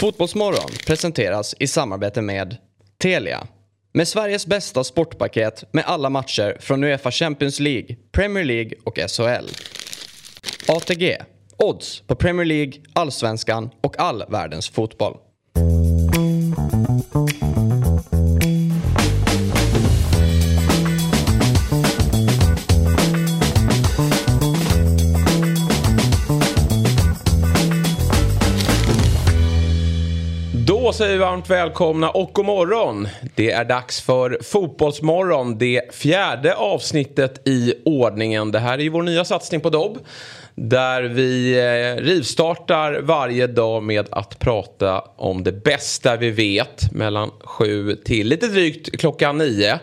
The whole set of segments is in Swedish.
Fotbollsmorgon presenteras i samarbete med Telia. Med Sveriges bästa sportpaket med alla matcher från Uefa Champions League, Premier League och SHL. ATG. Odds på Premier League, Allsvenskan och all världens fotboll. Varmt välkomna och god morgon. Det är dags för Fotbollsmorgon, det fjärde avsnittet i ordningen. Det här är ju vår nya satsning på Dobb. Där vi eh, rivstartar varje dag med att prata om det bästa vi vet mellan sju till lite drygt klockan nio.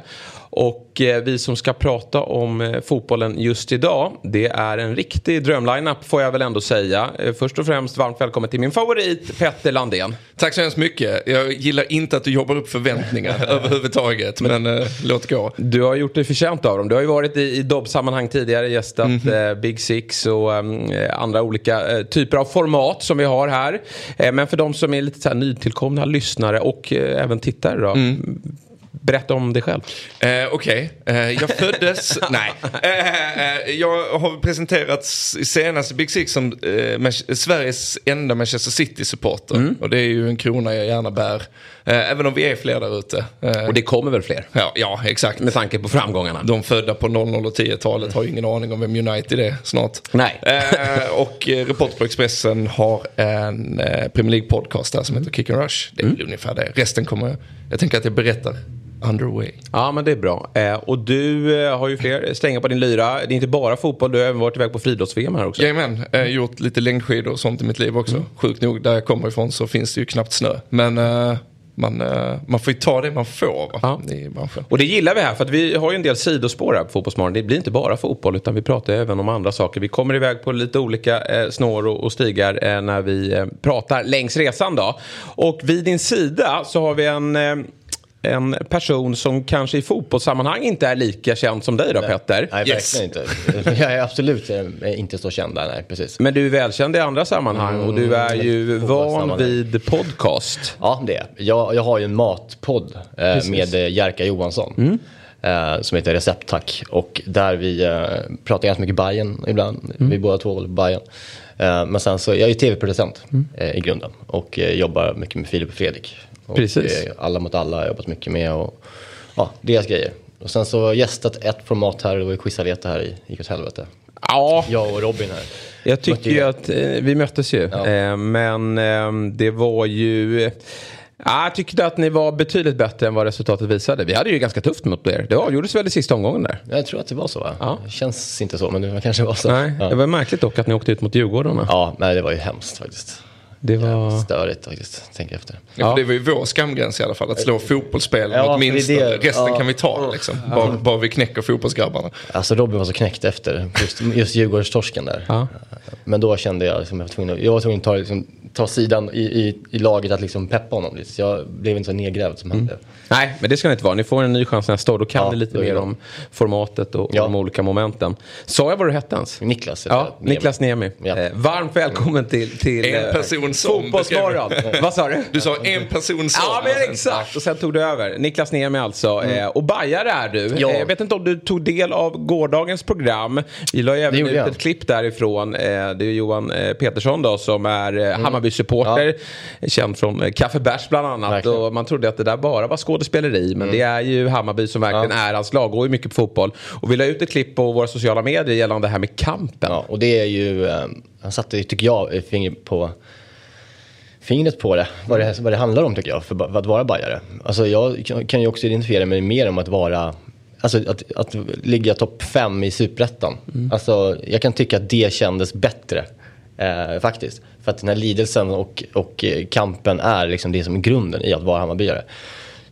Och eh, vi som ska prata om eh, fotbollen just idag, det är en riktig drömlineup får jag väl ändå säga. Eh, först och främst varmt välkommen till min favorit Petter Landén. Tack så hemskt mycket. Jag gillar inte att du jobbar upp förväntningar överhuvudtaget. Men äh, låt gå. Du har gjort dig förtjänt av dem. Du har ju varit i, i Dobb-sammanhang tidigare, gästat mm -hmm. eh, Big Six och eh, andra olika eh, typer av format som vi har här. men för de som är lite så här nytillkomna lyssnare och även tittare då. Mm Berätta om dig själv. Eh, Okej, okay. eh, jag föddes... nej. Eh, eh, jag har presenterats i senaste Big Six som eh, Sveriges enda Manchester City-supporter. Mm. Och det är ju en krona jag gärna bär. Eh, även om vi är fler där ute. och det kommer väl fler? Ja, ja, exakt. Med tanke på framgångarna. De födda på 00 och 10-talet har ju ingen aning om vem United är snart. Nej. och Reporter på Expressen har en Premier League-podcast där som heter Kick and Rush. Det är mm. ungefär det. Resten kommer... Jag tänker att jag berättar underway. Ja men det är bra. Eh, och du eh, har ju fler strängar på din lyra. Det är inte bara fotboll, du har även varit iväg på friidrotts-VM här också. Jajamän, eh, gjort lite längdskidor och sånt i mitt liv också. Mm. Sjukt nog, där jag kommer ifrån så finns det ju knappt snö. Men eh, man, eh, man får ju ta det man får va? Ja. i branschen. Och det gillar vi här för att vi har ju en del sidospår här på Fotbollsmorgon. Det blir inte bara fotboll utan vi pratar även om andra saker. Vi kommer iväg på lite olika eh, snår och, och stigar eh, när vi eh, pratar längs resan då. Och vid din sida så har vi en eh, en person som kanske i fotbollssammanhang inte är lika känd som dig då nej. Petter. Nej, yes. verkligen inte. Jag är absolut eh, inte så känd där, nej precis. Men du är välkänd i andra sammanhang mm, och du är ju van vid podcast. Ja, det är jag. Jag har ju en matpodd eh, med eh, Jerka Johansson. Mm. Eh, som heter Recept Tack. Och där vi eh, pratar ganska mycket Bayern ibland. Mm. Vi båda två håller på Bayern. Eh, men sen så, jag är ju tv-producent mm. i grunden. Och jobbar mycket med Filip och Fredrik. Och Precis. Eh, alla mot alla har jag jobbat mycket med. Och, ja, deras grejer. Och sen så gästat ett format här, det var ju quizarbete här i, gick åt helvete. Ja. Jag och Robin här. Jag tycker ju att, eh, vi möttes ju. Ja. Eh, men eh, det var ju... Ja, jag tyckte att ni var betydligt bättre än vad resultatet visade. Vi hade ju ganska tufft mot er. Det avgjordes väl i sista omgången där? Jag tror att det var så va? Ja. Det känns inte så, men det kanske var så. Nej, ja. Det var märkligt dock att ni åkte ut mot Djurgården. Ja, nej det var ju hemskt faktiskt. Det var... Störigt faktiskt, tänker efter. Ja, det var ju vår skamgräns i alla fall, att slå fotbollsspel ja, åtminstone. Det, Resten ja, kan vi ta, liksom. bara, bara vi knäcker fotbollsgrabbarna. Alltså Robin var så knäckt efter, just, just Djurgårdstorsken där. Ja. Men då kände jag liksom, jag var tvungen att, jag var tvungen att ta, liksom, ta sidan i, i, i, laget att liksom peppa honom lite. Så jag blev inte så nedgrävd som mm. han blev. Nej, men det ska ni inte vara. Ni får en ny chans nästa år. Då kan ja, ni lite mer om formatet och, ja. de olika momenten. Sa jag vad du hette ens? Niklas. Ja, Niemi. Niklas Niemi. Ja. Eh, varmt välkommen till, till en eh, person som Fotbollsmorgon. vad sa du? Du sa en person som. Ja, men exakt. Och sen tog du över. Niklas Niemi alltså. Mm. Eh, och bajare är du. Ja. Eh, jag vet inte om du tog del av gårdagens program. Vi la ju även ut ett klipp därifrån. Eh, det är Johan eh, Petersson då som är mm. Hammarby-supporter. Ja. Känd från Kaffe Bärs bland annat. Verkligen. Och man trodde att det där bara var skådespeleri. Men mm. det är ju Hammarby som verkligen ja. är hans lag. Går ju mycket på fotboll. Och vi la ut ett klipp på våra sociala medier gällande det här med kampen. Ja, och det är ju, han satte tycker jag, fingret på fingret på det vad, det, vad det handlar om tycker jag, för, för att vara bajare. Alltså jag kan ju också identifiera mig mer om att vara Alltså att, att ligga topp fem i superettan. Mm. Alltså, jag kan tycka att det kändes bättre. Eh, faktiskt. För att den här lidelsen och, och kampen är liksom det som är grunden i att vara Hammarbyare.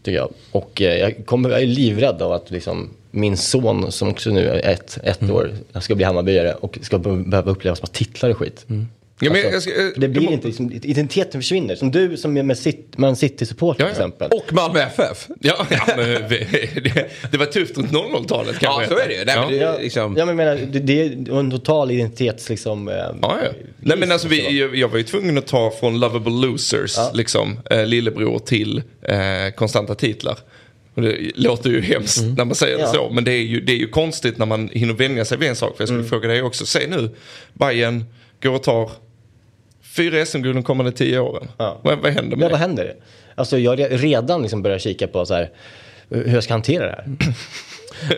Tycker jag. Och eh, jag, kommer, jag är livrädd av att liksom, min son som också nu är ett, ett mm. år ska bli Hammarbyare och ska behöva uppleva som titlar och skit. Mm. Ja, men Alltså, jag ska- eh, det blir jag inte, liksom, identiteten försvinner. Som du som är med City- Man City-supporter Ja, till ja. exempel. Och Malmö FF. Ja, ja men, det, det var tufft runt 00-talet Ja, kanske. så är det ju. Men det- Ja, liksom- ja men jag menar, det, det är en total identitets liksom... eh, Ja, ja. Nej, men alltså, vi, jag, jag var ju tvungen att ta från Lovable Losers, liksom, eh, lillebror, till eh, konstanta titlar. Och det låter ju hemskt när man säger det Ja. så, men det är, ju, det är ju konstigt när man hinner vänja sig vid en sak. För jag skulle fråga dig också, se nu, Bayern går och tar fyra SM-guld de kommande tio åren. Ja. Vad, vad händer med Ja, vad händer? Alltså jag redan liksom börjat kika på så här, hur jag ska hantera det här.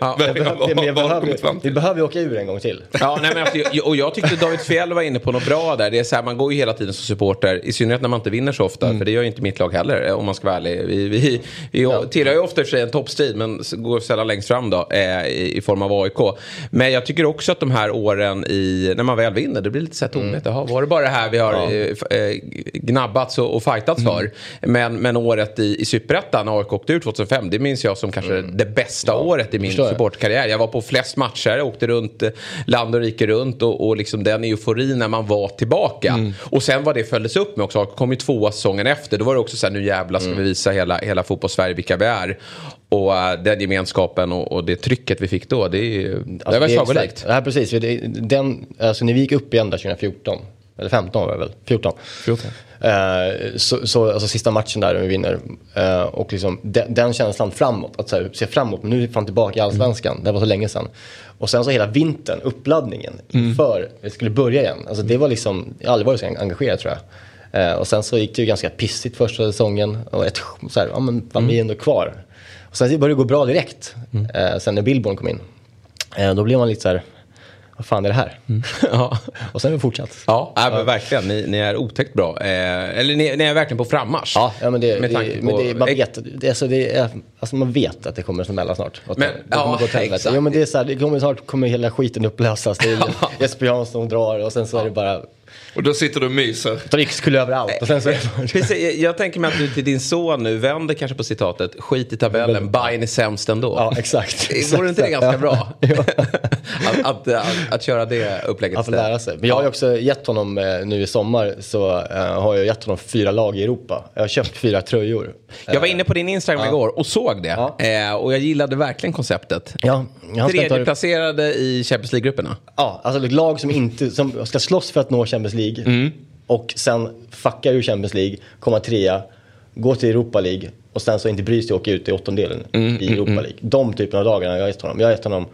Ja. Jag jag behöver, vi behöver ju åka ur en gång till. Ja, nej, men alltså, och jag tyckte David Fjell var inne på något bra där. Det är så här, man går ju hela tiden som supporter, i synnerhet när man inte vinner så ofta. Mm. För det gör ju inte mitt lag heller, om man ska vara ärlig. Vi, vi, vi tillhör ju ofta för sig en toppstrid, men går sällan längst fram då, eh, i, i form av AIK. Men jag tycker också att de här åren i, när man väl vinner, det blir lite så här tomhet. Jaha, var det bara det här vi har eh, f- eh, gnabbats och, och fightats Mm. för? Men, men året i, i Superettan, när AIK åkte ut 2005, det minns jag som kanske det bästa året i min jag. supportkarriär. Jag var på flest matcher, jag åkte runt eh, land och rike runt och, och liksom den euforin när man var tillbaka. Mm. Och sen vad det följdes upp med också, kom ju tvåa säsongen efter. Då var det också så här, nu jävlar Mm. ska vi visa hela, hela fotbollssverige vilka vi är. Och eh, den gemenskapen och, och det trycket vi fick då, det, är ju- det Alltså, var sagolikt. Ja, precis. Den, alltså, när vi gick upp igen där 2014, eller 15 var det väl? 14. 14. Eh, så, så alltså sista matchen där vi vinner. Eh, och liksom den, den känslan framåt, att här, se framåt, men nu är vi fan tillbaka i allsvenskan. Det var så länge sedan. Och sen så hela vintern, uppladdningen inför det skulle börja igen. Alltså det var liksom, jag har aldrig varit så engagerad tror jag. Eh, och sen så gick det ju ganska pissigt första säsongen. Och ett, så här, ja men fan, vi är ändå kvar. Och sen började det gå bra direkt. Eh, sen när Billborn kom in. Eh, då blev man lite så här, vad fan är det här? Ja. Och sen har vi fortsatt. Ja, ja. men verkligen. Ni, ni är otäckt bra. Eh, eller ni, ni är verkligen på frammarsch. Ja, ja men, det, Med tanke det, men på- det, man, vet, det, alltså det är, alltså man vet att det kommer att smälla snart. Men- det, det kommer ja, exakt. Jo, men det är så här, det kommer snart kommer hela skiten upplösas. Det är Jesper Jansson drar och sen så är det bara Och då sitter du och myser. drickskull överallt. Och sen så Precis, jag, jag tänker mig att du till din son nu vänder kanske på citatet skit i tabellen, Bayern är sämst ändå. ja, exakt. Vore inte det ganska Ja. bra? Ja. att, att, att, att köra det upplägget får lära sig. Men jag har ju också gett honom eh, nu i sommar så eh, har jag gett honom fyra lag i Europa. Jag har köpt fyra tröjor. Jag var inne på din Instagram igår och såg det. Ja. Eh, och jag gillade verkligen konceptet. Ja, Tredjeplacerade i Champions League-grupperna. Ja, alltså ett lag som, inte, som ska slåss för att nå Champions League Mm. och sen fucka ur Champions League, komma trea, gå till Europa League och sen så inte bry sig och åka ut i åttondelen Mm, i Europa League. De typerna av lagarna jag har gett honom. Jag har gett honom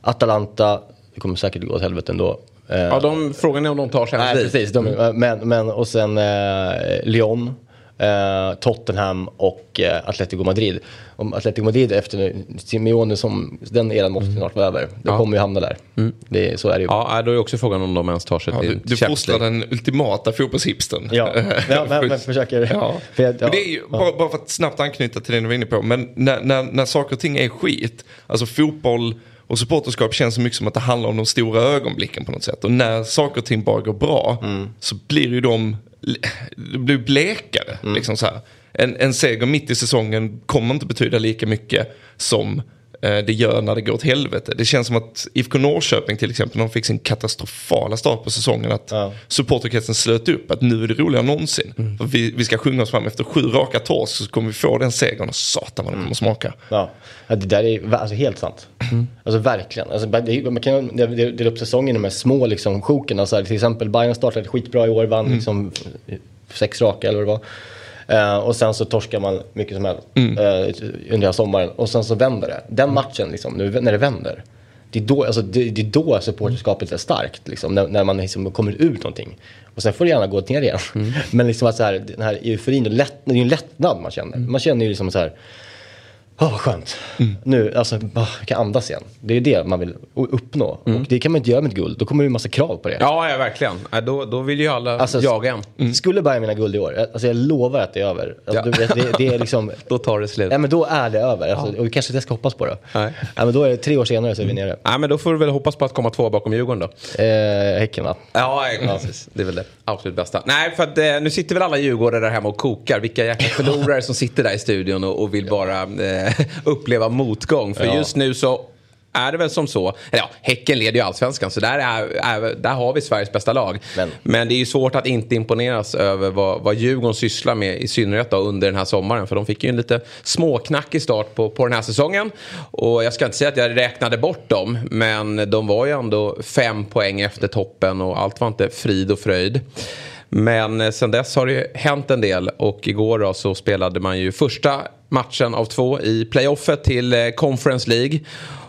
Atalanta, det kommer säkert gå åt helvete ändå. Eh, Ja, de, frågan är om de tar Champions Nej, League. precis. De, Mm. men, men, och sen eh, Lyon, Tottenham och eh, Atletico Madrid. Om Atletico Madrid efter nu, Simeone som, den eran måste snart vara över. De Ja. kommer ju hamna där. Det, så är det ju. Ja, då är också frågan om de ens tar sig Ja, till du du fostrar den ultimata fotbollshipstern. Ja, ja men, men försöker... Ja. För jag, ja. Men det är ju, bara, bara för att snabbt anknyta till det du var inne på, men när, när, när saker och ting är skit, alltså fotboll och supporterskap känns så mycket som att det handlar om de stora ögonblicken på något sätt. Och när saker och ting bara går bra så blir ju de, de blir blekare. Liksom så här. En, en seger mitt i säsongen kommer inte betyda lika mycket som det gör när det går åt helvete. Det känns som att IFK Norrköping till exempel, de fick sin katastrofala start på säsongen. Att Ja. supporterkretsen slöt upp att nu är det roligare än någonsin. För vi, vi ska sjunga oss fram efter sju raka torsk så kommer vi få den segern och satan vad den kommer smaka. Ja, ja det där är alltså, helt sant. Alltså verkligen. Alltså, det, man kan dela upp säsongen i de här små liksom, sjoken. Alltså, till exempel Bayern startade skitbra i år, vann liksom, sex raka eller vad det var. Eh, och sen så torskar man mycket som helst eh, under hela sommaren. Och sen så vänder det. Den matchen, liksom, nu, när det vänder. Det är då, alltså, det, det är då supporterskapet är starkt. Liksom, när, när man liksom kommer ut någonting. Och sen får det gärna gå ner igen. Men liksom att så här, den här euforin, lätt, det är en lättnad man känner. Man känner ju liksom så här. Åh, vad skönt. Nu, alltså, jag kan andas igen. Det är det man vill uppnå. Och det kan man inte göra med ett guld. Då kommer det en massa krav på det. Ja, ja, verkligen. Ja, då, då vill ju alla Alltså, jaga en. Skulle Bayern vinna guld i år, alltså jag lovar att det är över. Alltså, Ja. du det, det är liksom... Då tar det slut. Ja, men då är det över. Alltså, och vi kanske inte ska hoppas på det. Nej. Ja, men då är det tre år senare så är vi nere. Nej, men då får du väl hoppas på att komma två bakom Djurgården då. Eh, häcken va? Ja, precis. Det är väl det absolut bästa. Nej, för att eh, nu sitter väl alla djurgårdare där hemma och kokar. Vilka jäkla förlorare som sitter där i studion och, och vill bara eh, uppleva motgång. För Ja. just nu så är det väl som så. Ja, Häcken leder ju allsvenskan så där, är, är, där har vi Sveriges bästa lag. Men, Men det är ju svårt att inte imponeras över vad, vad Djurgården sysslar med i synnerhet då, under den här sommaren. För de fick ju en lite småknackig start på, på den här säsongen. Och jag ska inte säga att jag räknade bort dem. Men de var ju ändå fem poäng efter toppen och allt var inte frid och fröjd. Men eh, sen dess har det hänt en del och igår då så spelade man ju första matchen av två i playoffet till eh, Conference League.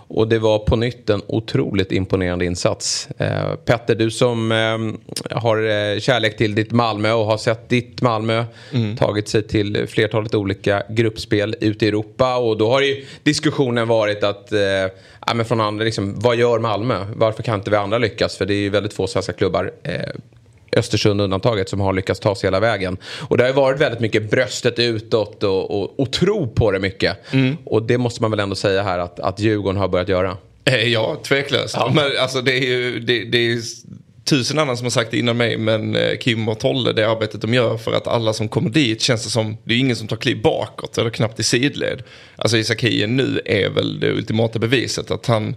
Och det var på nytt en otroligt imponerande insats. Eh, Petter, du som eh, har eh, kärlek till ditt Malmö och har sett ditt Malmö mm. tagit sig till flertalet olika gruppspel ute i Europa. Och då har ju diskussionen varit att, eh, ja, men från andra, liksom, vad gör Malmö? Varför kan inte vi andra lyckas? För det är ju väldigt få svenska klubbar eh, Östersund undantaget som har lyckats ta sig hela vägen. Och det har ju varit väldigt mycket bröstet utåt och, och, och tro på det mycket. Mm. Och det måste man väl ändå säga här att, att Djurgården har börjat göra. Eh, ja, tveklöst. Ja. Men alltså det är ju det, det är tusen andra som har sagt det innan mig. Men eh, Kim och Tolle, det arbetet de gör för att alla som kommer dit känns det som, det är ingen som tar kliv bakåt eller knappt i sidled. Alltså Isak nu är väl det ultimata beviset att han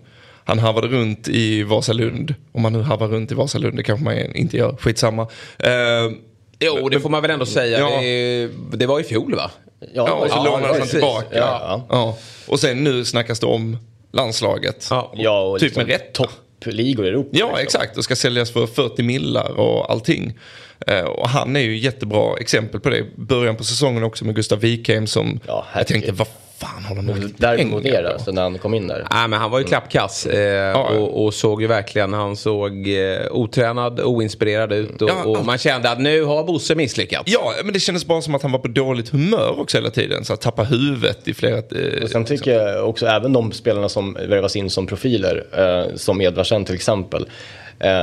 han harvade runt i Vasalund. Om man nu harvar runt i Vasalund, det kanske man inte gör. Skitsamma. Uh, jo, det får man väl ändå säga. Ja. Det, det, var i fjol va? Ja, ja och så ja, lånades han tillbaka. Ja. ja. Och sen nu snackas det om landslaget. Ja, ja och typ liksom med rätt. toppligor i Europa. Ja, liksom. exakt. Och ska säljas för 40 millar och allting. Uh, och han är ju jättebra exempel på det. Början på säsongen också med Gustav Wikheim som ja, jag tänkte, vad fan har de nog Däremot ner alltså, när han kom in där. Nej, men han var ju klappkass eh, ja, och, och, såg ju verkligen, han såg eh, otränad, oinspirerad ut och, ja, och, man kände att nu har Bosse misslyckats. Ja, men det kändes bara som att han var på dåligt humör också hela tiden. Så att tappa huvudet i flera... Eh, och sen tycker jag också, även de spelarna som värvas in som profiler, eh, som Edvardsen till exempel,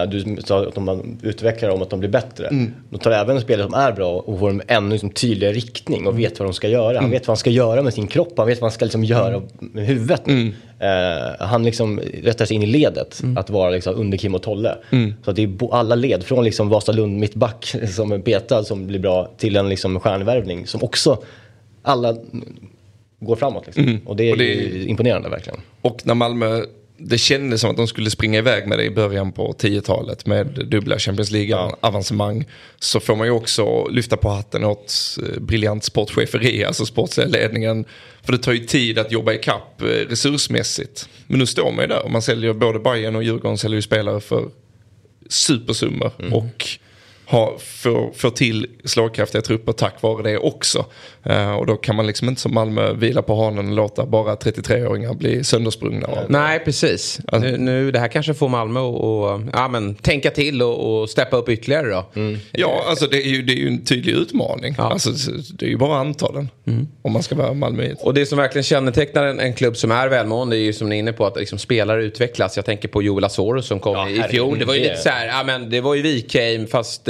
du sa att de utvecklar dem, att de blir bättre. Mm. De tar även spelare som är bra och får en ännu liksom tydligare riktning och vet vad de ska göra. Han mm. vet vad han ska göra med sin kropp, han vet vad han ska liksom göra mm. med huvudet. Mm. Uh, han liksom rättar sig in i ledet, mm. att vara liksom under Kim och Tolle. Mm. Så det är alla led, från liksom Vasalund mittback som är betad som blir bra, till en liksom stjärnvärvning som också alla går framåt. Liksom. Mm. Och det är, och det är imponerande verkligen. Och när Malmö det kändes som att de skulle springa iväg med det i början på 10-talet med dubbla Champions League-avancemang. Så får man ju också lyfta på hatten åt eh, briljant sportcheferi, alltså sportsledningen. För det tar ju tid att jobba ikapp eh, resursmässigt. Men nu står man ju där och man säljer både Bayern och Djurgården säljer ju spelare för supersummor. Mm. Och ha, få, få till slagkraftiga trupper tack vare det också. Uh, och då kan man liksom inte som Malmö vila på hanen och låta bara 33-åringar bli söndersprungna. Av. Nej, precis. Alltså. Nu, nu, det här kanske får Malmö att ja, men, tänka till och, och steppa upp ytterligare då. Mm. Ja, alltså det är, ju, det är ju en tydlig utmaning. Ja. Alltså, det är ju bara antalen mm. om man ska vara Malmö. Och det som verkligen kännetecknar en, en klubb som är välmående är ju som ni är inne på att liksom, spelare utvecklas. Jag tänker på Joel Asoro som kom ja, i fjol. Det var ju lite så här, ja, men, det var ju Wikheim fast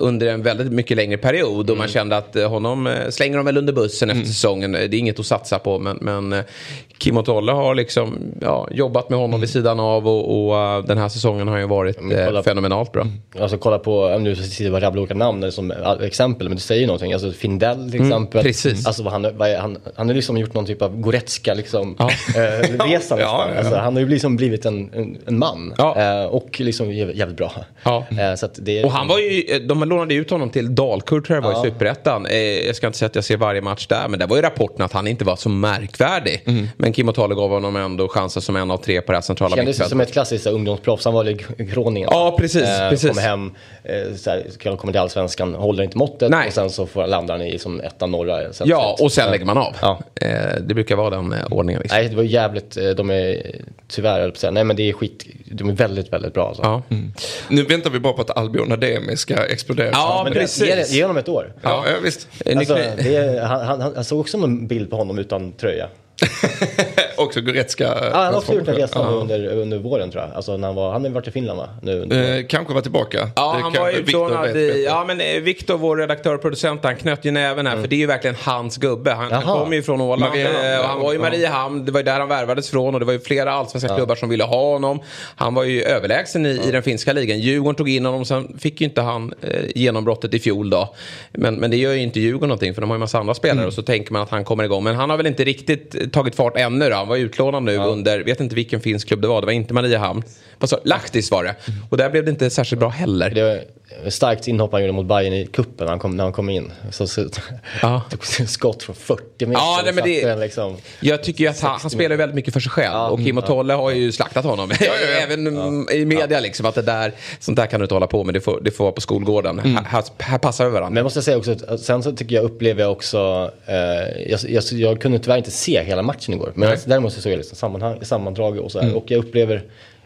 under en väldigt mycket längre period. Och mm. man kände att eh, honom eh, slänger de väl under bussen efter mm. säsongen. Det är inget att satsa på. Men, men eh, Kim och Tolle har liksom ja, jobbat med honom mm. vid sidan av. Och, och den här säsongen har ju varit eh, fenomenalt bra. Mm. Alltså kolla på, nu sitter jag och rabblar olika namn som exempel. Men det säger någonting. Alltså Findell till mm, exempel. precis. Alltså, han, han, han har liksom gjort någon typ av Goretzka liksom, ja. äh, resa ja, alltså, Han har ju liksom blivit en, en, en man. Äh, och liksom jävligt bra. Äh, så det, och han var ju, de lånade ut honom till Dalkurd tror jag var ja. i Superettan. Eh, jag ska inte säga att jag ser varje match där, men det var ju rapporten att han inte var så märkvärdig. Mm. Men Kim Otale gav honom ändå chansen som en av tre på det här centrala mittfältet. Kändes som ett klassiskt ungdomsproffs. Han var i Groningen. Ja, precis. Eh, precis. Kommer hem, eh, såhär, kommer till allsvenskan, håller inte måttet Nej. och sen så får, landar han i som etta norra. Sen, ja, och sen lägger man av. Ja. Eh, det brukar vara den eh, ordningen. Liksom. Nej, det var jävligt, eh, de är tyvärr, jag säga, nej men det är skit, de är väldigt, väldigt bra. Alltså. Ja. Mm. Nu väntar vi bara på att Albion Ademi ska explodera. Ja, men precis. Ge, ge honom ett år. Ja, ja visst. Alltså, är, han, han, han såg också en bild på honom utan tröja. också Goretzka. Ja, han har också gjort en resa ja. under, under våren tror jag. Alltså, när han, var, han har varit i Finland va? Nu, eh, kanske var tillbaka. Ja, det han var utlånad i, ja men eh, Viktor, vår redaktör och producent, han knöt ju näven här. Mm. För det är ju verkligen hans gubbe. Han, han kommer ju från Åland. Mariehamn, och han var ju i Mariehamn, det var ju där han värvades från. Och det var ju flera allsvenska ja. klubbar som ville ha honom. Han var ju överlägsen i, ja. i den finska ligan. Djurgården tog in honom, sen fick ju inte han eh, genombrottet i fjol då. Men, men det gör ju inte Djurgården någonting, för de har ju massa andra spelare. Mm. Och så tänker man att han kommer igång. Men han har väl inte riktigt tagit fart ännu då. Han var utlånad nu under, vet inte vilken finsk klubb det var, det var inte Mariehamn. Alltså, Lahtis var det. Och där blev det inte särskilt bra heller. Det starkt inhopp han gjorde mot Bayern i kuppen när han kom, när han kom in. Så, så, Ja. skott från 40 meter. Ja, nej, men det- liksom. Jag tycker ju att han, han spelar väldigt mycket för sig själv. och Kim och Tolle har ju slaktat honom. Även mm, i media liksom. Att det där, sånt där kan du inte hålla på med. Det får, det får vara på skolgården. Här, här, här passar vi varandra. Men jag måste säga också, att sen så tycker jag upplever jag också, eh, jag, jag, jag kunde tyvärr inte se hela matchen igår. Men alltså, däremot så såg jag liksom sammanhang, sammandrag och så här. Och jag upplever,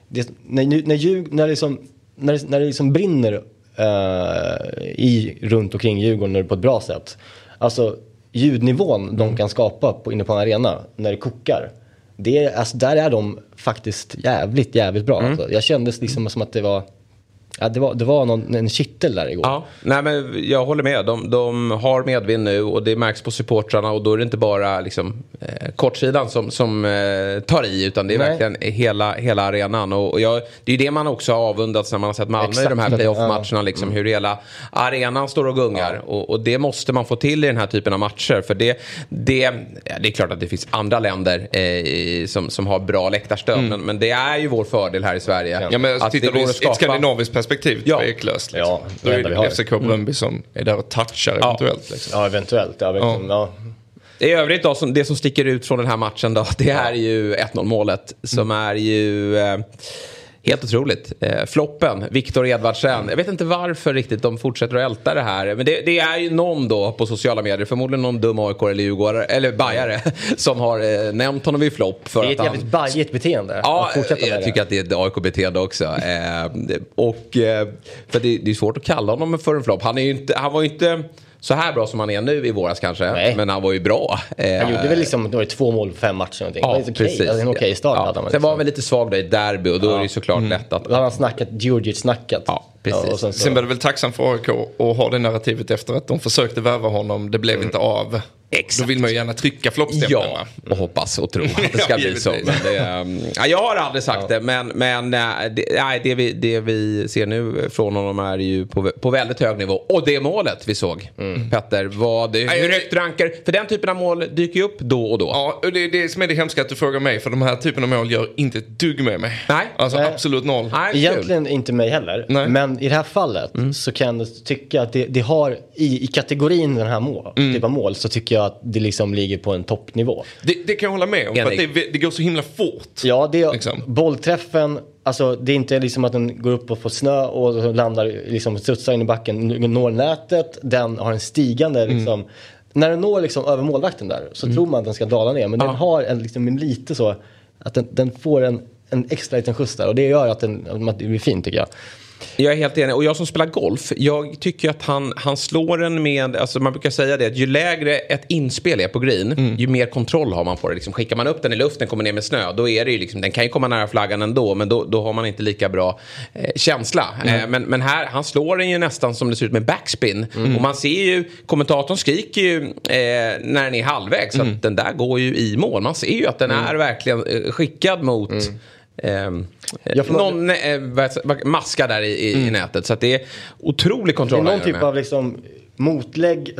det, när, när, Djurg- när, liksom, när, när det liksom brinner eh, i, runt omkring Djurgården på ett bra sätt. Alltså ljudnivån de kan skapa på, inne på en arena när det kokar. Det alltså, där är de faktiskt jävligt, jävligt bra. Alltså. Jag kände liksom som att det var, ja, det var, det var någon, en kittel där igår. Ja, nej men jag håller med. De, de har medvind nu och det märks på supportrarna och då är det inte bara liksom, eh, kortsidan som, som eh, tar i utan det är Nej. verkligen hela, hela arenan. Och, och jag, det är ju det man också har avundats när man har sett Malmö i de här Exakt. playoff-matcherna. Liksom, Hur hela arenan står och gungar. Och, och det måste man få till i den här typen av matcher. För det, det, ja, det är klart att det finns andra länder eh, i- som, som har bra läktarstöd. Men, men det är ju vår fördel här i Sverige. Ja men att tittar det går att ett skapa- skandinaviskt perspektiv Ja. tveklöst. Liksom. Ja, Då det är det. FCK Bröndby som är där och touchar Ja. eventuellt. Liksom. Ja, eventuellt. Ja, liksom, ja. I övrigt då, som, det som sticker ut från den här matchen då, det är ju 1-0 målet som är ju eh, helt otroligt. Eh, floppen, Viktor Edvardsen. Jag vet inte varför riktigt de fortsätter att älta det här. Men det, det är ju någon då på sociala medier, förmodligen någon dum AIK eller Djurgårdare, eller bajare, som har eh, nämnt honom i flopp. För Det är ett han... jävligt bajigt beteende. Ja, jag tycker att det är ett AIK-beteende också. Eh, och, eh, för det, det är svårt att kalla honom för en flopp. Han, är ju inte, han var ju inte så här bra som han är nu i våras kanske. Nej. Men han var ju bra. Eh, Han gjorde väl liksom det var två mål på fem matcher någonting. Ja, det var precis. Alltså, en okej start Ja. hade han. Sen var han liksom. väl lite svag där i derby och då är det ju såklart lätt att... Då hade han snackat, Djurdjic-snackat. Ja, precis. sen så, Sen var det väl tacksamt för AIK att ha det narrativet efter att de försökte värva honom. Det blev inte av. Exakt. Då vill man ju gärna trycka floppstämpeln. Ja, va? och hoppas och tro att det ska Ja, bli så. Men det, ja, jag har aldrig sagt det, men, men eh, det, nej, det, vi, det vi ser nu från honom är ju på, på väldigt hög nivå. Och det målet vi såg, Petter, vad, hur Nej, högt rankar... För den typen av mål dyker ju upp då och då. Ja, och det är det som är det hemska att du frågar mig. För de här typen av mål gör inte ett dugg med mig. Nej. Alltså Nej. absolut noll. Nej, kul. Egentligen inte mig heller. Nej. Men i det här fallet så kan jag tycka att det, det har i, i kategorin den här mål, typ av mål så tycker jag att det liksom ligger på en toppnivå. Det, det kan jag hålla med om. För det, det går så himla fort. Ja, det, Liksom. bollträffen, alltså det är inte liksom att den går upp och får snö och landar, liksom studsar in i backen, når nätet, den har en stigande liksom. När den når liksom över målvakten där så tror man att den ska dala ner men den har en, liksom, en lite så att den, den får en, en extra liten skjuts där och det gör att, den, att det blir fint tycker jag. Jag är helt enig. Och jag som spelar golf, jag tycker att han, han slår den med, alltså man brukar säga det, att ju lägre ett inspel är på green, ju mer kontroll har man på det. Liksom, skickar man upp den i luften, kommer ner med snö, då är det ju liksom, den kan ju komma nära flaggan ändå, men då, då har man inte lika bra eh, känsla. Eh, men, men här, han slår den ju nästan som det ser ut med backspin. Och man ser ju, kommentatorn skriker ju eh, när den är halvvägs, så att den där går ju i mål. Man ser ju att den är verkligen eh, skickad mot någon eh, vad heter- vad- maska där i, i, i nätet. Så det är otrolig Det är kontroll. någon typ med. av liksom motlägg,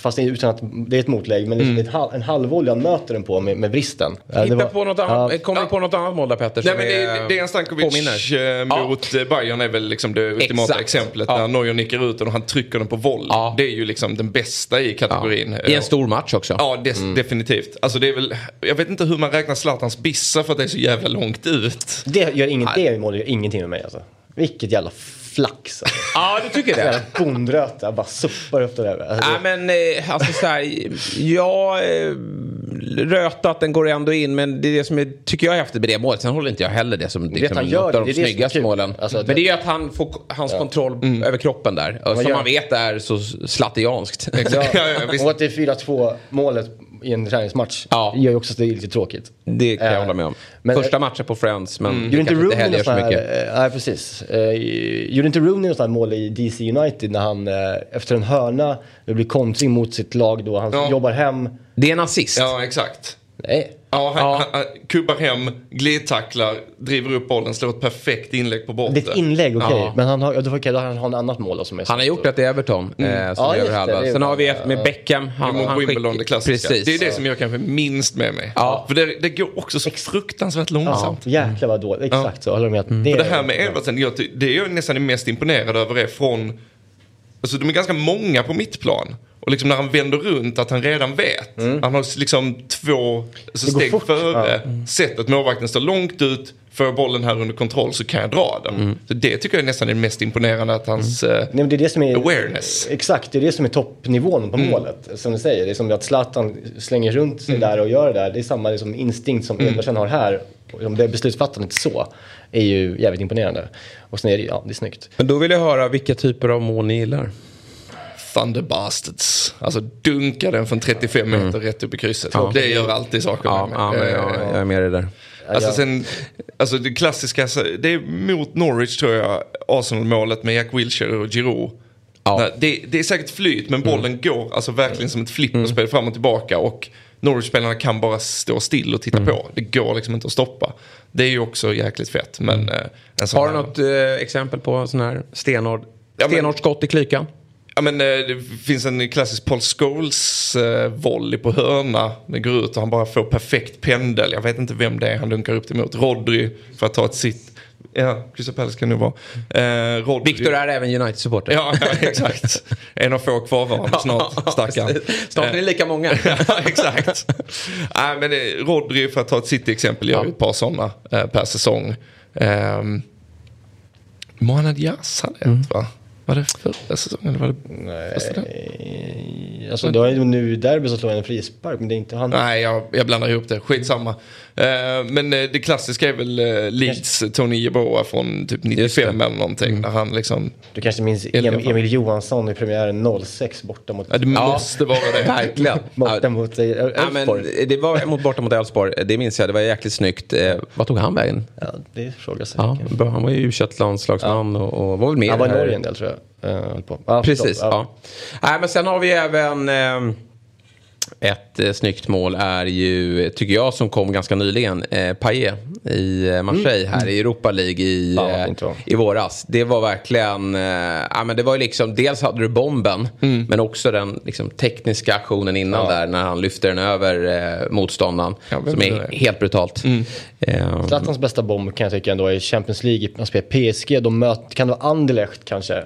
fast det är utan att det är ett motlägg, men liksom ett hal- en halvvolley han möter den på med, med vristen. Ja, det Hitta var- på något annat, Ja, kommer du på något annat mål där Petter? Nej men det, är- det, Dejan Stankovic påminner? eh, Ja. mot eh, Bayern är väl liksom det ultimata Exakt. exemplet. Ja. När Neuer nickar ut den och han trycker den på volley. Ja. Det är ju liksom den bästa i kategorin. I en stor match också. Ja, des, definitivt. Alltså det är väl, jag vet inte hur man räknar Zlatans bissa för att det är så jävla långt ut. Det gör inget, det gör ingenting med mig alltså. Vilket jävla flax. Ja, du tycker det? Jävla bondröta, bara suppar upp det där. Alltså, Nej men eh, alltså så här, jag eh, röta att den går ändå in men det är det som är, tycker jag är häftigt med det målet. Sen håller inte jag heller det som liksom, han gör något det, av de snyggaste målen. Alltså, men det- det är ju att han får hans kontroll över kroppen där. Och som gör- man vet är så slattianskt. ja, Ja, ja, visst. och att det är 4-2 målet i en träningsmatch Ja. gör ju också att det är lite tråkigt. Det kan jag Eh, hålla med om. men- Första matchen på Friends men Gjorde det inte kanske inte Rooney heller gör så mycket. här, eh, nej precis. Eh, gjorde inte Rooney något sånt mål i DC United när han eh, efter en hörna, det blir kontring mot sitt lag då, han Ja. jobbar hem. Det är en assist. Ja, exakt. Nej. Ja, han, Ja. Han, han kubbar hem, glidtacklar, driver upp bollen, slår ett perfekt inlägg på bortre. Det är ett inlägg, okej. Ja. Men han har, då får han ha ett annat mål då, som är Han har gjort det till Everton. Eh, som Ja, är just det, halva. det är Sen har vi ett med Beckham. Han, Mot han Wimbledon, det klassiska. Precis. Det är det som jag kanske minst med mig. Ja. För det, det går också så fruktansvärt Ja, långsamt. jäklar vad dåligt. Exakt så. Håller med? att Och det här med Everton, jag, det jag är nästan mest imponerad över är från... Alltså de är ganska många på mittplan. Och liksom när han vänder runt att han redan vet. Han har liksom två alltså steg fort. före. Sett att målvakten står långt ut. Får bollen här under kontroll så kan jag dra den. Så det tycker jag är nästan är det mest imponerande. Att hans... eh, Nej, men det är det som är, Awareness. Exakt, det är det som är toppnivån på målet. Som du säger, det är som att Zlatan slänger runt sig där och gör det där. Det är samma liksom, instinkt som Ederson har här. Det beslutsfattandet så är ju jävligt imponerande. Och sen är det, ja, det är snyggt. Men då vill jag höra vilka typer av mål ni gillar. Thunder Bastards. Alltså dunka den från 35 meter rätt upp i krysset. Det gör alltid saker Ja, med ja mig. men Eh, jag, jag är med dig där. Alltså, Ja. sen, alltså det klassiska, så- det är mot Norwich tror jag, Arsenal-målet med Jack Wilshere och Giroud. Ja. Det, det är säkert flyt men bollen går alltså verkligen som ett flipperspel fram och tillbaka. Och Norwich-spelarna kan bara stå still och titta på. Det går liksom inte att stoppa. Det är ju också jäkligt fett. Men, eh, en sån Har du här- något eh, exempel på sån här stenhård, Ja, men- stenhårt skott i klykan? Ja, men, eh, det finns en klassisk Paul Scholes eh, volley på hörna. Den går ut och han bara får perfekt pendel. Jag vet inte vem det är han dunkar upp det mot. Rodri för att ta ett sitt. Ja, Crystal Palace kan det nog vara. Eh, Rodri. Victor är även United-supporter. Ja, ja, exakt. En av få kvarvarande snart, stackarn. Snart är det lika många. ja, exakt. Nej, men eh, Rodri, för att ta ett City-exempel, gör Ja. ett par sådana eh, per säsong. Um, Mohamed Yas hade ett, Mm. va? Var det förra säsongen? Eller var det? Nej, alltså, du har ju nu i derby så slår han en frispark, men det är inte han. Nej, jag, jag blandar ihop det. Skitsamma. Eh, men eh, det klassiska är väl uh, Leeds, Tony Jeboa från typ Just det. 95 eller någonting. Där han liksom... Du kanske minns Emil Johansson i premiären 06 borta mot, Ja, det Ja. måste vara det. Verkligen. borta Ja, mot eh, Ja, men Elfsborg. det var mot, borta mot Elfsborg, det minns jag. Det var jäkligt snyggt. Eh, vad tog han vägen? Ja, det frågar sig. Ja. Han var ju u landslagsman och, och var väl med Han var i Norge en del tror jag. Eh, på. Ja, Precis, förlåt. ja. Nej, men sen har vi även eh, ett eh, snyggt mål är ju, tycker jag, som kom ganska nyligen. Eh, Payet i eh, Marseille här i Europa League i, Ja, eh, i våras. Det var verkligen, eh, ja men det var ju liksom, dels hade du bomben, men också den liksom, tekniska aktionen innan där när han lyfter den över motståndaren. Ja, som är helt brutalt. Eh, Zlatans bästa bomb kan jag tycka ändå är Champions League. Han spelar PSG, de möter, kan det vara Anderlecht kanske?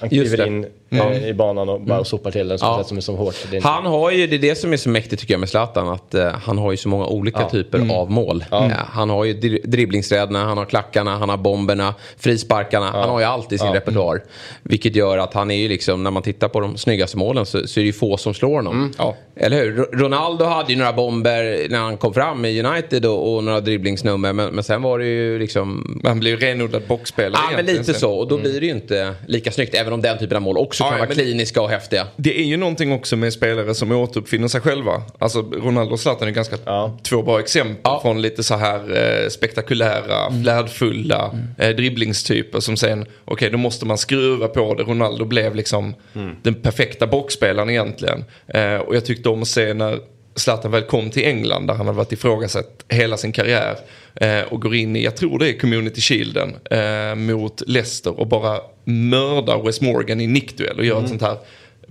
Han kliver in eh, i banan och bara sopar till den som, Ja. sätt som är så hårt. Det är inte- Han har ju, det är det som är så mäktigt tycker jag med Zlatan, att eh, han har ju så många olika Ja. typer av mål. Eh, han har ju dri- dribblingsräderna, han har klackarna, han har bomberna, frisparkarna, han har ju allt i sin repertoar. Vilket gör att han är ju liksom, när man tittar på de snyggaste målen så, så är det ju få som slår honom. Ja. Eller hur? Ro- Ronaldo hade ju några bomber när han kom fram i United och, och några dribblingsnummer, men, men sen var det ju liksom han blir ju renodlad boxspelare Ja, men lite sen. så. Och då blir det ju inte lika snyggt. Även om den typen av mål också Ja, kan vara kliniska och häftiga. Det är ju någonting också med spelare som återuppfinner sig själva. Alltså Ronaldo och Zlatan är ganska Ja. två bra exempel Ja. från lite så här eh, spektakulära, flärdfulla eh, dribblingstyper som sen, okej då måste man skruva på det. Ronaldo blev liksom den perfekta boxspelaren egentligen. Eh, och jag tyckte om att se när Zlatan väl kom till England där han hade varit ifrågasatt hela sin karriär eh, och går in i, jag tror det är Community Shielden eh, mot Leicester och bara mördar Wes Morgan i nickduell och gör ett sånt här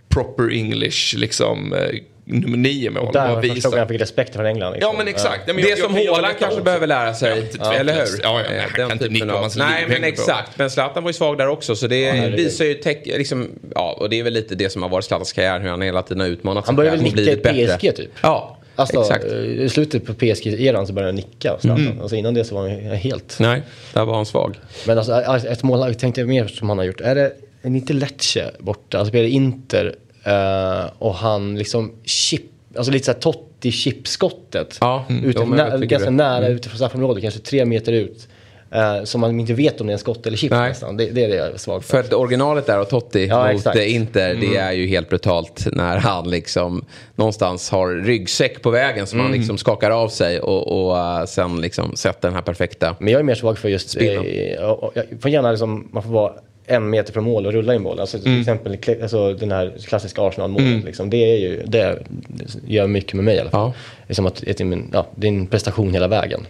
proper English liksom eh, nummer nio mål. Där var första visar- gången han fick respekt från England. liksom. Ja men exakt. Ja, men Det jag- som jag Haaland kanske också. behöver lära sig. Ja, eller hur? Ja, ja, Eh, han den kan inte nicka Nej, men hänger på. exakt. Men Zlatan var ju svag där också. Så det herregud. visar ju, tech, liksom, ja, och det är väl lite det som har varit Zlatans karriär. Hur han hela tiden har utmanat sig Han började väl och nicka i bättre. PSG typ? Ja, Alltså, exakt. eh, i slutet på PSG-eran så började han nicka. Mm. Alltså, innan det så var han helt... Nej, där var han svag. Men alltså, ett mål jag tänkte mer som han har gjort. Är det är det inte Lecce borta? Han spelar Inter eh, och han liksom chip, alltså lite såhär Totti chipskottet. Ja, mm. Jag nä, ganska det. nära ute från straffområdet, kanske tre meter ut. Eh, som man inte vet om det är en skott eller chip Nej. nästan. Det, det är det jag är svag för. För att originalet där och Totti Ja, mot exakt. Inter, det är ju helt brutalt när han liksom någonstans har ryggsäck på vägen som han liksom skakar av sig och, och eh, sen liksom sätter den här perfekta. Men jag är mer svag för just... Eh, och, jag får gärna liksom, man får vara en meter från mål och rulla in mål. Alltså, till exempel kle- alltså, den här klassiska Arsenal-målet. Mm. Liksom, det, är ju, det gör mycket med mig i alla fall. liksom att, att, ja, det är en prestation hela vägen.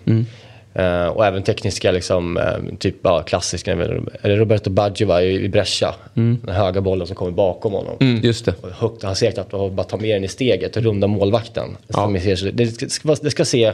Uh, och även tekniska, liksom, uh, typ ja, klassiska, är det Roberto Baggio i, i Brescia? Mm. Den höga bollen som kommer bakom honom. Mm. Just det. Och högt, han ser att bara ta med den i steget och runda målvakten. Ja. Det, ska, det ska se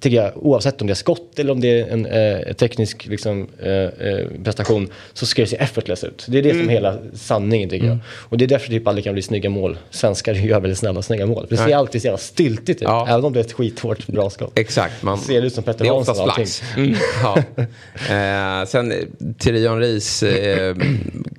tycker jag, oavsett om det är skott eller om det är en eh, teknisk liksom, eh, eh, prestation, så ska det se effortless ut. Det är det mm. som är hela sanningen tycker mm. jag. Och det är därför typ aldrig kan bli snygga mål. Svenskar gör väldigt snabba snygga mål. Det ser Nej. alltid så jävla styltigt ut, ja. även om det är ett skithårt bra skott. Exakt. Man, ser ut som Petter är oftast flax. Mm. ja. eh, sen Thierry Henrys eh,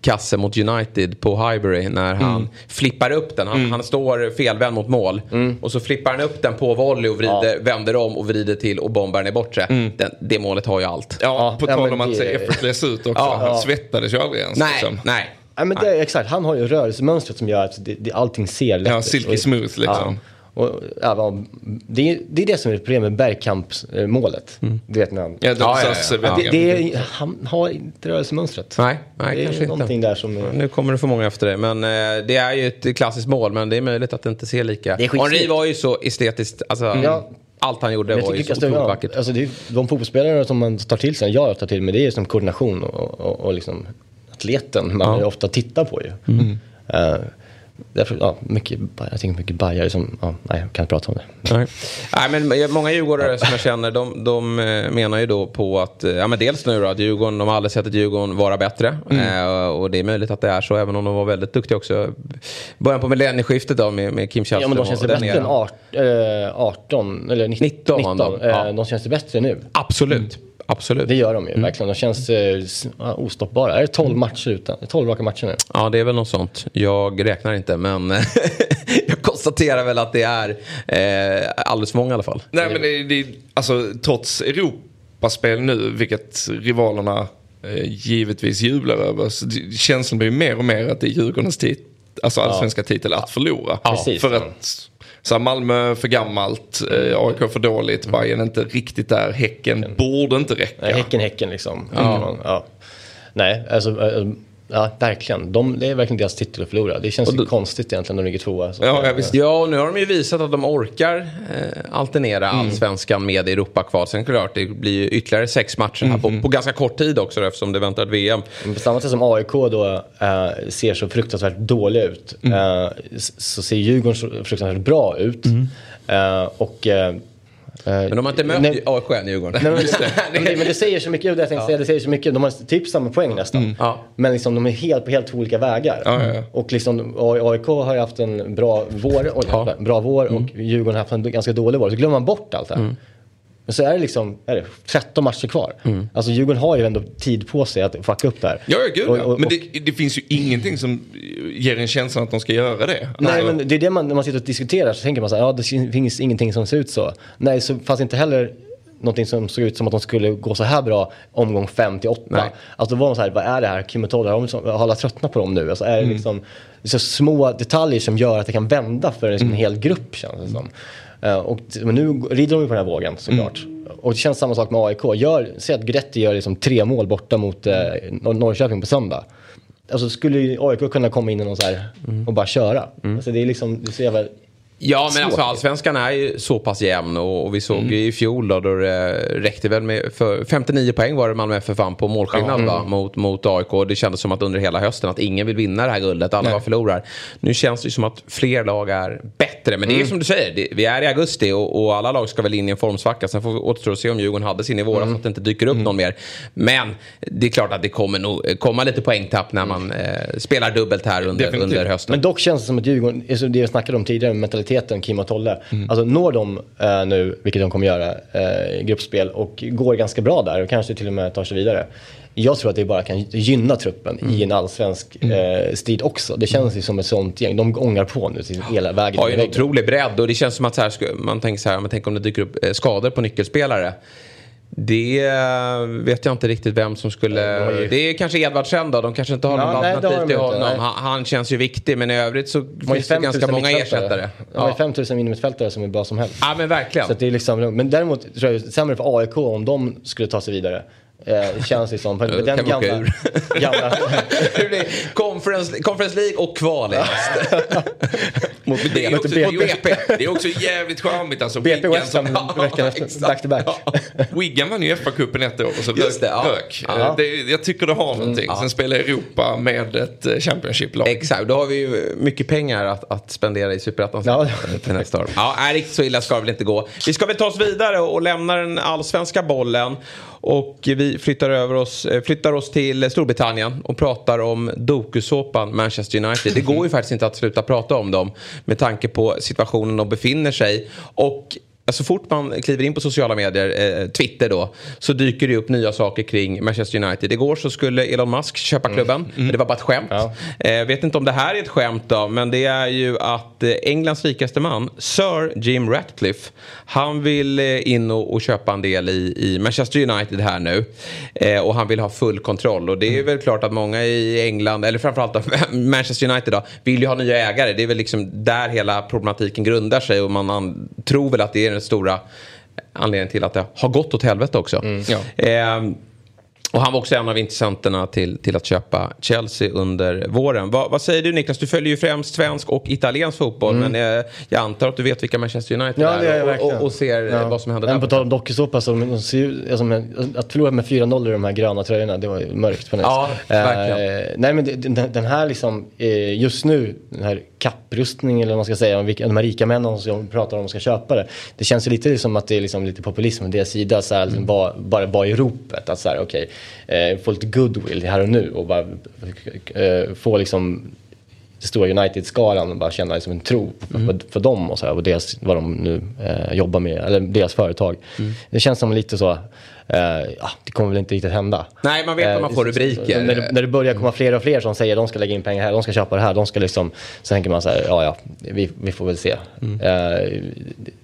kasse mot United på Highbury när han mm. flippar upp den. Han, mm. han står felvänd mot mål mm. och så flippar han upp den på volley och vrider, ja. vänder om och vrider till och bombar den i bortre. Mm. Den, det målet har ju allt. Ja, på tal om att se effortless ut också. Ja. Han svettades ju aldrig ens. Nej, liksom. nej. Ja, men det, exakt, han har ju rörelsemönstret som gör att det, det, allting ser lätt ut. Ja, silky smooth liksom. Ja. Och, ja, det, är, det är det som är problemet med Bergkamp-målet. Mm. Du vet när han... Ja, ja, ja, ja. Det, det är, han har inte rörelsemönstret. Nej, nej det kanske är någonting inte. där som... Är... Nu kommer det för många efter det. Men eh, det är ju ett klassiskt mål. Men det är möjligt att det inte ser lika... Henri var ju så estetiskt... Alltså, mm. Allt han gjorde var ju så otroligt vackert. Alltså, det är, de fotbollsspelare som man tar till sig, jag tar till mig, det är som koordination och, och, och liksom atleten man ofta tittar på ju. Mm. Uh, Därför, ja, mycket, jag tänker mycket bajare som, ja, nej jag kan inte prata om det. Nej, nej men många djurgårdare som jag känner de, de eh, menar ju då på att, eh, ja men dels nu då att Djurgården, de har aldrig sett ett Djurgården vara bättre. Mm. Eh, och det är möjligt att det är så även om de var väldigt duktiga också. Början på millennieskiftet då med, med Kim Källström. Ja men de känns bättre än 18, eller 19. 19, 19. Ja. De känns bättre nu. Absolut. Mm. Absolut. Det gör de ju, mm. verkligen. De känns eh, ostoppbara. Är det 12 matcher utan? 12 raka matcher nu? Ja, det är väl något sånt. Jag räknar inte, men jag konstaterar väl att det är eh, alldeles för många i alla fall. Nej, men det, det, alltså, trots Europaspel nu, vilket rivalerna eh, givetvis jublar över, så känslan blir mer och mer att det är Djurgårdens tit alltså allsvenska ja. titel att förlora. Ja, precis, för att så Malmö för gammalt, eh, AIK för dåligt, mm. Bayern inte riktigt där, Häcken mm. borde inte räcka. Nej, häcken, Häcken liksom. Ja. ja. Nej, alltså eh, Ja, verkligen. De, det är verkligen deras titel att förlora. Det känns ju konstigt egentligen när de ligger tvåa. Ja, ja, visst. ja, och nu har de ju visat att de orkar eh, alternera mm. allsvenskan med Europakval. Sen klart, det blir ju ytterligare sex matcher här mm. på, på, ganska kort tid också eftersom det väntar ett VM. Men på samma sätt som AIK då äh, ser så fruktansvärt dåliga ut mm. äh, så ser Djurgården så fruktansvärt bra ut. Äh, och Eh, men de har inte mött nej, AIK än, Djurgården. Nej, men, det, men det säger så mycket, det jag ja. säga, det säger så mycket. De har typ samma poäng nästan. Mm. Ja. Men liksom, de är helt på helt olika vägar. Ja, och liksom, AIK har ju haft en bra vår, oj, bra vår och mm. Djurgården har haft en ganska dålig vår. Så glömmer man bort allt det här. Mm. Men så är det liksom är det 13 matcher kvar. Mm. Alltså Djurgården har ju ändå tid på sig att fucka upp där. Ja, ja gud och, och, Men det, det, finns ju ingenting som ger en känsla att de ska göra det. Nej, alltså. men det är det man, när man sitter och diskuterar så tänker man så här, ja det finns ingenting som ser ut så. Nej, så fanns inte heller någonting som såg ut som att de skulle gå så här bra omgång 5 till 8. Alltså då var de så här, vad är det här? Kim och Todd, har alla tröttnat på dem nu? Alltså är det mm. liksom så små detaljer som gör att det kan vända för en, mm. hel grupp känns det som. Uh, och, men nu rider de ju på den här vågen såklart. Mm. Och det känns samma sak med AIK. Gör, säg att Gretti gör liksom tre mål borta mot eh, Norrköping på söndag. Alltså skulle ju AIK kunna komma in och, så här, mm. och bara köra. Mm. Alltså det är liksom, det är så jävla Ja, men alltså allsvenskan är ju så pass jämn och, och vi såg mm. ju i fjol då, då det räckte väl med för 59 poäng var det Malmö FF vann på målskillnad mm. va, mot, mot AIK. Det kändes som att under hela hösten att ingen vill vinna det här guldet, alla bara förlorar. Nu känns det som att fler lag är bättre, men det är mm. som du säger, det, vi är i augusti och, och, alla lag ska väl in i en formsvacka. Sen får vi återstå och se om Djurgården hade sin i våras, mm. att det inte dyker upp mm. någon mer. Men det är klart att det kommer nog komma lite poängtapp när man eh, spelar dubbelt här under, under hösten. Men dock känns det som att Djurgården, det vi snackade om tidigare, mentaliteten Kim och Tolle. Mm. Alltså når de eh, nu, vilket de kommer göra, eh, gruppspel och går ganska bra där och kanske till och med tar sig vidare. Jag tror att det bara kan gynna truppen mm. i en allsvensk mm. eh, strid också. Det känns ju som ett sånt gäng. De ångar på nu till hela vägen. Har ju en otrolig bredd och det känns som att här, man tänker så här, man tänker om det dyker upp eh, skador på nyckelspelare. Det vet jag inte riktigt vem som skulle... Det är kanske Edvardsen då. De kanske inte har ja, något alternativ till honom. Han, han, känns ju viktig men i övrigt så finns det ganska många ersättare. De har ju 5000 minimittfältare som är bra som helst. Ja men verkligen. Så det är liksom, men däremot tror jag sämre för AIK om de skulle ta sig vidare. Eh, känns det som. Med den kan gamla... Ur. gamla... det blir conference, conference League och kval Mot Det är, BP. också, BP. det är också jävligt charmigt. Alltså, BP Wigan West Ham som- veckan efter, back to back. Wigan vann ju FA-cupen ett år och så Just det, ja. rök. Ja. Mm, Det, jag tycker det har någonting. Sen spelar Europa med ett eh, Championship-lag. Exakt, då har vi ju mycket pengar att, att spendera i Superettan Ja. till nästa år. Ja, riktigt så illa ska det väl inte gå. Vi ska väl ta oss vidare och lämna den allsvenska bollen. Och vi flyttar, över oss, eh, flyttar oss till Storbritannien och pratar om dokusåpan Manchester United. Det går ju faktiskt inte att sluta prata om dem med tanke på situationen de befinner sig i. Och så fort man kliver in på sociala medier, eh, Twitter då, så dyker det upp nya saker kring Manchester United. Igår så skulle Elon Musk köpa klubben, men det var bara ett skämt. Ja. Eh, vet inte om det här är ett skämt då, men det är ju att eh, Englands rikaste man, Sir Jim Ratcliffe, han vill eh, in och, och köpa en del i, i Manchester United här nu. Eh, och han vill ha full kontroll. Och det är väl klart att många i England, eller framförallt då, Manchester United då, vill ju ha nya ägare. Det är väl liksom där hela problematiken grundar sig och man, tror väl att det är stora anledningen till att det har gått åt helvete också. Ja. Eh, och han var också en av intressenterna till, till att köpa Chelsea under våren. Va, vad säger du Niklas? Du följer ju främst svensk och italiensk fotboll. Men eh, jag antar att du vet vilka Manchester United Mm. Ja, jag är och, och, och ser Ja. vad som händer Men där. på tal om dokusåpa, så de, de alltså, med, att förlora med 4-0 i de här gröna tröjorna, det var ju mörkt på något Ja, verkligen. Eh, nej men den, den här liksom, eh, just nu, den här kapprustningen eller vad man ska säga, om vilka, de här rika männen som pratar om att ska köpa det. Det känns ju lite som att det är liksom lite populism från deras sida, så här, Mm. bara, bara, bara i ropet. Att så här, okej, eh, få lite goodwill här och nu och bara eh, få liksom stora United-skalan och bara känna liksom en tro för, Mm. för, för dem och så här, och deras, vad de nu eh, jobbar med, eller deras företag. Mm. Det känns som lite så, eh, ja, det kommer väl inte riktigt hända. Nej, man vet vad man får så- rubriker. När det, när det börjar komma fler och fler som säger de ska lägga in pengar här, de ska köpa det här, de ska liksom, så tänker man så här, ja ja, vi, vi får väl se. Mm. Eh,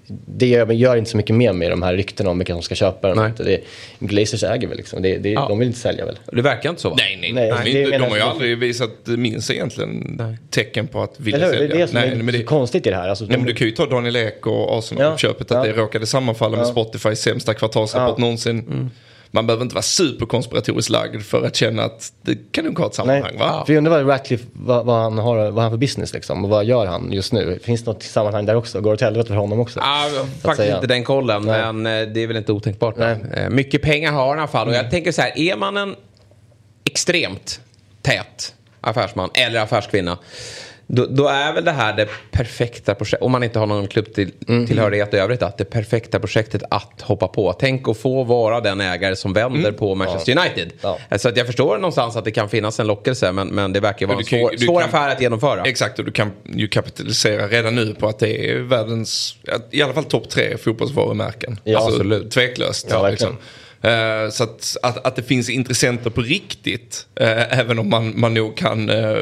det gör, gör inte så mycket mer med de här ryktena om vilka som ska köpa. Nej. Det, Glazers äger väl liksom, det, det, Ja. de vill inte sälja väl. Det verkar inte så va? Nej, nej, Nej, nej. det De, menar har ju aldrig visat minst egentligen tecken på att vilja Eller hur? Det sälja. är det som nej, är men det, så konstigt i det här. Alltså, nej, men du kan ju ta Daniel Ek och Arsenal-köpet, Ja, att ja. det råkade sammanfalla med. Spotifys sämsta kvartalsrapport Ja. någonsin. Man behöver inte vara superkonspiratoriskt lagd för att känna att det kan nog ha ett sammanhang. Nej, Va? för jag undrar vad Ratcliffe, vad, vad, han har, vad han för business liksom. Och vad gör han just nu? Finns det något sammanhang där också? Går det åt helvete för honom också? Att faktiskt säga. inte den kollen, Nej. men eh, det är väl inte otänkbart. Nej. Eh, Mycket pengar har han i alla fall. Och jag tänker så här, är man en extremt tät affärsman eller affärskvinna. Då, då är väl det här det perfekta projektet, om man inte har någon klubbtillhörighet i övrigt, att det perfekta projektet att hoppa på. Tänk att få vara den ägare som vänder på Manchester United. Ja. Så att jag förstår någonstans att det kan finnas en lockelse, men, men det verkar vara en du kan svår, svår kan- affär att genomföra. Exakt, och du kan ju kapitalisera redan nu på att det är världens, i alla fall topp tre fotbollsvarumärken. Ja, alltså, absolut. Tveklöst. Ja, verkligen. Eh, så att, att, att det finns intressenter på riktigt, eh, även om man, man nog kan eh,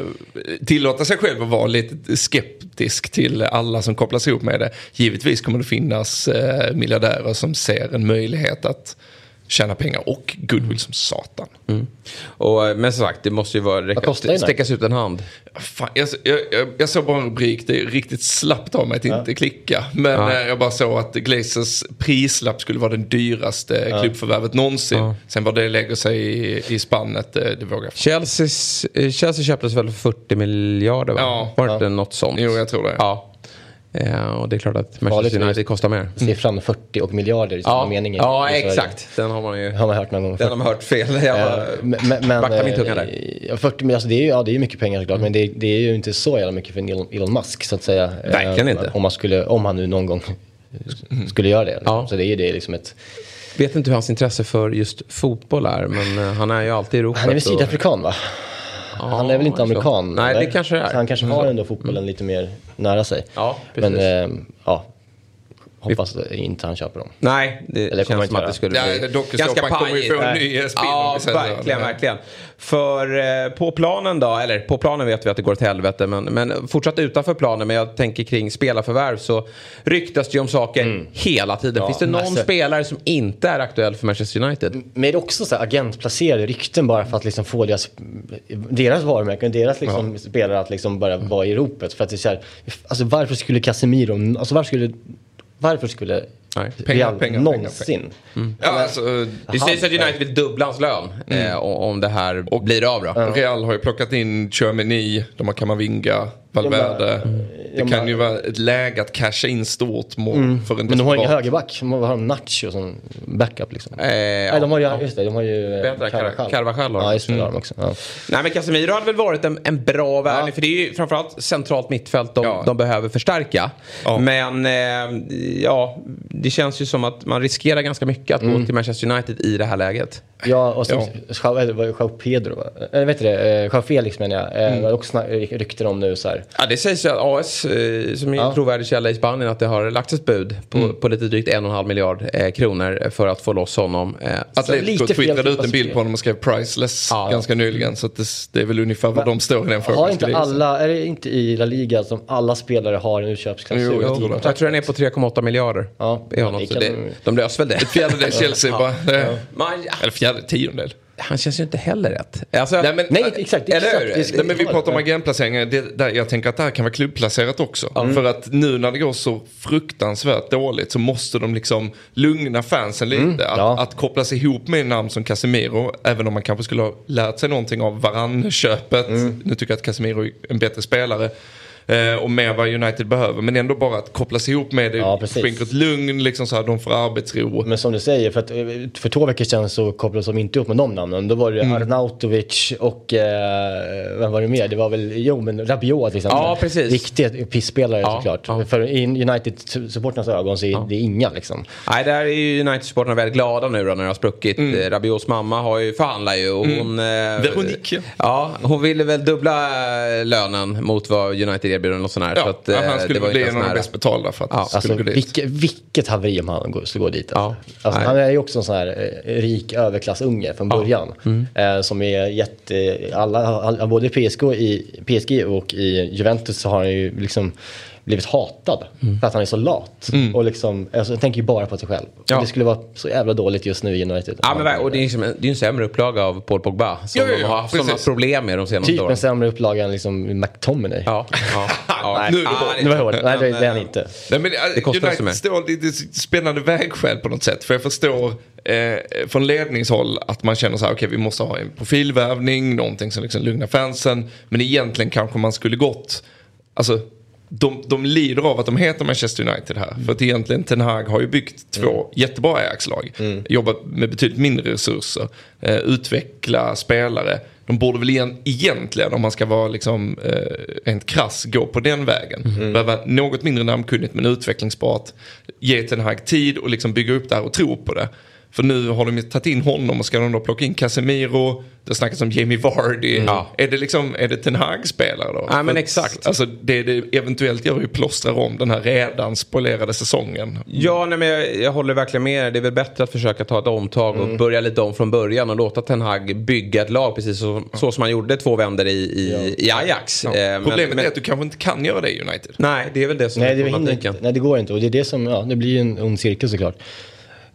tillåta sig själv att vara lite skeptisk till alla som kopplas ihop med det. Givetvis kommer det finnas eh, miljardärer som ser en möjlighet att tjäna pengar och goodwill som satan. Och, eh, men som sagt, det måste ju vara, räcka, sträckas ut en hand. Fan, jag, jag, jag, jag såg bara en rubrik, det är riktigt slappt av mig att inte klicka. Men Ja. eh, jag bara såg att Glazers prislapp skulle vara den dyraste klubbförvärvet någonsin. Sen vad det lägger sig i, i spannet, eh, det, det vågar jag Chelseas, Chelsea köptes väl för 40 miljarder va? Ja. Var det inte något sånt? Jo, jag tror det. Ja. Eh, och det är klart att Manchester United kostar mer. Siffran 40 och miljarder i samma Ja, mening. ja exakt. Den har man ju har man hört någon gång den har man hört fel. Jag Eh, men, men, backar min eh, tunga där. Mm. ja, 40, men alltså det är ju ja, det är mycket pengar såklart, men det, det är ju inte så jävla mycket för Elon, Musk så att säga. Eh, Verkligen inte. Om, man skulle, om han nu någon gång skulle göra det. Liksom. Ja. Så det är ju det liksom ett... Vet inte hur hans intresse för just fotboll är, men eh, han är ju alltid i ropet. Han är väl och- sydafrikan va? han är väl inte amerikan? Nej, eller? det kanske det är. Så han kanske har ändå fotbollen lite mer nära sig. Ja, precis. Men eh, ja, hoppas inte han köper dem. Nej, det Eller känns som att det skulle Ja, bli dokusåpan ganska kommer ju få en pajigt. ny, spin om Ja, verkligen, Ja. verkligen. För eh, på planen då, eller på planen vet vi att det går åt helvete, men, men fortsatt utanför planen, men jag tänker kring spelarförvärv så ryktas det ju om saker hela tiden. Ja, Finns det någon massor. spelare som inte är aktuell för Manchester United? Men det är också så här agentplacerade rykten bara för att liksom få deras, deras varumärken, deras liksom spelare att liksom bara vara i ropet. För att det är så här, alltså varför skulle Casemiro, alltså varför skulle, varför skulle Nej. Pengar, Real pengar, någonsin? Ja, alltså, Det sägs att United vill dubbla hans lön eh, om- det här blir av då. Real har ju plockat in Chouameni, de har Kamavinga, Valverde. Det kan ju vara ett läge att casha in stort mål för en Mm. Men de har ingen högerback. De har Nacho som backup liksom. Eh, Nej, de har ju, ja. just det, de har ju... eh, Carvajal de. Ja, just det, de också. Ja. Nej men Casemiro hade väl varit en, en bra värvning. För det är ju framförallt centralt mittfält de, Ja. de behöver förstärka. Ja. Men eh, ja, det känns ju som att man riskerar ganska mycket att Mm. gå till Manchester United i det här läget. Ja, och var det Joao Pedro, va? Eller vet du det? Eh, Joao Felix menar jag. Mm. Eh, Det var också rykten om nu så här. Ja, det sägs ju att AS, eh, som är en Ja. trovärdig källa i Spanien, att det har lagts ett bud på, Mm. på lite drygt en och en halv miljard eh, kronor för att få loss honom. Eh, Atletico twittrade ut en bild på honom och skrev priceless Ja. ganska nyligen. Så att det, det är väl ungefär vad de står i den frågan. Har inte alla, är det inte i La Liga som alla spelare har en utköpsklausul? Jo, jag tror det. jag tror den är på 3,8 miljarder. Ja, i honom. det Så kan det, de- löser väl det. Ett fjärdedel Chelsea bara. Man, eller fjärde tiondel. Han känns ju inte heller rätt. Alltså, Nej, men- Nej, exakt. Eller exakt. Nej, men vi pratar om agentplaceringar. Det, där, jag tänker att det här kan vara klubbplacerat också. För att nu när det går så fruktansvärt dåligt så måste de liksom lugna fansen lite. Att, ja. att kopplas ihop med en namn som Casemiro, även om man kanske skulle ha lärt sig någonting av Varann-köpet. Nu tycker jag att Casemiro är en bättre spelare. Eh, och mer vad United behöver. Men ändå bara att kopplas ihop med det. Ja, skänker ett lugn, liksom så här, de får arbetsro. Men som du säger, för, att, eh, för två veckor sedan så kopplades de inte upp med de namnen. Då var det Mm. Arnautovic och, eh, vem var det mer? Det var väl, jo men Rabiot till exempel. Ja, precis. Viktiga pisspelare Ja, såklart. ja. För i United-supporternas ögon så är det inga liksom. Nej, där är ju United-supportrarna väldigt glada nu då när det har spruckit. Mm. Rabiots mamma har ju, förhandlar ju och hon... Eh, Veronique. Ja, hon ville väl dubbla eh, lönen mot vad United erbjuder. Något sånt här, så Ja, att, eh, att han skulle det var bli en av de bäst betalda för att Ja. skulle Alltså gå dit. vilket, vilket haveri om han skulle gå dit. Alltså. Ja. Alltså, han är ju också en sån här eh, rik överklassunge från början. Mm. Eh, som är jätte, alla, alla, både PSG, i, PSG och i Juventus så har han ju liksom blivit hatad Mm. för att han är så lat. Och liksom, alltså, jag tänker ju bara på sig själv. Ja. Det skulle vara så jävla dåligt just nu i United. Ja, men, och det är ju liksom det är en sämre upplaga av Paul Pogba. Som Ja, ja, de ja, har haft sådana problem med de senaste Typ åren. en sämre upplaga än liksom McTominay. Ja, ja, ja. Nu är det hårt. det var hårt. Nej, det, det är han inte. Nej, men, Det kostar också United står lite spännande vägskäl på något sätt. För jag förstår eh, från ledningshåll att man känner så här, okej vi måste ha en profilvärvning, någonting som liksom lugnar fansen. Men egentligen kanske man skulle gått, alltså de, de lider av att de heter Manchester United här. För att egentligen Ten Hag har ju byggt två jättebra Ajax-lag. Jobbat med betydligt mindre resurser. Eh, utveckla spelare. De borde väl igen, egentligen, om man ska vara liksom, eh, rent krass, gå på den vägen. Behöva något mindre namnkunnigt men utvecklingsbart. Ge Ten Hag tid och liksom bygga upp det här och tro på det. För nu har de ju tagit in honom och ska de då plocka in Casemiro. Det snackas om Jamie Vardy. Ja. Är det liksom, är det Ten Hag-spelare då? Ja, men exakt. Alltså det det eventuellt gör är ju plåstrar om den här redan spoilerade säsongen. Ja, nej, men jag, jag håller verkligen med. Det är väl bättre att försöka ta ett omtag och börja lite om från början och låta Ten Hag bygga ett lag precis så, så som han gjorde två vändor i, i, i Ajax. Ja. Eh, Problemet men, är att du kanske inte kan göra det i United. Nej, det är väl det som Nej, är problematiken. nej, det går inte. Och det är det som, ja, det blir ju en ond cirkel såklart.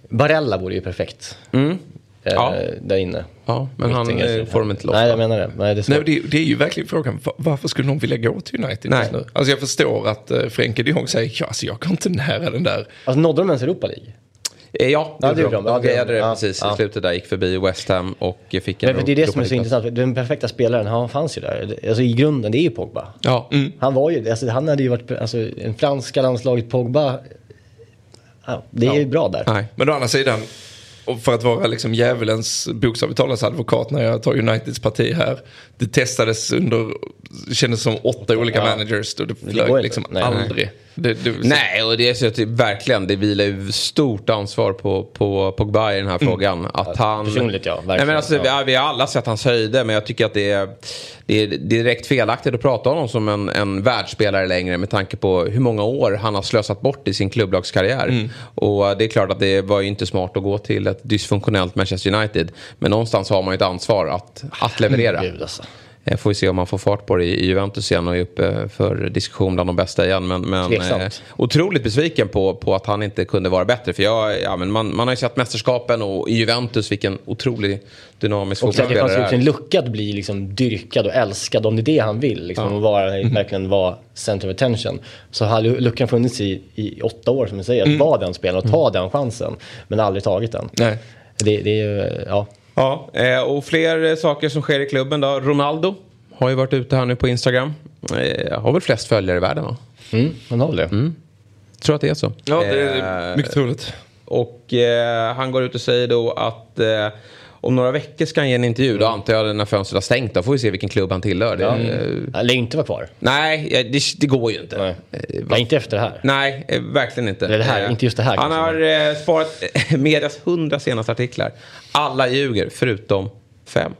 Barella vore ju perfekt. Eh, Mm. Ja. Där inne. Ja, men han eh, får de inte loss. Nej, jag menar det. Nej, det är. Nej, det, det är ju verkligen frågan, va- varför skulle någon vilja gå till United Nej. nu? Alltså jag förstår att uh, Frenkie de Jong säger, ja, alltså, jag går inte nära den där. Alltså nådde de ens Europa League? Eh, Ja, Ja, det det gjorde de. Ja, det grejade det gjorde de. precis Ja. i slutet där. Gick förbi West Ham och fick en Men det är det som är så intressant. Den perfekta spelaren, han fanns ju där. Alltså i grunden, det är ju Pogba. Ja. Han var ju, alltså, han hade ju varit, alltså en franska landslaget Pogba, ja, det är ju bra där. Nej. Men å andra sidan, och för att vara liksom djävulens bokstavligt advokat när jag tar Uniteds parti här. Det testades under, det kändes som åtta olika Ja. managers. Och det flög liksom Nej, nej. aldrig. Det, det, Nej, och det är så att det, verkligen, det vilar ju stort ansvar på, på Pogba i den här frågan. Att han... personligt, ja, verkligen. Nej, men alltså, Ja. vi, har, vi har alla sett hans höjder, men jag tycker att det är, det är direkt felaktigt att prata om honom som en, en världsspelare längre med tanke på hur många år han har slösat bort i sin klubblagskarriär. Och det är klart att det var ju inte smart att gå till ett dysfunktionellt Manchester United. Men någonstans har man ju ett ansvar att, att leverera. Gud alltså. Eh, Får vi se om man får fart på det i Juventus igen och är uppe för diskussion bland de bästa igen. Men, men eh, otroligt besviken på, på att han inte kunde vara bättre. För jag, ja, men man, man har ju sett mästerskapen och i Juventus vilken otrolig dynamisk Och så att det fanns ju fotbollsspelare en det är. lucka att bli liksom dyrkad och älskad om det är det han vill. Liksom, och vara, verkligen vara center of attention. Så har lu- luckan funnits i, i åtta år som du säger. Att vara den spelaren och ta den chansen. Men aldrig tagit den. Nej. Det, det är ju, ja. Ja, eh, och fler eh, saker som sker i klubben då. Ronaldo har ju varit ute här nu på Instagram. Eh, har väl flest följare i världen va? Mm, han har väl det. Tror att det är så. Ja, det är mycket troligt. Och eh, han går ut och säger då att eh, om några veckor ska han ge en intervju. Då antar jag när fönstret har stängt. Då får vi se vilken klubb han tillhör. Det, Ja. eh, Han lär inte vara kvar. nej, det, det går ju inte. Nej. Eh, Nej, inte efter det här. Nej, eh, verkligen inte. Det här, inte just det här Han kanske. har eh, sparat medias hundra senaste artiklar. Alla ljuger, förutom fem.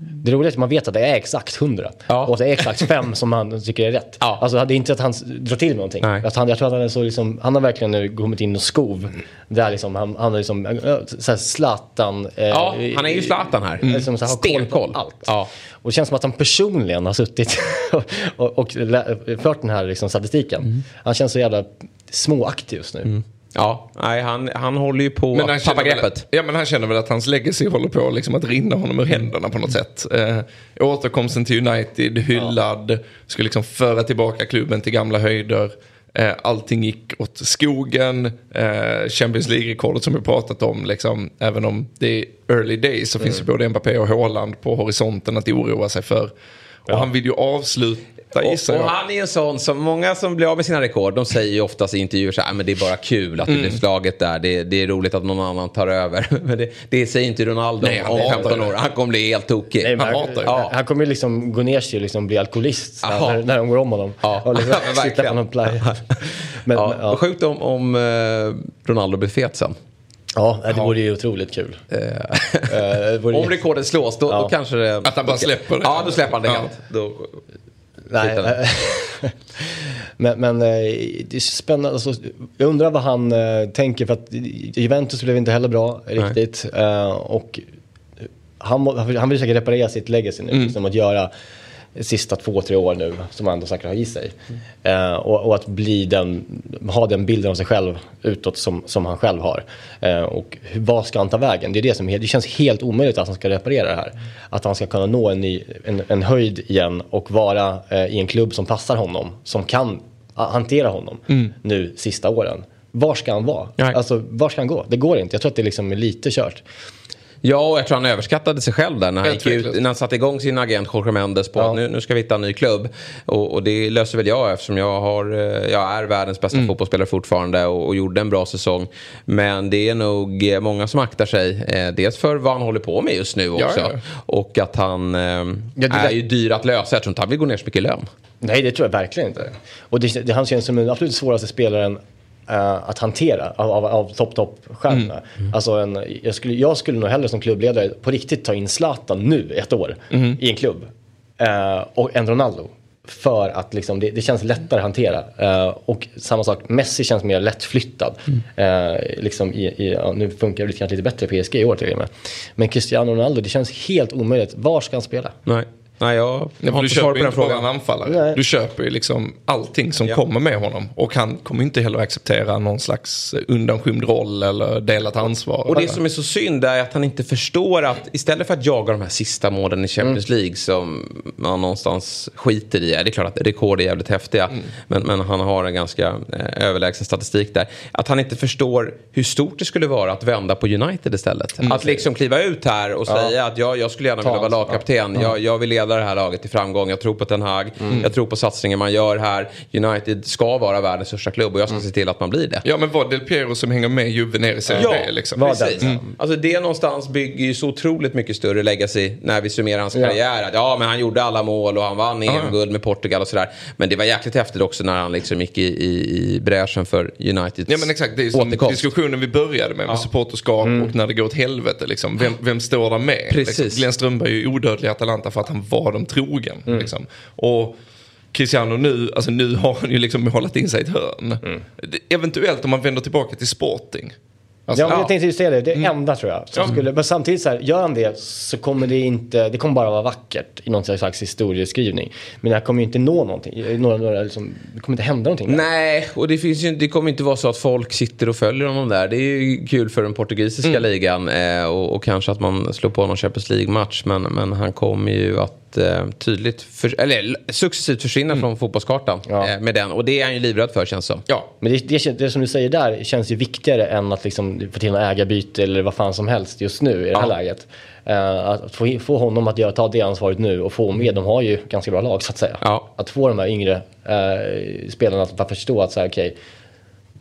Det roliga är att man vet att det är exakt 100. Ja. Och att det är exakt fem som han tycker är rätt. Ja. Alltså det är inte att han drar till med någonting. Nej. Att han, jag tror att han, är så liksom, han har verkligen nu kommit in och skov. Där liksom, han, han är liksom, äh, såhär Zlatan. eh, Ja, han är ju Zlatan här. Liksom, så här, har koll på Stenkoll. Allt. Ja. Och det känns som att han personligen har suttit och, och lä- fört den här liksom, statistiken. Mm. Han känns så jävla småaktig just nu. Ja, nej, han, han håller ju på Men han att tappa känner, väl, greppet. ja, men han känner väl att hans legacy håller på liksom att rinna honom ur händerna på något sätt. Eh, återkomsten till United, hyllad, skulle liksom föra tillbaka klubben till gamla höjder. Eh, allting gick åt skogen. Eh, Champions League-rekordet som vi pratat om, liksom, även om det är early days så finns ju både Mbappé och Haaland på horisonten att oroa sig för. Och han vill ju avsluta gissar Och, och jag. han är en sån som, många som blir av med sina rekord, de säger ju oftast i intervjuer så här, "Ah, men det är bara kul att det Mm. blir slaget där, det, det är roligt att någon annan tar över. Men det, det säger inte Ronaldo Nej, om hatar 15 det. år, han kommer bli helt tokig. Nej, Han hatar. Ja. han kommer ju liksom gå ner sig och liksom bli alkoholist när, när de går om honom. Ja. Och liksom sitta på någon play. Men, ja, ja. Sjukt om, om eh, Ronaldo blir fet sen. Ja, det vore ju otroligt kul. Eh, ju- Om rekordet slås, då, Ja. då kanske det... Att han bara släpper det. Ja, då släpper han det Ja. helt. Då, Nej, men, men eh, det är spännande. Alltså, jag undrar vad han eh, tänker för att Juventus blev inte heller bra riktigt. Eh, och han, han vill säkert reparera sitt legacy nu. Liksom att göra sista två, tre år nu som han ändå säkert har i sig. Eh, och, och att bli den, ha den bilden av sig själv utåt som, som han själv har. Eh, och hur, vad ska han ta vägen? Det, är det, som, det känns helt omöjligt att han ska reparera det här. Att han ska kunna nå en, ny, en, en höjd igen och vara eh, i en klubb som passar honom. Som kan ah, hantera honom nu sista åren. Var ska han vara? Nej. Alltså, var ska han gå? Det går inte. Jag tror att det liksom är lite kört. Ja, och jag tror han överskattade sig själv där när han, gick ut, när han satte igång sin agent Jorge Mendes på Ja. att nu, nu ska vi hitta en ny klubb. Och, och det löser väl jag eftersom jag, har, eh, jag är världens bästa fotbollsspelare fortfarande och, och gjorde en bra säsong. Men det är nog eh, många som aktar sig. Eh, dels för vad han håller på med just nu Ja, också. ja. Och att han eh, Ja, är ju dyr att lösa. Jag tror inte han vill gå ner så mycket i lön. Nej, det tror jag verkligen inte. Och det, det, han känns som den absolut svåraste spelaren eh, att hantera av, av, av topp, topp stjärnorna. Alltså en, jag, skulle, jag skulle nog hellre som klubbledare på riktigt ta in Zlatan nu ett år i en klubb. Eh, och än Ronaldo. För att liksom, det, det känns lättare att hantera. Eh, och samma sak, Messi känns mer lättflyttad. Eh, liksom i, i, ja, nu funkar det kanske lite bättre i PSG i år till och med. Men Cristiano Ronaldo, det känns helt omöjligt. Var ska han spela? Nej, Nej jag Nej, har du köper på ju den inte bara frågan. en anfallare. Nej. Du köper ju liksom allting som Ja. kommer med honom. Och han kommer inte heller acceptera någon slags undanskymd roll eller delat ansvar. Och det som är så synd är att han inte förstår att istället för att jaga de här sista målen i Champions League som man någonstans skiter i. Det är klart att rekord är jävligt häftiga. Men, men han har en ganska eh, överlägsen statistik där. Att han inte förstår hur stort det skulle vara att vända på United istället. Att liksom kliva ut här och säga att jag, jag skulle gärna Ta vilja vara lagkapten. Jag, jag vill leda det här laget till framgång. Jag tror på Ten Hag. Jag tror på satsningen man gör här. United ska vara världens största klubb och jag ska se till att man blir det. Ja men var Del Piero som hänger med Juve ner i Serie Ja, B liksom. Precis. den. Alltså det någonstans bygger ju så otroligt mycket större legacy när vi summerar hans Ja. karriär. Att, ja, men han gjorde alla mål och han vann EM-guld med Portugal och sådär. Men det var jäkligt häftigt också när han liksom gick i, i, i bräschen för Uniteds Ja men exakt, det är som återkomst. diskussionen vi började med, med supporterskap och när det går åt helvete. Liksom. Vem, vem står där med? Precis. Liksom. Glenn Strömberg är ju odödlig i Atalanta för att han var dem trogen. Liksom. Och Cristiano nu, alltså nu har han ju liksom hållit in sig i ett hörn. Det- Eventuellt om man vänder tillbaka till Sporting. Alltså, Ja, jag tänkte just säga det. Det är enda tror jag. Som Ja. skulle, men samtidigt så här, gör han det så kommer det inte, det kommer bara vara vackert i någon slags historieskrivning. Men det här kommer ju inte nå någonting. Några, några, liksom, det kommer inte hända någonting. där. Nej, och det, finns ju, det kommer inte vara så att folk sitter och följer honom där. Det är ju kul för den portugisiska ligan eh, och, och kanske att man slår på någon Champions League-match. Men, men han kommer ju att ett eh, tydligt, för, eller successivt försvinna från fotbollskartan Ja. eh, med den. Och det är han ju livrädd för känns som. Ja, Men det, det, det som du säger där känns ju viktigare än att liksom få till något ägarbyte eller vad fan som helst just nu i det här läget. Eh, att få, få honom att göra, ta det ansvaret nu och få med, de har ju ganska bra lag så att säga. Ja. Att få de här yngre eh, spelarna att förstå att så här, okej,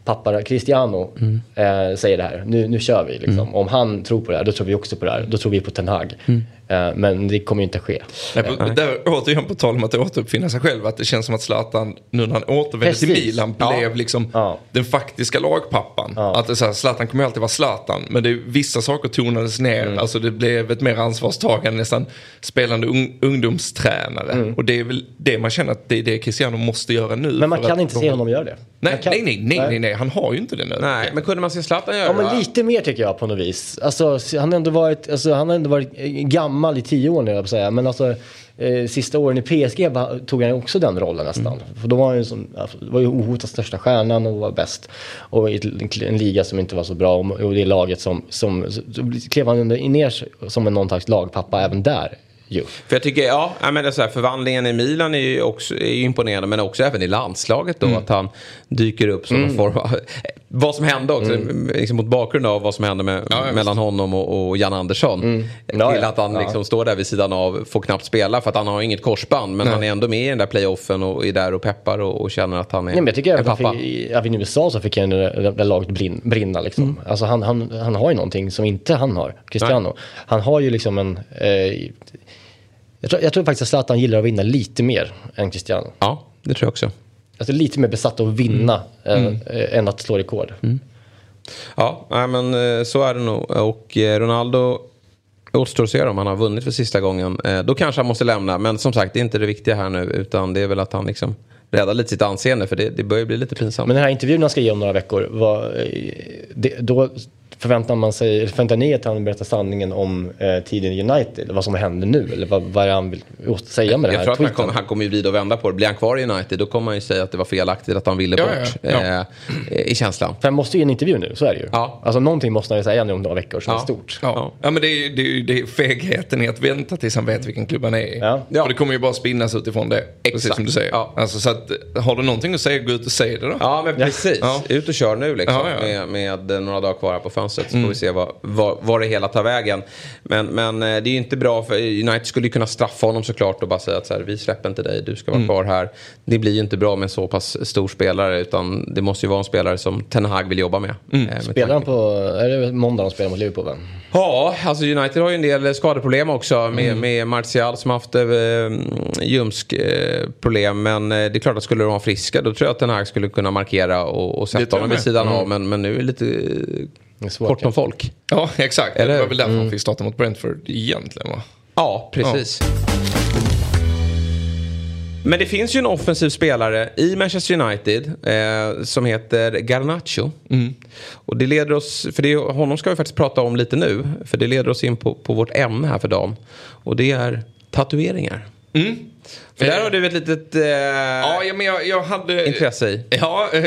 pappa Cristiano Mm. eh, säger det här, nu, nu kör vi. Liksom. Om han tror på det här, då tror vi också på det här. Då tror vi på Ten Hag. Mm. Eh, men det kommer ju inte ske. Nej, på, där, återigen på tal om att återuppfinna sig själv, att det känns som att Zlatan, nu när han återvände till Precis. Milan, Ja. blev liksom Ja. den faktiska lagpappan. Ja. Att det är så här, Zlatan kommer ju alltid vara Zlatan, men det, vissa saker tonades ner. Mm. Alltså det blev ett mer ansvarstagande, nästan spelande ung, ungdomstränare. Mm. Och det är väl det man känner att det är det Cristiano måste göra nu. Men man kan inte se honom göra det. Nej, kan- nej, nej, nej, nej, nej, han har ju inte det nu. Nej, men kunde man se Zlatan göra Ja det? men lite mer tycker jag på något vis. Alltså, han har ändå varit, alltså, han har ändå varit eh, gammal i tio år nu jag säga. Men alltså eh, sista åren i PSG tog han också den rollen nästan. Mm. För då var han ju, som, var ju ohotad största stjärnan och var bäst. Och i en liga som inte var så bra och det laget som, som klev han under, ner som en någon slags lagpappa även där. Ju. För jag tycker, ja, jag menar så här, förvandlingen i Milan är ju också är imponerande. Men också även i landslaget då. Att han dyker upp som en form av... Vad som hände också, liksom mot bakgrund av vad som hände med, Ja, mellan honom och, och Jan Andersson. Ja, till att han Ja. liksom står där vid sidan av, får knappt spela för att han har inget korsband. Men han är ändå med i den där playoffen och är där och peppar och, och känner att han är Nej, men jag tycker en att pappa. fick, även i USA så fick han det, laget brin, brinna. Liksom. Mm. Alltså han, han, han har ju någonting som inte han har, Cristiano. Han har ju liksom en... Eh, jag, tror, jag tror faktiskt att Zlatan gillar att vinna lite mer än Cristiano. Ja, det tror jag också. Alltså lite mer besatt av att vinna Mm. än, eh, än att slå rekord. Ja, nej, men eh, så är det nog. Och eh, Ronaldo återstår att se om han har vunnit för sista gången. Då kanske han måste lämna. Men som sagt, det är inte det viktiga här nu. Utan det är väl att han liksom räddar lite sitt anseende. För det, det börjar bli lite pinsamt. Men den här intervjun han ska ge om några veckor, var, det, då förväntar man sig, förväntar ni att han berättar sanningen om eh, tiden i United? Eller vad som händer nu? Eller vad, vad är det han vill säga med det jag här tror att han kommer, han kommer ju vrida och vända på det. Blir han kvar i United då kommer han ju säga att det var felaktigt att han ville Ja, bort. ja, ja. Eh, I känslan. För han måste ju ge en intervju nu, så är det ju. Ja. Alltså någonting måste han ju säga nu om några veckor som Ja. är stort. Ja. ja, men det är ju det det är fegheten i att vänta tills han vet vilken klubb han är i. Ja. Ja. För det kommer ju bara spinnas utifrån det. Precis Exakt. som du säger. Ja. Alltså, så att, har du någonting att säga, gå ut och säg det då. Ja, men precis. Ja. Ut och kör nu liksom. Ja, ja. Med, med några dagar kvar här på fönstret. Så får vi se vad, vad, vad det hela tar vägen. Men, men eh, det är ju inte bra för United skulle ju kunna straffa honom såklart och bara säga att så här, vi släpper inte dig, du ska vara kvar här. Det blir ju inte bra med en så pass stor spelare utan det måste ju vara en spelare som Ten Hag vill jobba med. Eh, med Spelar han på, är det måndag de spelar mot Liverpool va? Ja, alltså United har ju en del skadeproblem också med, med Martial som haft eh, ljumskproblem. men eh, det är klart att skulle de vara friska då tror jag att Ten Hag skulle kunna markera och, och sätta honom vid sidan av. Men, men nu är det lite Det är svårt, kort kanske. folk. Ja, exakt. Eller det var väl därför han fick starta mot Brentford egentligen va? Ja, precis. Men det finns ju en offensiv spelare i Manchester United eh, som heter Garnacho. Och det leder oss, för det, är- honom ska vi faktiskt prata om lite nu. För det leder oss in på, på vårt ämne här för dagen. Och det är tatueringar. För där har du ett litet eh, Ja, men jag, jag hade... intresse i. Ja, eh,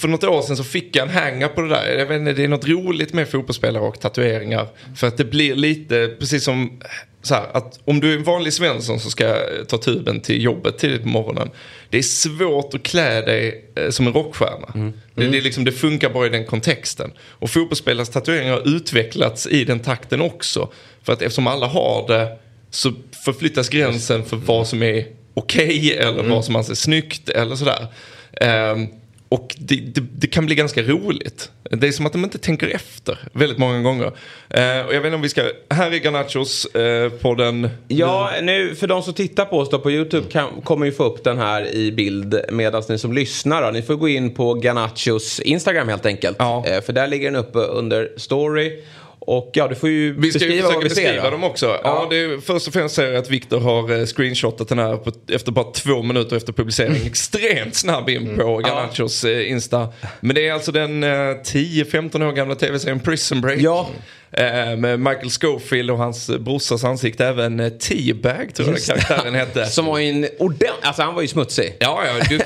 för något år sedan så fick jag en hänga på det där. Jag vet inte, det är något roligt med fotbollsspelare och tatueringar. För att det blir lite, precis som så här, att om du är en vanlig Svensson så ska ta tuben till jobbet tidigt på morgonen. Det är svårt att klä dig eh, som en rockstjärna. Det, det, är liksom, det funkar bara i den kontexten. Och fotbollsspelares tatueringar har utvecklats i den takten också. För att eftersom alla har det så förflyttas gränsen för vad som är okej eller vad som anses snyggt eller sådär. Ehm, och det, det, det kan bli ganska roligt. Det är som att de inte tänker efter väldigt många gånger. Eh, och jag vet inte om vi ska, här är Garnachos eh, på den. Ja, nu för de som tittar på oss då på YouTube kan, kommer ju få upp den här i bild medan ni som lyssnar då, ni får gå in på Ganachos Instagram helt enkelt. Ja. Eh, för där ligger den uppe under story. Och ja, du får ju Vi ska ju beskriva försöka beskriva dem också. Ja. det är, först och främst ser jag att Viktor har eh, screenshotat den här på, efter bara två minuter efter publicering. Extremt snabb in på Garnachos eh, Insta. Men det är alltså den eh, 10-15 år gamla tv-serien Prison Break. Ja. Eh, med Michael Schofield och hans brorsas ansikte. Även eh, T-Bag tror jag karaktären hette. Som var en ordentlig, alltså han var ju smutsig. Ja, ja, du,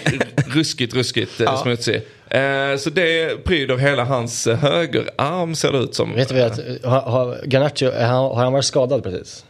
ruskigt, ruskigt eh, Ja. smutsig. Eh, så det pryder hela hans eh, högerarm ser det ut som. Vet du vad, har, har Garnacho, har han varit skadad precis?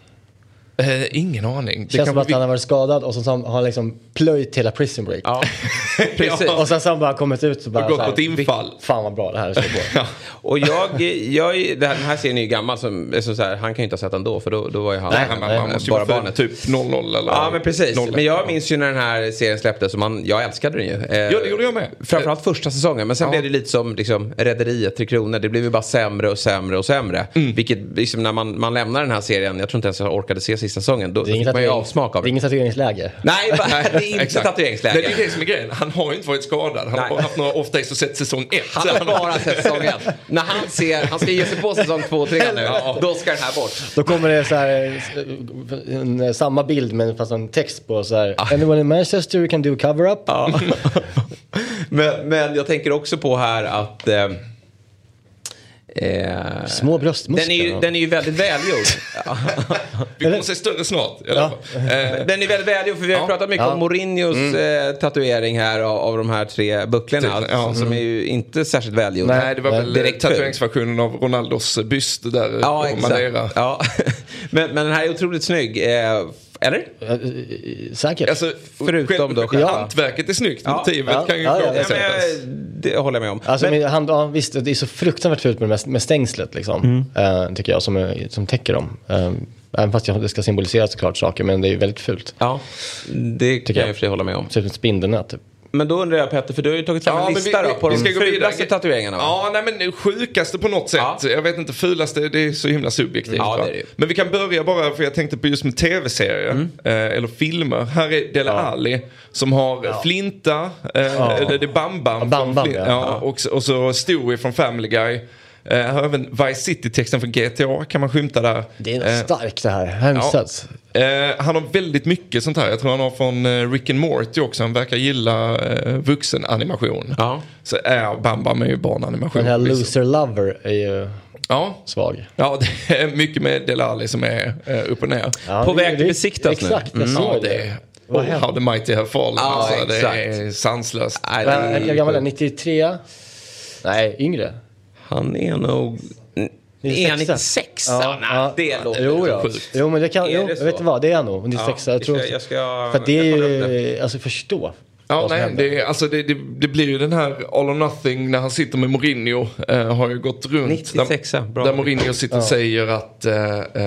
Eh, ingen aning. Det känns som att han har varit skadad och så har han liksom plöjt hela prison break. Ja, precis. Och sen så har han bara kommit ut och bara Och gått på infall. Fan vad bra det här är. Bra. Och jag, jag, den här serien är ju gammal, som, så så här, han kan ju inte ha sett den då för då, då var ju han Nej, Man, nej, man måste bara barnet. typ 00 eller Ja men precis. 01. Men jag minns ju när den här serien släpptes och man, jag älskade den ju. Eh, Ja, det gjorde jag med. Framförallt första säsongen. Men sen Ja. blev det lite som liksom, Rederiet, Tre Kronor. Det blev ju bara sämre och sämre och sämre. Mm. Vilket liksom, när man, man lämnar den här serien, jag tror inte ens jag orkade se sista säsongen. Då, Det är inget fick man ju tatuering- avsmak av det är det. inget tatueringsläge. Nej, det är inte Exakt. tatueringsläge. Nej, det är det som är grejen. Han har ju inte varit skadad. Han Nej. har bara haft några off-days och sett säsong ett. Han har bara sett säsong ett. När han ser, han ska ge sig på säsong två och tre nu. Ja. Då ska den här bort. Då kommer det så här, eh, en, samma bild men fast en text på så här. Anyone in Manchester can do cover-up. Men, men jag tänker också på här att... Eh, eh, Små bröstmuskler. den, är ju, den är ju väldigt välgjord. Vi kommer se större snart. Ja. Eh, Den är väldigt välgjord för vi har Ja. pratat mycket Ja. om Mourinhos eh, tatuering här av, av de här tre bucklorna. Typ, ja. Som är ju inte särskilt välgjord. Nej. Det var väl Direkt tatueringsversionen av Ronaldos byst där Ja, på exakt. Madeira. Ja. men, men den här är otroligt snygg. Eh, eller? Eh, eh, Säkert. Alltså, Förutom själv- då själva- Hantverket är snyggt, Ja. motivet Ja. kan ju Ja, ja, Ja, men, eh, det håller jag med om. Alltså, men, men, han, ja, visst, det är så fruktansvärt fult med, med stängslet liksom. eh, tycker jag, som, är- som täcker dem. Eh, även fast jag, det ska symbolisera såklart saker, men det är ju väldigt fult. ja, det kan jag i och för sig hålla med om. Ett spindelnät typ. Men då undrar jag Petter, för du har ju tagit fram en men lista då på de fulaste tatueringarna va? Ja, nej men sjukaste på något sätt. Ja. Jag vet inte, fulaste, det är så himla subjektivt. Ja, det är det. Men vi kan börja bara, för jag tänkte på just med tv-serier, Mm. eh, eller filmer. Här är Dele Alli som har Flinta, eh, det det är Bam Bam. Ja, Bam Bam, ja. ja. Och, så- och så Stewie från Family Guy. Eh, även Vice City-texten från GTA kan man skymta där. Det är något Eh, starkt det här. Hemskt. Eh, han har väldigt mycket sånt här. Jag tror han har från eh, Rick and Morty också. Han verkar gilla eh, vuxenanimation. Ja. Så är Bam Bam är ju barnanimation. Den här liksom. Loser Lover är ju Ja. svag. ja, det är mycket med Delali som är eh, upp och ner. Ja, På det- väg till det- besiktas nu. Exakt, jag Ja, såg det det. är... Vad Oh, how the mighty have fallen. Ja, alltså, det exakt. sanslöst. Det är Men, Hur gammal är han? 93? Nej, yngre. Han är nog... Är han 96? Ja, nej, det låter jo, ja. sjukt. jo, men det kan, Är jo, det vet du vad, det är han nog. 96, Ja, jag tror jag jag ska- För det är ju, alltså förstå. Ja, nej, det, är- alltså det, det, det blir ju den här all or nothing när han sitter med Mourinho. Eh, har ju gått runt. 96, där, bra. där Mourinho sitter och säger att eh, eh,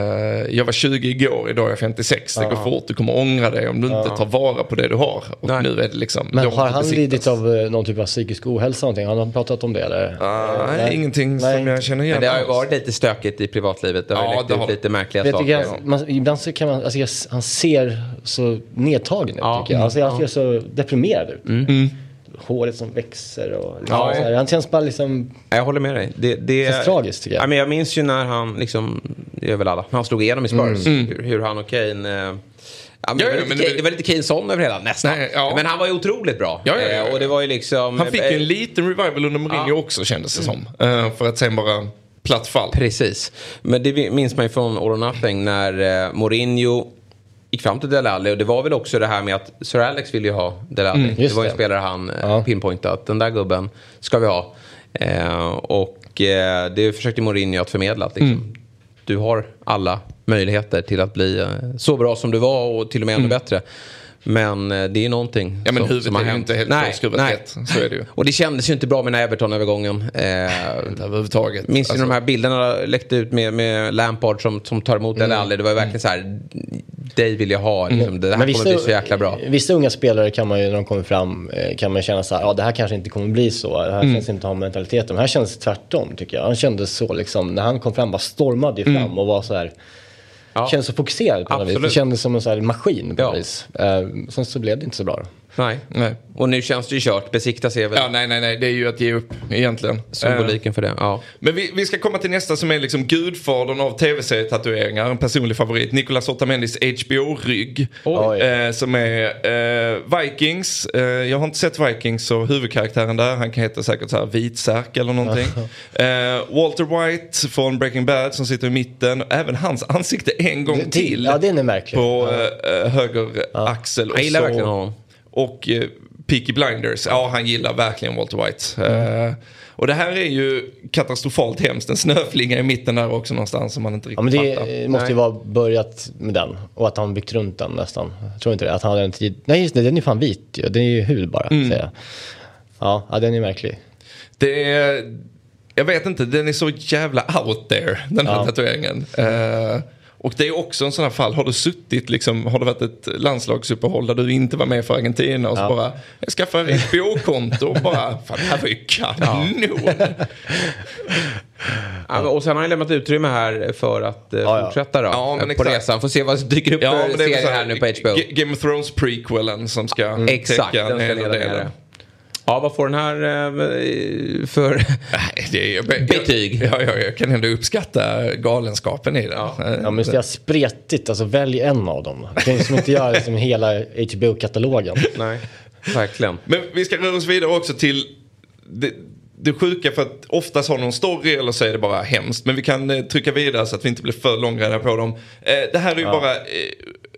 jag var 20 igår, idag är jag 56. Det går fort, du kommer ångra dig om du inte tar vara på det du har. Och Nej. nu är det liksom... Men har han besiktas. lidit av eh, någon typ av psykisk ohälsa någonting? Har han pratat om det eller? Ah, nej, ingenting Nej. som jag känner igen. Men det har ju varit lite stökigt i privatlivet. Det har ju Ja, läckt det ut har- lite märkliga Vet saker. jag, man, ibland så kan man, alltså jag, han ser så nedtagen ut Ja. tycker jag. Alltså han ser så deprimerad ut. Mm. Håret som växer och liksom, Ja. så här. Han känns bara liksom, Jag håller med dig. Det, det känns tragiskt tycker jag. Ja, men jag minns ju när han, liksom, det är väl alla, han slog igenom i Spurs. Hur, hur han och Kane... Eh, ja, men Ja, det, var ja, lite men det- det var lite Kane-son över hela, nästan. Nej, ja. Men han var ju otroligt bra. Ja, ja, ja, ja. Eh, och det var ju liksom... Han fick ju eh, en liten revival under Mourinho Ja. också kändes det som. Eh, för att sen bara platt fall. Precis. Men det minns man ju från All or Nothing när Mourinho gick fram till Dele Alli och det var väl också det här med att Sir Alex ville ju ha Dele Alli. det var ju en spelare han eh, Ja. pinpointat. Den där gubben ska vi ha. Eh, och eh, det försökte Mourinho att förmedla. Att, liksom, Du har alla möjligheter till att bli eh, så bra som du var och till och med ännu bättre. Men eh, det är någonting Ja men som, huvudet som har är ju inte helt nej, skruvat nej. rätt. Så är det ju. Och det kändes ju inte bra med den här Everton-övergången. Eh, Inte överhuvudtaget. Minns Alltså, du de här bilderna läckte ut med, med Lampard som, som tar emot Mm. Alli? Det var ju verkligen så här, dig vill jag ha. Liksom, det här kommer bli så jäkla bra. Vissa unga spelare kan man ju när de kommer fram eh, kan man känna så här, ja det här kanske inte kommer bli så. Det här Mm. känns inte ha mentaliteten. Men här känns det tvärtom tycker jag. Han kändes så liksom, när han kom fram bara stormade ju fram Mm. och var så här. Ja. Kändes så fokuserad på något vis. Det kändes som en så maskin på Ja. något vis. Eh, sen så blev det inte så bra. Nej. Nej. Och nu känns det ju kört. Besiktas är väl Ja, nej, nej, nej. Det är ju att ge upp egentligen. Eh, symboliken för det. Ja. Men vi, vi ska komma till nästa som är liksom gudfadern av tv-serietatueringar. En personlig favorit. Nicolas Otamendis HBO-rygg. Eh, som är eh, Vikings. Eh, jag har inte sett Vikings och huvudkaraktären där. Han kan heta säkert så här Vitsärk eller någonting. eh, Walter White från Breaking Bad som sitter i mitten. Även hans ansikte en gång till. Ja, den är märklig. På eh, höger axel. Jag gillar Och så- verkligen honom. Och eh, Peaky Blinders, ja han gillar verkligen Walter White. Eh, och det här är ju katastrofalt hemskt. En snöflinga i mitten där också någonstans som man inte Ja, men riktigt fattar. det måste ju vara börjat med den. Och att han byggt runt den nästan. Jag tror inte det. Att han hade en tid. Nej just det, den är fan vit ju. Den är ju hud bara. Mm. Säger jag. Ja, ja, den är märklig. Det är, jag vet inte, den är så jävla out there den här Ja. tatueringen. Eh, och det är också en sån här fall, har du suttit liksom, har det varit ett landslagsuppehåll där du inte var med för Argentina och så Ja. bara, jag skaffar ett HBO-konto och bara, fan det här var ju kanon. Ja, och sen har han lämnat utrymme här för att eh, Ja, ja. fortsätta då, Ja, men på exakt. resan. Får se vad som dyker upp Ja, för serier här nu på HBO. G- Game of Thrones prequelen som ska Exakt, täcka den ska hela delen. Ja, vad får den här eh, för... Nej, det är, jag, jag, Betyg. Ja, ja, jag kan ändå uppskatta galenskapen i det. Ja. Ja, men det är spretigt. Alltså välj en av dem. Du kan ju liksom inte göra liksom hela HBO-katalogen. Nej, verkligen. Men vi ska röra oss vidare också till det, det sjuka för att oftast har någon story eller så är det bara hemskt. Men vi kan eh, trycka vidare så att vi inte blir för långrandiga på dem. Eh, det här är ju bara eh,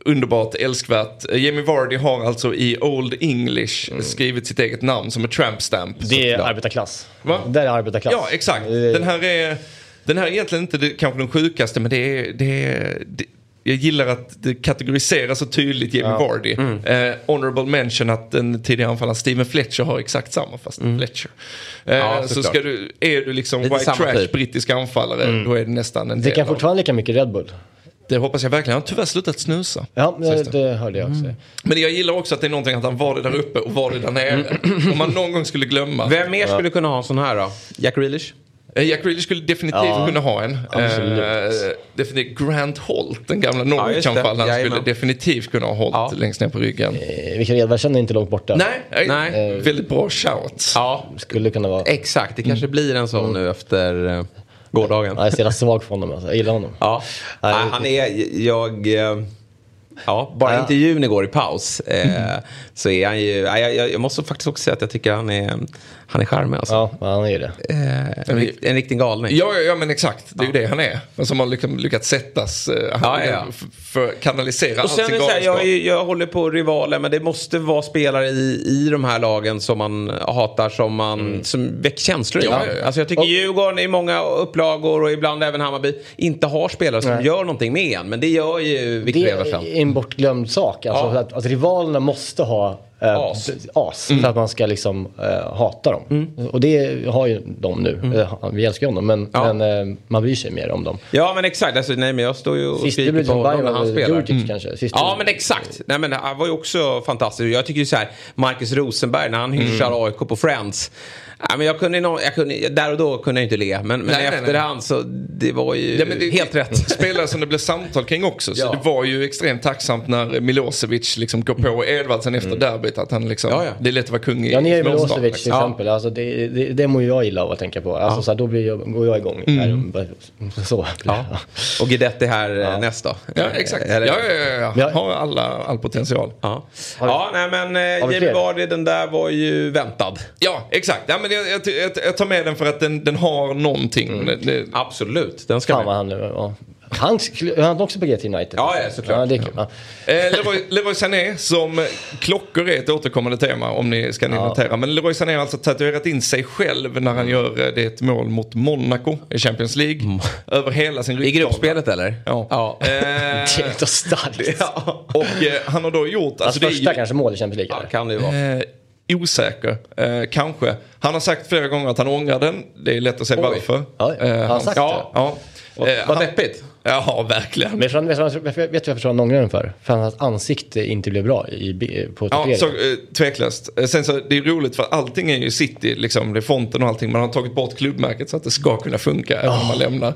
underbart, älskvärt. Eh, Jamie Vardy har alltså i Old English skrivit sitt eget namn som ett tramp stamp. Det är arbetarklass. Va? Det är arbetarklass. Ja, exakt. Den här är, den här är egentligen inte det, kanske den sjukaste men det är, det är det, jag gillar att det kategoriseras så tydligt Jamie Ja. Vardy. Mm. Eh, honorable mention att den tidigare anfallaren Steven Fletcher har exakt samma fast Fletcher. Eh, Mm. Ja, så ska du, är du liksom Lite white trash typ. brittisk anfallare då är det nästan en Det del kan av- fortfarande lika mycket Red Bull. Det hoppas jag verkligen. Han har tyvärr slutat snusa. Ja, det, det. hörde jag också. Men jag gillar också att det är någonting att han var det där uppe och var det där nere. Om man någon gång skulle glömma. Vem mer skulle kunna ha en sån här då? Jack Grealish? Eh, Jack Grealish skulle definitivt Ja, kunna ha en. Eh, definitivt Grant Holt, den gamla. Norwich-anfallaren, skulle Jajamän. definitivt kunna ha hållit Ja. längst ner på ryggen. Eh, Rickard Edvardsen är inte långt borta. Nej, Nej. nej. väldigt bra shout. Ja, Skulle kunna vara... exakt. Det kanske blir en sån nu efter uh, gårdagen. Ja, jag är så jävla svag för honom. Alltså. Jag gillar honom. Ja, Nej. Han är, jag, eh, ja, bara Ja. intervjun igår i paus eh, så är han ju, jag, jag måste faktiskt också säga att jag tycker han är, han är charmig alltså. Ja, han är det. Eh, en, rikt- en riktig galning. Ja, ja, ja, men exakt. Det är ju det han är. Men som har liksom lyckats sättas eh, han, Ja, ja, för att kanalisera Och allt sen sin det så här, galenskap. jag, jag håller på rivaler men det måste vara spelare i, i de här lagen som man hatar som, man, som väcker känslor. Ja, ja, ja. Alltså jag tycker Och- Djurgården i många upplagor och ibland även Hammarby inte har spelare som Nej. gör någonting med en. Men det gör ju Victor Det Eversen. är en bortglömd sak. Alltså, Ja. att, att rivalerna måste ha eh, As. as för att man ska liksom eh, hata dem. Och det har ju de nu. Eh, vi älskar ju dem, men, Ja. men eh, man bryr sig mer om dem. Ja men exakt, alltså, nej men jag står ju och Sist skriker på honom Bayern när han spelar. Djurdjic kanske. Sist Ja men exakt. Nej men han var ju också fantastisk. Jag tycker ju så här, Marcus Rosenberg när han hyschar AIK på Friends. Ja, men jag kunde, jag kunde, där och då kunde jag inte le. Men, men Nej, nej, nej. efterhand så det var ju Ja, det- helt rätt. Spelare som det blev samtal kring också. Så Ja. det var ju extremt tacksamt när Milosevic liksom går på Edvardsen efter derbyt. Att han liksom, Ja, ja. det är lätt att vara kung i Ja, ni är Milosevic liksom. till Ja. exempel. Alltså, det, det, det mår ju jag illa av att tänka på. Alltså, så här, då blir jag, går jag igång. Här, så. Ja. Och Guidetti här ja. näst då. Ja, exakt. Ja, Eller- ja, ja, ja. Ja. Har alla, all potential. Ja, ja nej men eh, fler? Vardy den där var ju väntad. Ja, exakt. Ja, men jag, jag, jag, jag tar med den för att den, den har någonting. Det, det, Absolut, den ska Fan med. han nu... Ja. Han, han också på GT United. Ja, ja, såklart. Ja, det är kul. Ja. Eh, Leroy, Leroy Sané som klockor är ett återkommande tema om ni ska Ja. notera. Men Leroy Sané har alltså tatuerat in sig själv när han gör eh, det ett mål mot Monaco i Champions League. Över hela sin I ryggtavla. gruppspelet eller? Ja. ja. Eh, Det är starkt. Ja. och eh, han har då gjort... Alltså, det är första ju, kanske mål i Champions League. ja, eller? kan det ju vara. Eh, osäker, eh, kanske. Han har sagt flera gånger att han ångrar den. Det är lätt att se Oj. varför. Ja, har han han- sagt ja, ja. Vad, Eh, vad deppigt. Ja, verkligen. Men vad- vet du vet du varför han ångrar den för? För att hans ansikte inte blev bra i, på Ja, tatueringen. så, eh, tveklöst. Eh, Sen så, det är roligt för allting är ju city, liksom, det är fonten och allting. Man har tagit bort klubbmärket så att det ska kunna funka även om man lämnar.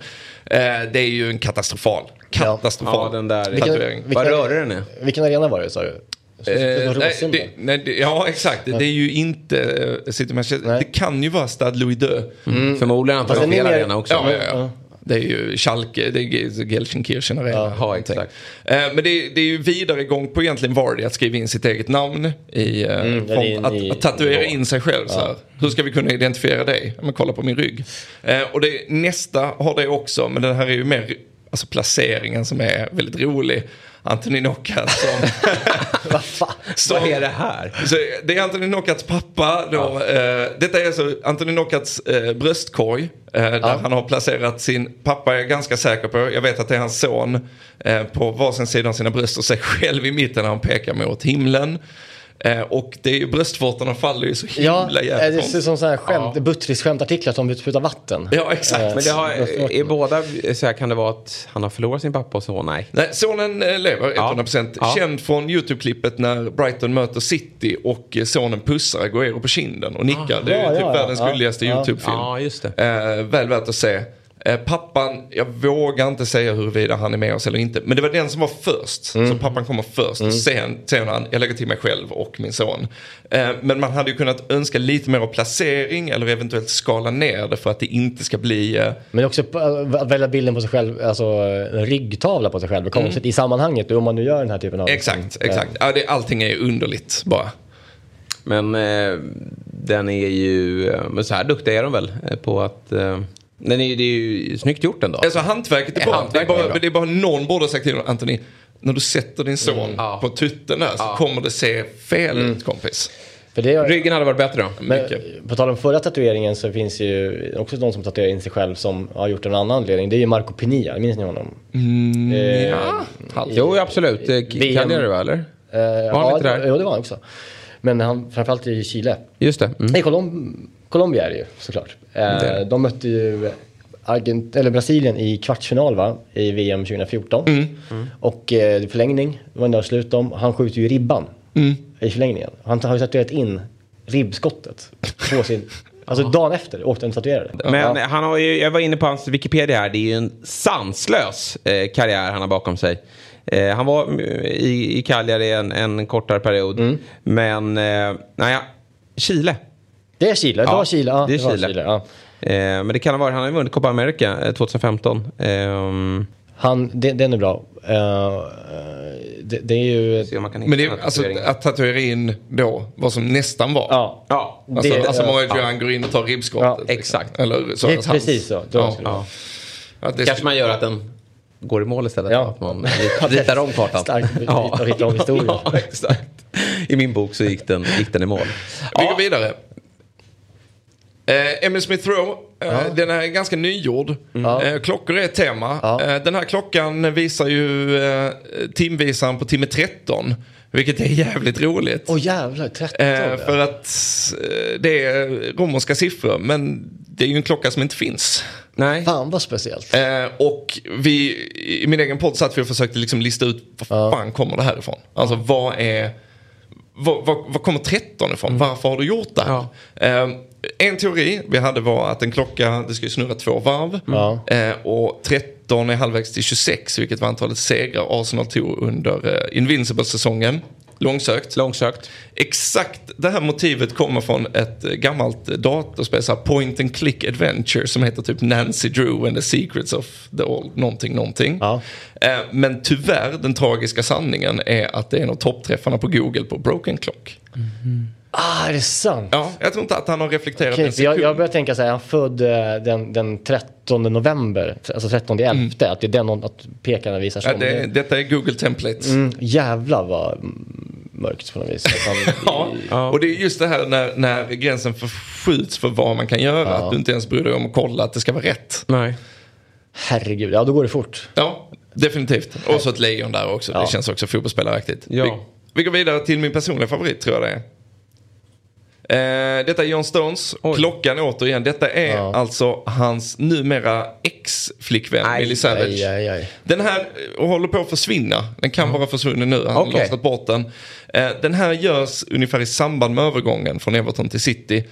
Eh, det är ju en katastrofal, katastrofal Ja, den där. tatuering. Vad rörig den är. Vilken arena var det sa du? Eh, nej, det, nej, det, ja, exakt. Det, det är ju inte eh, City Manchester. Nej. Det kan ju vara Stade Louis II. Mm. Förmodligen Fast antagligen den är fel mer- arena också. Ja, ja, ja. Ja. Det är ju Schalke, det är Ge- Gelsenkirchen Arena. Ja, exakt. Eh, men det är, det är ju vidare igång på egentligen Vardy att skriva in sitt eget namn i, eh, Mm, in att, i- att tatuera in sig själv. Så här. Hur ska vi kunna identifiera dig? Men kolla på min rygg. Eh, och det, nästa har det också, men den här är ju mer alltså placeringen som är väldigt rolig. Anthony Knockout som... Vad fan? som Vad är det här? så det är Anthony Knockats pappa. Då, eh, detta är alltså Anthony Knockats eh, bröstkorg. Eh, där han har placerat sin pappa, är jag ganska säker på. Jag vet att det är hans son. Eh, på varsin sida av sina bröst och sig själv i mitten när han pekar mot himlen. Eh, och det är ju bröstvårtorna faller ju så Ja, himla eh, jävligt det ser ut som sådana här skämt, Buttriss-skämtartiklar som sprutar vatten. Ja, exakt. Eh, Men det har, är båda, så här, kan det vara att han har förlorat sin pappa och så? Nej. Nej, sonen eh, lever 100%. Ja. Känd från YouTube-klippet när Brighton möter City och eh, sonen pussar Agüero på kinden och nickar. Det är ju Ja, typ ja, ja. världens Ja, gulligaste ja. YouTube-film. Ja, just det. Eh, väl värt att se. Eh, pappan, jag vågar inte säga huruvida han är med oss eller inte. Men det var den som var först. Mm. Så pappan kommer först. Sen, sen han, jag lägger till mig själv och min son. Eh, men man hade ju kunnat önska lite mer av placering eller eventuellt skala ner det för att det inte ska bli... Eh, Men också att välja bilden på sig själv, alltså en ryggtavla på sig själv, konstigt i sammanhanget om man nu gör den här typen av... Mm. exakt, exakt. Ja, det, allting är underligt bara. Men eh, den är ju, men så här duktiga är de väl på att, eh, den är, det är ju snyggt gjort ändå. Alltså hantverket är Eh, bra. hantverket det, är bara, bra. det är bara någon borde ha sagt till Anthony, när du sätter din son Ja. på tutten där så kommer det se fel ut kompis. För det Ryggen hade varit bättre då. men, mycket. på tal om förra tatueringen så finns ju också de som tatuerar in sig själv som har gjort en annan anledning. Det är ju Marco Pinilla, minns ni honom? eh, Ja. Jo, absolut. Eh. Cagliari va, eller? Eh, Var han ja, inte där? Jo, det var han också. Men han, framförallt i Chile. Just det. Mm. Nej, Colom Colombia är det ju såklart. Eh, de mötte ju Argent eller Brasilien i kvartsfinal va? i VM 2014. Mm. Och eh, förlängning var det slut om. Han skjuter ju ribban Mm. i förlängningen. Han har ju tatuerat in ribbskottet på sin... Alltså dagen efter åkte han tatuerade det. Men Ja. han har ju, jag var inne på hans Wikipedia här, det är ju en sanslös eh, karriär han har bakom sig. Eh, han var mm, i, i Cagliari en, en kortare period. Mm. Men, eh, naja, Chile. Det är Chile, det Ja, var Chile. Ja, det är var Chile. ja. Eh, men det kan ha varit, han har ju vunnit Copa America eh, 2015. Ehm, Han, det, den är bra. Eh, det, det är ju... Men det är, alltså, att tatuera in då vad som nästan var. Ja. Ja, Alltså, Det- alltså ja. många ja. går in och tar ribbskottet. Ja, exakt. Eller så. Det hands. precis så. Då Ja. skulle det. Ja, det kanske man gör att den går i mål istället. Ja. Att man ritar om kartan. Starkt att hitta om historien. Ja, exakt. I min bok så gick den, gick den i mål. Vi Ja. går vidare. Eh, Emil Smith Rowe, eh, den är ganska nygjord. Eh, klockor är ett tema. Ja. Eh, den här klockan visar ju eh, timvisaren på timme 13. Vilket är jävligt roligt. Åh jävlar, 13 Eh, ja. för att eh, det är romerska siffror, men det är ju en klocka som inte finns. Nej. Fan vad speciellt. Eh, och vi, i min egen podd satt vi och försökte liksom lista ut var fan kommer det här ifrån? Alltså vad är, vad kommer 13 ifrån? Varför har du gjort det här? Eh, en teori vi hade var att en klocka, det ska ju snurra två varv. Ja. Eh, och 13 är halvvägs till 26, vilket var antalet segrar Arsenal tog under eh, Invincible-säsongen. Långsökt. Långsökt. Exakt det här motivet kommer från ett gammalt datorspel, så point and click adventure som heter typ Nancy Drew and the Secrets of the Old någonting någonting. Ja. Eh, Men tyvärr, den tragiska sanningen är att det är en av toppträffarna på Google på Broken Clock. Ah, är det sant? Ja, jag tror inte att han har reflekterat Okej, en för jag, sekund. jag börjar tänka så här, han född eh, den, den 13 november, alltså 13 elfte, att det är den att pekarna visar Ja, som. det, detta är Google Templates. Mm, jävlar vad mm, mörkt på något vis. Han, Ja. Och det är just det här när, när gränsen förskjuts för vad man kan göra. Att du inte ens bryr dig om att kolla att det ska vara rätt. Nej. Herregud, ja då går det fort. Ja, definitivt. Och så ett lejon där också. Ja. Det känns också fotbollsspeلاraktigt. Ja. Vi, vi går vidare till min personliga favorit tror jag det är. Eh, detta är John Stones. Oj. Klockan återigen. Detta är Ja. alltså hans numera ex-flickvän Millie Savage. Aj, aj. Den här eh, håller på att försvinna. Den kan vara försvunnen nu. Han har Okej. lossnat bort den. Eh, den här görs ungefär i samband med övergången från Everton till City.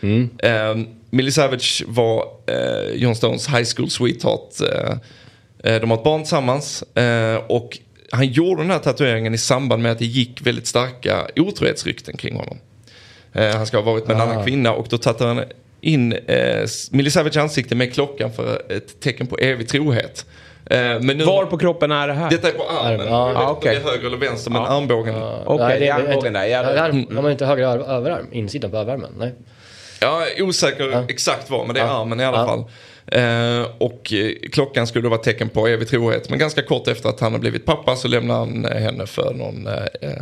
Eh, Millie Savage var eh, John Stones high school sweetheart. Eh, eh, de har ett barn tillsammans. Och han gjorde den här tatueringen i samband med att det gick väldigt starka otrohetsrykten kring honom. Eh, han ska ha varit med en annan kvinna och då tatuerade han in eh, Millie Savage ansikte med klockan för ett tecken på evig trohet. Eh, men nu, Var på kroppen är det här? detta är på armen. Ja. Om okej. det är höger eller vänster men armbågen. Okej, Nej, det är armbågen där. Jävlar. Arm, har man inte höger överarm? Insidan på överarmen? Nej. Jag är osäker exakt var men det är armen i alla Ja. fall. Eh, och eh, klockan skulle då vara tecken på evig trohet. Men ganska kort efter att han har blivit pappa så lämnar han eh, henne för någon... Eh,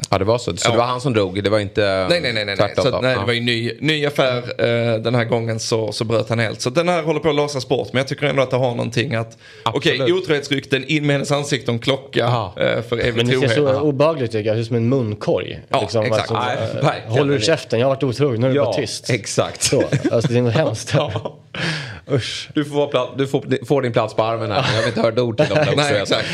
Ja, det var så. Så Ja. det var han som drog, det var inte Nej, nej, nej. nej, nej. Så, nej Ja. det var ju ny, ny affär. Eh, den här gången så, så bröt han helt. Så den här håller på att lasas bort. Men jag tycker ändå att det har någonting att... Okej, Absolut. otrohetsrykten, in med hennes ansikte och klocka Ja. eh, för evig Men det ser trohet. så obehagligt ut, det ser ut som en munkorg. Ja, liksom, exakt. alltså, håller du käften, jag har varit otrogen, nu är du bara tyst. exakt. Så, alltså det är något hemskt. Ja. Usch. Du, får, du får, får din plats på armen här. Jag vill inte höra ett ord till dem. Nej, exakt.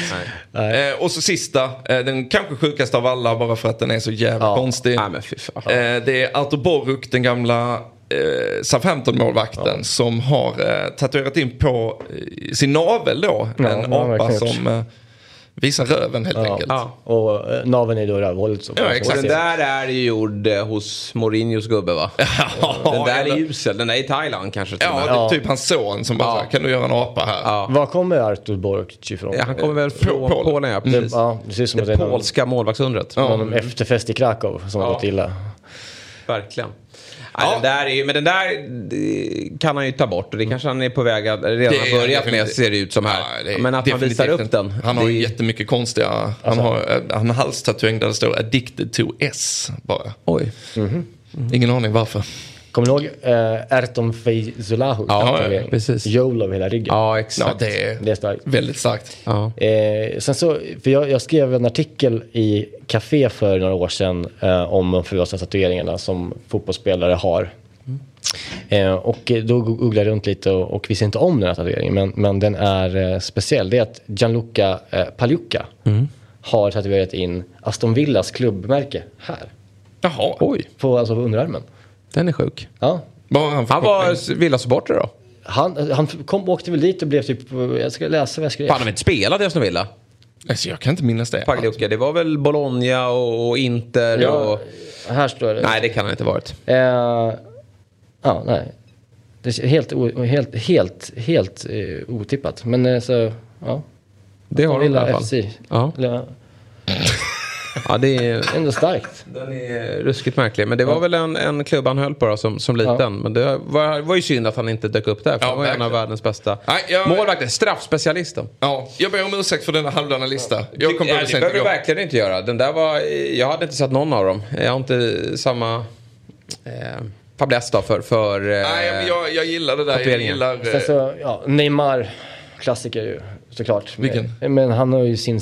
Nej. Eh, och så sista, eh, den kanske sjukaste av alla bara för att den är så jävla Ja. konstig. Nej, men fy fan. Eh, det är Artur Boruk, den gamla eh, Southampton-målvakten som har eh, tatuerat in på eh, sin navel då Ja, en apa som visar röven helt Ja. enkelt. Ja. Och eh, naveln är då rövhålet. Ja, Och exakt. den där är ju gjord eh, hos Mourinhos gubbe va? den där är usel. Den där är i Thailand kanske till och Ja, det är Ja. typ hans son som bara Ja. så här, kan du göra en apa här? Ja. Var kommer Artur Bork ifrån? Ja, Han kommer väl från Polen. Polen, ja. det, Precis. ja, det ser ut som det Det är någon, polska målvaktsundret. någon efterfest i Krakow som har Ja. gått illa. Verkligen. Nej, Ja. den där är ju, men den där kan han ju ta bort och det kanske han är på väg att redan har börjat med ser det ut som här. Ja, det men att han visar upp den. Han har ju jättemycket konstiga, han har, eh, han har halstatuering där det står addicted to S bara. Oj. Ingen aning varför. Kommer du ihåg eh, Erton Feyzulahus Ja, precis. Joel av hela ryggen. Ja, Ja, exakt. det är Det är starkt. väldigt starkt. Ja. Eh, sen så, för jag, jag skrev en artikel i Café för några år sedan eh, om de fulaste tatueringarna som fotbollsspelare har. Eh, och då googlade jag runt lite och, och visste inte om den här tatueringen men, men den är eh, speciell. Det är att Gianluca eh, Pagliuca har tatuerat in Aston Villas klubbmärke här. Jaha, Oj, På, alltså på underarmen. Den är sjuk. Ja. han, Han var Villa-supporter då? Han, han kom, åkte väl dit och blev typ, jag ska läsa vad jag skrev. Fan, har inte spelat i Aston Villa. Alltså, jag kan inte minnas det. Pagliuca, det var väl Bologna och, och Inter Ja, och... här står det. Nej, det kan han inte ha varit. Eh, ja, nej. Det är helt, helt, helt, helt eh, otippat. Men eh, så, ja. Det har de i alla fall. FC. Ja. Eller, Ja, det är... ändå starkt. Den är ruskigt märklig. Men det var väl en, en klubb han höll på då, som, som liten. Ja. Men det var, var ju synd att han inte dök upp där. För Ja, han var en av verkligen. världens bästa jag- målvakter. Straffspecialisten. Ja, jag ber om ursäkt för denna halvdana lista. Jag kom på Ja, det behöver du verkligen inte göra. Den där var, jag hade inte sett någon av dem. Jag har inte samma eh, fäbless då för... för eh, Nej, men jag, jag gillar det där. Jag gillar... Sen eh, så, ja, Neymar, klassiker ju såklart. Vilken? Men, men han har ju sin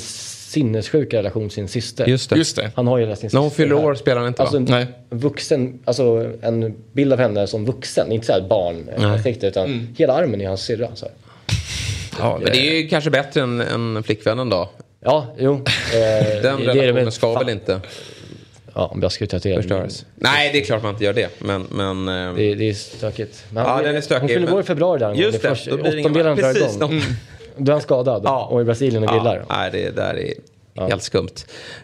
sinnessjuka relation till sin syster. Just det. Just det. Han har ju sin När hon syster fyller år spelar han inte Alltså va? Nej. en vuxen, alltså en bild av henne som vuxen, inte såhär barn Nej. ansikte, utan Mm. hela armen är hans syrra. Så här. Ja, Men det är ju kanske bättre än, än flickvännen då. Ja, jo. Eh, Den relationen ska väl inte Ja, om jag skulle tatuera förstöras. Nej, det är klart man inte gör det. Men... men eh, Det, det är stökigt. Men Ja, den är stökig, Hon fyller men- år i februari där. Just det, först, då blir det ingen åttondelen drar Precis, igång. de- Då är han skadad Ja. och i Brasilien och grillar. Ja, nej, det där är helt skumt.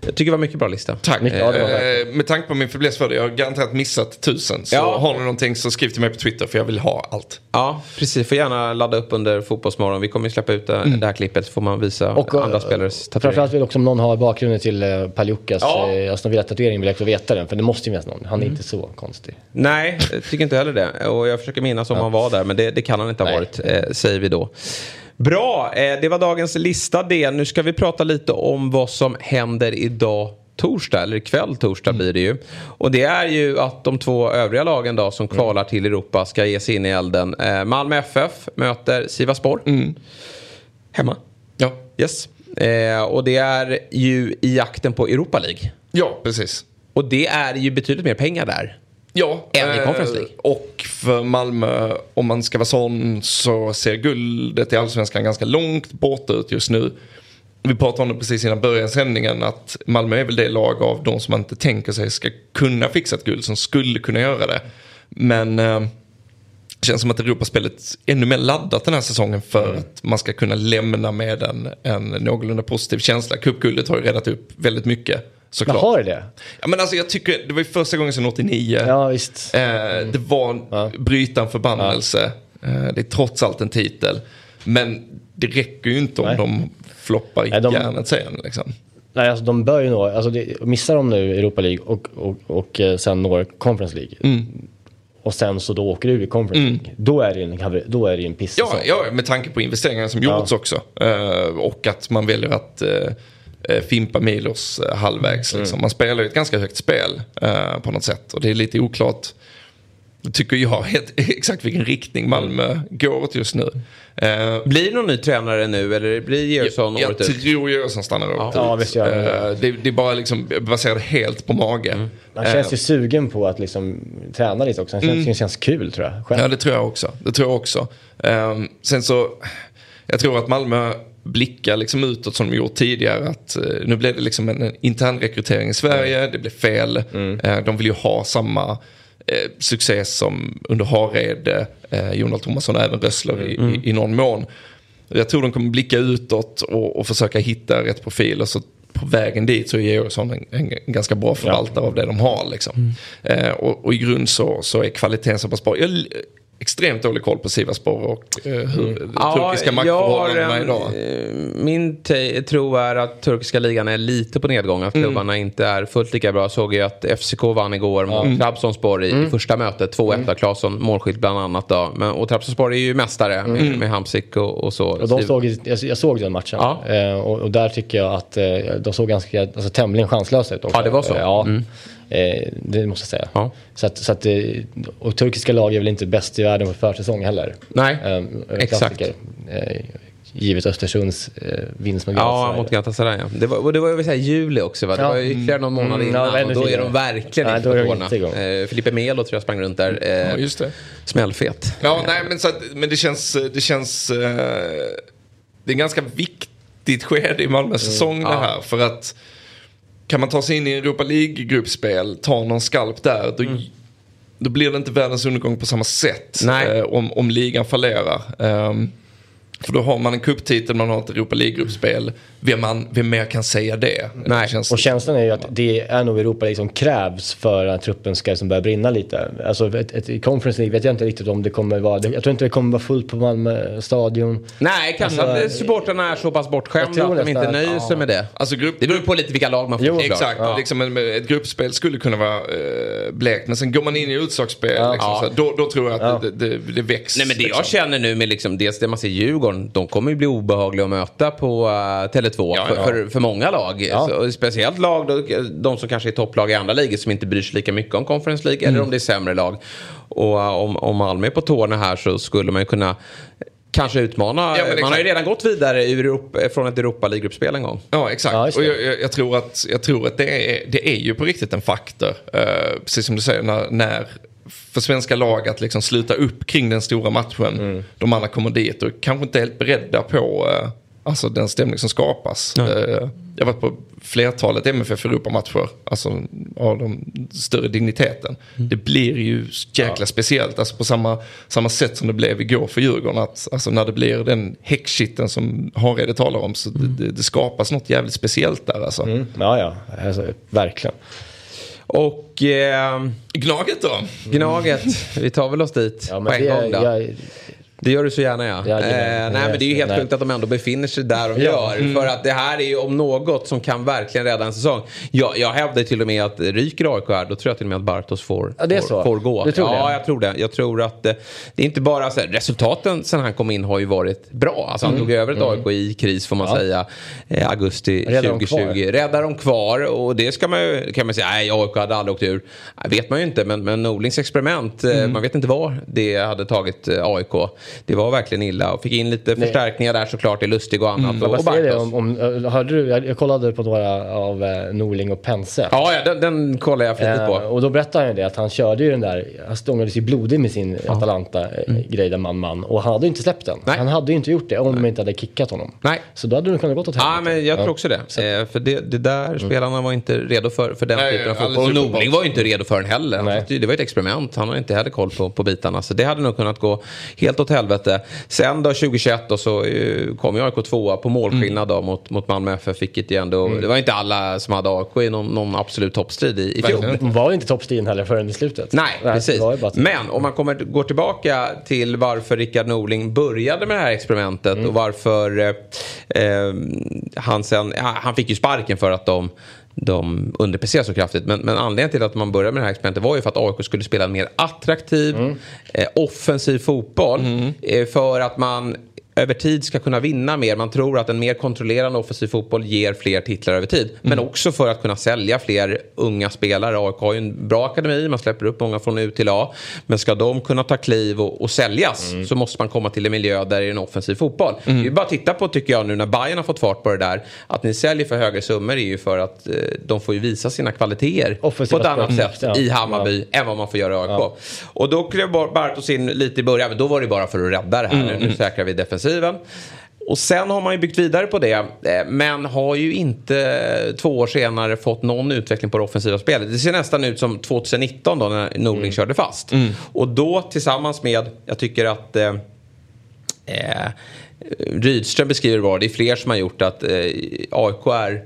Jag tycker det var mycket bra lista. Tack. Mycket, ja, det var verkligen. Eh, med tanke på min fäbless för det, jag har garanterat missat tusen. Så Ja. har ni någonting så skriv till mig på Twitter för jag vill ha allt. Ja, precis. Får gärna ladda upp under Fotbollsmorgon. Vi kommer ju släppa ut det, det här klippet så får man visa Och, eh, andra spelares Framförallt tatueringar. vill också om någon har bakgrunden till uh, Pagliucas Ja. ja. Aston Villa-tatuering vill jag också veta den. För det måste ju finnas någon. Han är inte så konstig. Nej, jag tycker inte heller det. Och jag försöker minnas om han var där, men det, det kan han inte ha Nej. varit, eh, säger vi då. Bra, eh, det var dagens lista det. Nu ska vi prata lite om vad som händer idag torsdag, eller ikväll torsdag blir det ju. Och det är ju att de två övriga lagen då som kvalar till Europa ska ge sig in i elden. Eh, Malmö FF möter Sivasspor. Hemma. Ja, Yes. Eh, och det är ju i jakten på Europa League. ja precis. Och det är ju betydligt mer pengar där. Ja, Än i eh, Conference League. Och för Malmö, om man ska vara sån, så ser guldet i allsvenskan ganska långt bort ut just nu. Vi pratade om det precis innan början sändningen att Malmö är väl det lag av de som man inte tänker sig ska kunna fixa ett guld, som skulle kunna göra det. Men eh, det känns som att Europaspelet är ännu mer laddat den här säsongen för Mm. att man ska kunna lämna med en, en någorlunda positiv känsla. Cupguldet har ju räddat upp väldigt mycket såklart. Men har det det? Ja, men alltså, jag tycker det var ju första gången sedan 89. Ja, visst. Eh, det var Ja. bryta en förbannelse. Eh, det är trots allt en titel. Men det räcker ju inte om Nej. de floppar i Nej, de- järnet sen. Liksom. Nej, alltså de bör ju nå, alltså det, missar de nu Europa League och, och, och eh, sen når Conference League. Mm. och sen så då åker du i Conference League. Då är det ju en, då är det en piss Ja, ja, med tanke på investeringarna som gjorts också. Eh, och att man väljer att eh, eh, fimpa Milos eh, halvvägs. Liksom. Man spelar ju ett ganska högt spel eh, på något sätt. Och det är lite oklart, tycker jag, helt, exakt vilken riktning Malmö går åt just nu. Eh, Blir det någon ny tränare nu eller blir Georgsson jag året ut? tror Jönsson stannar året Ja, ut. visst gör han det. Eh, det. Det är bara liksom baserat helt på mage. Mm. Han känns ju sugen på att liksom träna lite också. Han känns, det känns kul tror jag. Själv. Ja, det tror jag också. Det tror jag också. Ehm, sen så, jag tror att Malmö blickar liksom utåt som de gjort tidigare. Att, eh, nu blev det liksom en, en intern rekrytering i Sverige, det blev fel. Eh, de vill ju ha samma eh, succé som under Harede, eh, Jon Thomasson och även Rössler i, i, i någon mån. Jag tror de kommer blicka utåt och, och försöka hitta rätt profil. Och så på vägen dit så är Georgsson en, en, en ganska bra förvaltare av det de har. Liksom. Eh, och, och i grund så, så är kvaliteten så pass bra. Jag extremt dålig koll på Sivaspor och eh, hur turkiska maktförhållandena jag idag. eh, Min tro är att turkiska ligan är lite på nedgång. Att klubbarna inte är fullt lika bra. Såg ju att FCK vann igår mot Trabzonspor i, i första mötet. 2-1 av Claesson, målskytt bland annat. Då. Men, och Trabzonspor är ju mästare med, med Hamsik och, och så. Och de såg, jag, jag såg den matchen. Ja. Eh, och, och där tycker jag att eh, de såg ganska, alltså, tämligen chanslösa ut också. Ja, det var så. Ja, eh, det måste jag säga. Ja. Så att, så att, eh, och turkiska lag är väl inte bäst i världen på försäsong heller. Nej, Eh, exakt. Eh, givet Östersunds eh, vinst Ja, Galatasaray. mot Galatasaray. ja. Det var, och det var jag vill säga juli också va? Det Ja. var ytterligare någon månad Mm, ja, innan. ännu och då är de verkligen Nej, inte då är på de tårna. inte igång. Eh, Felipe Melo tror jag sprang runt där. Eh, Ja, just det. Smällfet. Ja, nej, men, så att, men det känns... Det känns... Eh, det är en ganska viktigt skede i Malmös säsong det här. För att kan man ta sig in i Europa League-gruppspel, ta någon skalp där, då, då blir det inte världens undergång på samma sätt. Eh, om, om ligan fallerar. Ehm, för då har man en kupptitel, man har ett Europa League-gruppspel. Vem, man, vem mer kan säga det? Nej. Det känns, Och känslan är ju att det är nog Europa League som krävs för att truppen ska liksom börja brinna lite. Alltså ett, ett, i Conference League vet jag inte riktigt om det kommer vara, jag tror inte det kommer vara fullt på Malmö stadion. Nej, kanske Alltså, att supportrarna är så pass bortskämda att de inte nöjer sig ja. med det. alltså grupp, Det beror på lite vilka lag man får Jo. Exakt, Ja. liksom ett gruppspel skulle kunna vara eh, blekt. Men sen går man in i utslagsspel, liksom, Ja. här, då, då tror jag att det, det, det väcks. Nej men det liksom. jag känner nu med liksom, dels det man ser Djurgården, de kommer ju bli obehagliga att möta på uh, Tele2 Ja, för, ja. För, för många lag. Ja. Så, speciellt lag, då, de som kanske är topplag i andra ligor som inte bryr sig lika mycket om Conference League Mm. eller om det är sämre lag. Och uh, om, om Malmö är på tårna här så skulle man ju kunna Kanske utmana, Ja, man har ju redan gått vidare ur Europa, från ett Europa League-gruppspel en gång. Ja, exakt. Ja, och jag, jag, jag tror att, jag tror att det, är, det är ju på riktigt en faktor. Eh, precis som du säger, när, när för svenska lag att liksom sluta upp kring den stora matchen. Mm. De andra kommer dit och kanske inte är helt beredda på eh, alltså den stämning som skapas. Eh, jag har varit på flertalet MFF Europa-matcher, alltså av de större digniteten. Mm. Det blir ju jäkla speciellt, alltså på samma, samma sätt som det blev igår för Djurgården. Att, alltså när det blir den häxkitten som Harede talar om, så det, det, det skapas något jävligt speciellt där alltså. Mm. Ja, ja, alltså, verkligen. Och eh, Gnaget då? Gnaget, vi tar väl oss dit Ja, på en det, gång då. jag, Det gör du så gärna ja. Ja, eh, det nej men det är ju helt sjukt att de ändå befinner sig där de gör. För att det här är ju om något som kan verkligen rädda en säsong. Jag, jag hävdar till och med att ryker AIK här då tror jag till och med att Bartos får, Ja, det får, får gå. Du tror ja, det? jag tror det. Jag tror att eh, det är inte bara så här, resultaten sen han kom in har ju varit bra. Alltså han tog över ett AIK i kris får man Mm. Ja. säga. Eh, augusti Räddar dem 2020. kvar. Räddar de kvar och det ska man ju, kan man säga, nej AIK hade aldrig åkt ur. Vet man ju inte men, men Norlings experiment, eh, Mm. man vet inte var det hade tagit eh, AIK. Det var verkligen illa och fick in lite förstärkningar där såklart i Lustig och annat. och, vad och säger det om, om, hörde du, jag, jag kollade på några av eh, Norling och Pense. Ja, ja den, den kollar jag flitigt Eh, på. och då berättade han ju det att han körde ju den där, han stångade sig blodig med sin Atalanta-grej där man-man. Och han hade ju inte släppt den. Mm. Nej. Han hade ju inte gjort det om de inte hade kickat honom. Nej. Så då hade det kunnat gått åt Ja, helvete. men jag tror Ja. också det. Eh, för det, det där spelarna var inte redo för, för den Nej, typen av fotboll. Och. Norling var ju inte redo för den heller. Nej. ju Det var ett experiment. Han har inte heller koll på, på bitarna. Så det hade nog kunnat gå helt åt helvete. Sen då 2021 då så eh, kom ju AIK tvåa på målskillnad då mot, mot Malmö FF. Vilket ju ändå, Det var inte alla som hade AIK i någon, någon absolut toppstrid i, i fjol. De var inte toppstriden heller förrän i slutet. Nej, precis. ju bara att- Men om man kommer, går tillbaka till varför Rickard Norling började med det här experimentet Mm. och varför eh, eh, han sen, han fick ju sparken för att de de underpresterar så kraftigt. Men, men anledningen till att man började med det här experimentet var ju för att AIK skulle spela en mer attraktiv, Mm. eh, offensiv fotboll. Eh, för att man över tid ska kunna vinna mer. Man tror att en mer kontrollerande offensiv fotboll ger fler titlar över tid. Men Mm. också för att kunna sälja fler unga spelare. AIK har ju en bra akademi, man släpper upp många från U till A. Men ska de kunna ta kliv och, och säljas Mm. så måste man komma till en miljö där det är en offensiv fotboll. Det är ju bara att titta på, tycker jag, nu när Bayern har fått fart på det där. Att ni säljer för högre summor är ju för att eh, de får ju visa sina kvaliteter Offensiva på ett annat sätt Ja. i Hammarby än vad man får göra i AIK. Och då klev Bar- Bartos in lite i början, men då var det bara för att rädda det här. Nu, nu säkrar vi defensiven. Och sen har man ju byggt vidare på det. eh, Men har ju inte eh, två år senare fått någon utveckling på det offensiva spelet. Det ser nästan ut som 2019 då när Norling körde fast. Och då tillsammans med, jag tycker att eh, eh, Rydström beskriver det det är fler som har gjort att eh, AIK är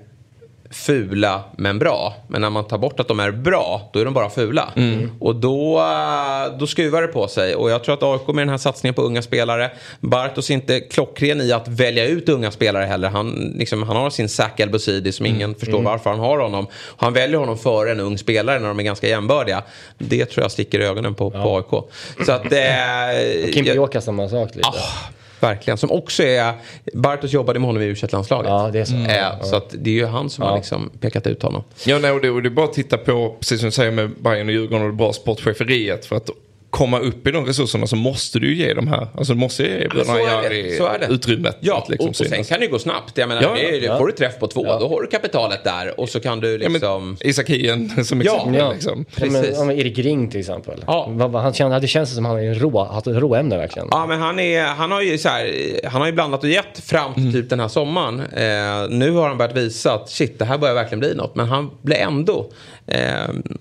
fula men bra. Men när man tar bort att de är bra, då är de bara fula. Och då, eh, då skruvar det på sig. Och jag tror att AIK med den här satsningen på unga spelare, Bartos är inte klockren i att välja ut unga spelare heller. Han, liksom, han har sin Zac El Bouzidi som ingen förstår varför han har honom. Han väljer honom före en ung spelare när de är ganska jämbördiga. Det tror jag sticker i ögonen på, på AIK. Så att... Eh, Kim Bioka samma sak lite. Ah, verkligen. Som också är... Bartos jobbade med honom i u landslaget Ja, det är så. Eh, så att det är ju han som har liksom pekat ut honom. Ja, nej, och det, och det är bara att titta på, precis som du säger med Bayern och Djurgården och det bra sportcheferiet. För att komma upp i de resurserna så måste du ju ge de här, alltså du måste ge bröderna är det. Jari Så är det. utrymmet. Ja, att liksom och, och sen synas. kan det ju gå snabbt. Jag menar, Ja, det är, ja. får du träff på två, då har du kapitalet där. Och så kan du Ja, liksom... men, Isak Hien som Ja. exempel. Ja. Liksom. Ja, men, Precis. ja, men Erik Ring till exempel. Ja. Han kände, det känns som att han är en rå, haft ett råämne verkligen. Ja, men han, är, han, har ju så här, han har ju blandat och gett fram till typ den här sommaren. Eh, nu har han börjat visa att shit, det här börjar verkligen bli något. Men han blev ändå eh,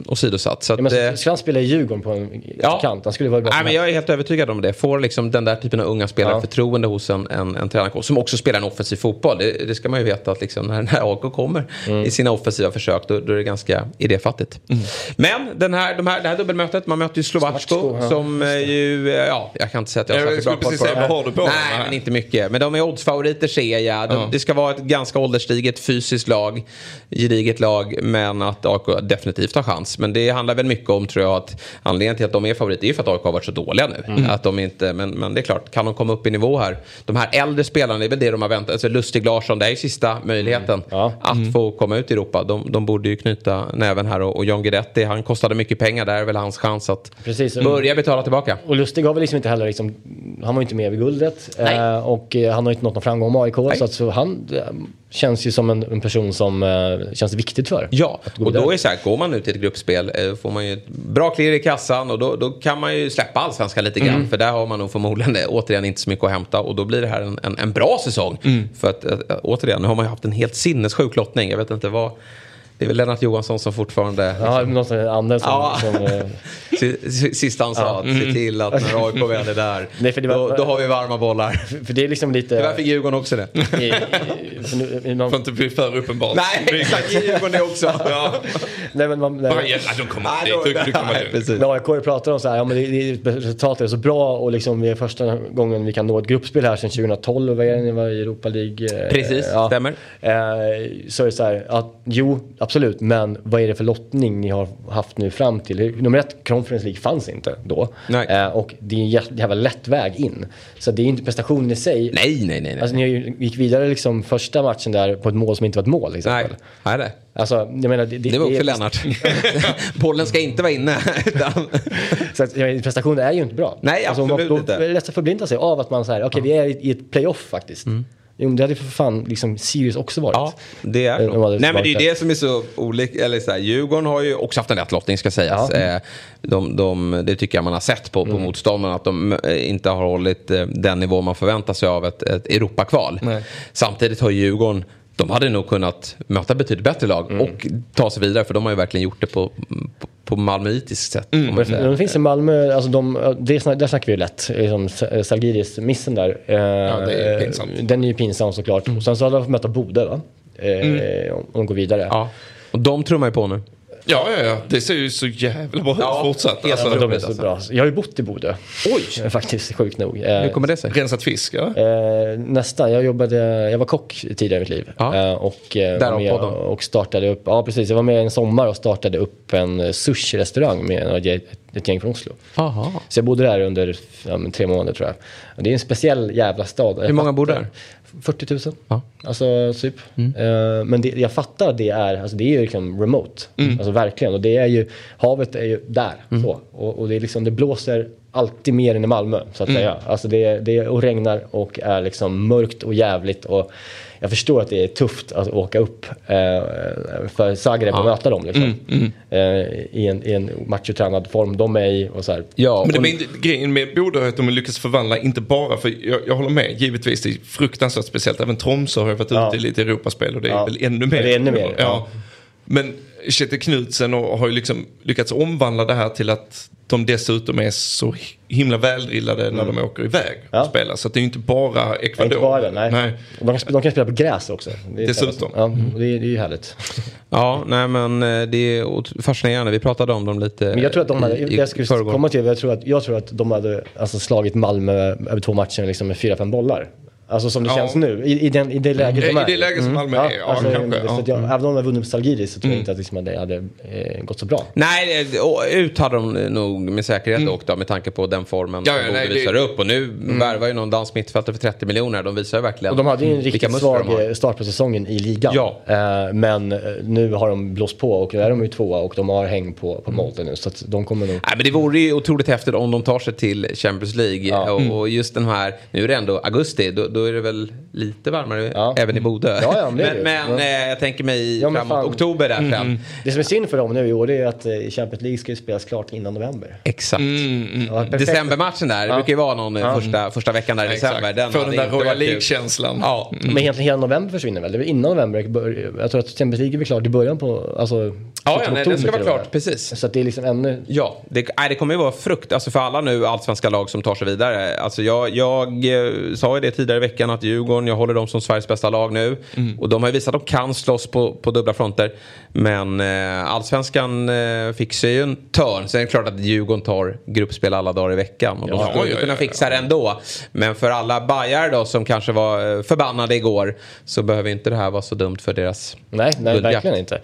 åsidosatt. Så att, Ja, men, eh, ska han spela i Djurgården på en Ja. kant? Han skulle vara bra Nej, men jag är helt övertygad om det. Får liksom den där typen av unga spelare Ja. förtroende hos en, en, en tränarkår som också spelar en offensiv fotboll. Det, det ska man ju veta att liksom när, när AIK kommer Mm. i sina offensiva försök då, då är det ganska idéfattigt. Men den här, de här, det här dubbelmötet, man möter ju Slovacko ja. som eh, ju, eh, ja, jag kan inte säga att jag har särskilt bra koll precis på säga, dem. vad har du på dem? Nej, Nej. men inte mycket. Men de är oddsfavoriter ser jag. De, Det ska vara ett ganska ålderstiget fysiskt lag, gediget lag, men att AIK definitivt har chans. Men det handlar väl mycket om, tror jag, att anledningen till att de är favoriter är ju för att AIK har varit så dåliga nu. Mm. Att de inte, men, men det är klart, kan de komma upp i nivå här? De här äldre spelarna, det är väl det de har väntat. Alltså Lustig Larsson, det är ju sista möjligheten Ja. att Mm. få komma ut i Europa. De, de borde ju knyta näven här och, och John Guidetti, han kostade mycket pengar. Där är väl hans chans att Precis. börja betala tillbaka. Och Lustig har väl liksom inte heller liksom, han var ju inte med vid guldet. Eh, och eh, han har inte nått någon framgång med AIK. Så, att, så han känns ju som en, en person som eh, känns viktigt för. Ja, och då är det så här, går man ut i ett gruppspel eh, får man ju ett bra klirr i kassan och då, då kan man ju släppa allsvenskan lite grann. För där har man nog förmodligen eh, återigen inte så mycket att hämta och då blir det här en, en, en bra säsong. För att eh, återigen, nu har man ju haft en helt sinnessjuk lottning. Jag vet inte vad... Det är väl Lennart Johansson som fortfarande... Ja, någon sån anden som... Ja. som eh, Si- si- Sista han sa, att se till att när AIK väl är där, Nej, för det var- då, då har vi varma bollar. för, det är liksom lite... Tyvärr fick Djurgården också det. i, i, någon, att inte bli för uppenbart. Nej, exakt. Djurgården det också. Ja. nej, men man, nej, Bayern, nej, de kommer dit. kommer. När AIK pratar om så här, ja men det, det, resultatet är så bra och liksom vi är första gången vi kan nå ett gruppspel här sedan 2012 vad är det, ni var i Europa League. Precis, stämmer. Eh, så är det så här, att, jo absolut, men vad är det för lottning ni har haft nu fram till? Nummer ett, Conference League fanns inte då. Nej. Eh, och det är en jä- jävla lätt väg in. Så det är inte prestationen i sig. Nej, nej, nej. nej. Alltså ni ju- gick vidare liksom första matchen där på ett mål som inte var ett mål. till nej, nej, det. Alltså, jag menar, det, Det var upp är- för Lennart. Bollen ska inte vara inne. Utan... Så att, ja, prestationen är ju inte bra. Nej, alltså, absolut man, inte. Då är det lätt att förblinda sig av att man säger, okej vi är i, i ett playoff faktiskt. Jo, men det hade för fan liksom Sirius också varit. Ja, det är Eh, de Nej men det är ju det som är så olika. Eller så här, Djurgården har ju också haft en lätt lottning ska sägas. Ja. Eh, De, de, det tycker jag man har sett på, Mm. på motståndarna. Att de eh, inte har hållit den nivå man förväntar sig av ett, ett Europakval. Nej. Samtidigt har Djurgården de hade nog kunnat möta betydligt bättre lag Mm. och ta sig vidare för de har ju verkligen gjort det på, på, på malmöitiskt sätt. men det finns i Malmö, alltså de, det, snak- där snackar vi ju lätt. Liksom, Salgiris missen där. Eh, det är pinsamt. Den är ju pinsam såklart. Och sen så hade de fått möta Bode va? Eh, Om de går vidare. Ja. Och de trummar ju på nu. Ja, ja, ja. Det ser ju så jävla bra ut Ja, fortsatt. Alltså, De är så alltså. bra. Jag har ju bott i Bodö. Oj! Faktiskt, sjukt nog. Hur kommer det sig? rensat fisk, eller? Eh, nästan. Jag jobbade, jag var kock tidigare i mitt liv. Ja. Eh, och, eh, Därav var med podden. och startade upp, ja precis. Jag var med en sommar och startade upp en eh, sushi-restaurang med ett, gäng från Oslo. Aha. Så jag bodde där under ja, tre månader tror jag. Det är en speciell jävla stad. Hur många bor där? 40 000. Ja. Alltså typ. Eh, men det, jag fattar det är, alltså det är ju liksom remote. Alltså verkligen. Och det är ju, havet är ju där. Så. Och, och det är liksom, det blåser alltid mer än i Malmö så att säga. Alltså det, det och regnar och är liksom mörkt och jävligt. Och jag förstår att det är tufft att åka upp eh, för Zagreb och möta dem liksom. Eh, I en, i en machotränad form de är i och så här. Ja, Men det och- blir inte, grejen med Bodø är att de lyckas förvandla, inte bara för, jag, jag håller med, givetvis det är fruktansvärt speciellt. Även Tromsö har ju varit Ja. ute i lite Europaspel och det är Ja. väl ännu mer. Det är ännu mer, Ja. ja. Men Kjetil Knutsen och har ju liksom lyckats omvandla det här till att de dessutom är så himla väldrillade när de åker iväg Mm. Ja. och spelar. Så att det är ju inte bara Ecuador. inte bara nej. nej. De, kan, de kan spela på gräs också. Det är Dessutom. Ja, och det, är- det är ju härligt. Ja, nej men eh, det är fascinerande. Vi pratade om dem lite Men jag tror att de hade, i, jag skulle förrgår. komma till, jag tror att, jag tror att de hade alltså, slagit Malmö över två matcher liksom med fyra, fem bollar. Alltså som det Ja. känns nu, i, i, den, i det läget I de är. det läget som Malmö är, ja, alltså, kanske. Så att jag, Även om de har vunnit med Salgiris så tror jag inte att liksom, det hade eh, gått så bra. Nej, ut hade de nog med säkerhet åkt då, med tanke på den formen Mm. Ja, ja, som nej, visar det- upp. Och nu värvar ju någon dansk mittfältare för 30 miljoner. De visar ju verkligen Och de hade ju en riktigt de svag start på säsongen i ligan. Ja. Eh, men eh, nu har de blåst på och nu är de ju tvåa och de har häng på, Mm. på Molten nu. Så att de kommer nog... Nej, men det vore ju otroligt häftigt om de tar sig till Champions League. Och, och just den här, nu är det ändå augusti, då, då är det väl lite varmare Ja. även i Bodö. Ja, ja, men men men Ja. eh, jag tänker mig Ja, framåt fan. oktober där sen. Det som är synd för dem nu i år det är att eh, Champions League ska ju spelas klart innan november. Exakt. Ja, perfekt. Decembermatchen där, det brukar ju vara någon eh, första, första veckan där i december. Den För den där Royal. League-känslan. Ja. Men egentligen hela november försvinner väl? Det är väl innan november? Jag tror att Champions League är väl klart i början på... Alltså, Ja, ja nej, det ska vara klart, precis. Så att det är liksom ännu... Ja, det, nej, det kommer ju vara frukt alltså för alla nu allsvenska lag som tar sig vidare. Alltså jag, jag eh, sa ju det tidigare i veckan att Djurgården, jag håller dem som Sveriges bästa lag nu. Och de har ju visat att de kan slåss på, på dubbla fronter. Men eh, allsvenskan eh, fixar ju en törn. Sen är det klart att Djurgården tar gruppspel alla dagar i veckan. Och de Ja, skulle ja, kunna ja. fixa det ändå. Men för alla Bajar då som kanske var eh, förbannade igår så behöver inte det här vara så dumt för deras Nej, nej guldjakt. verkligen inte.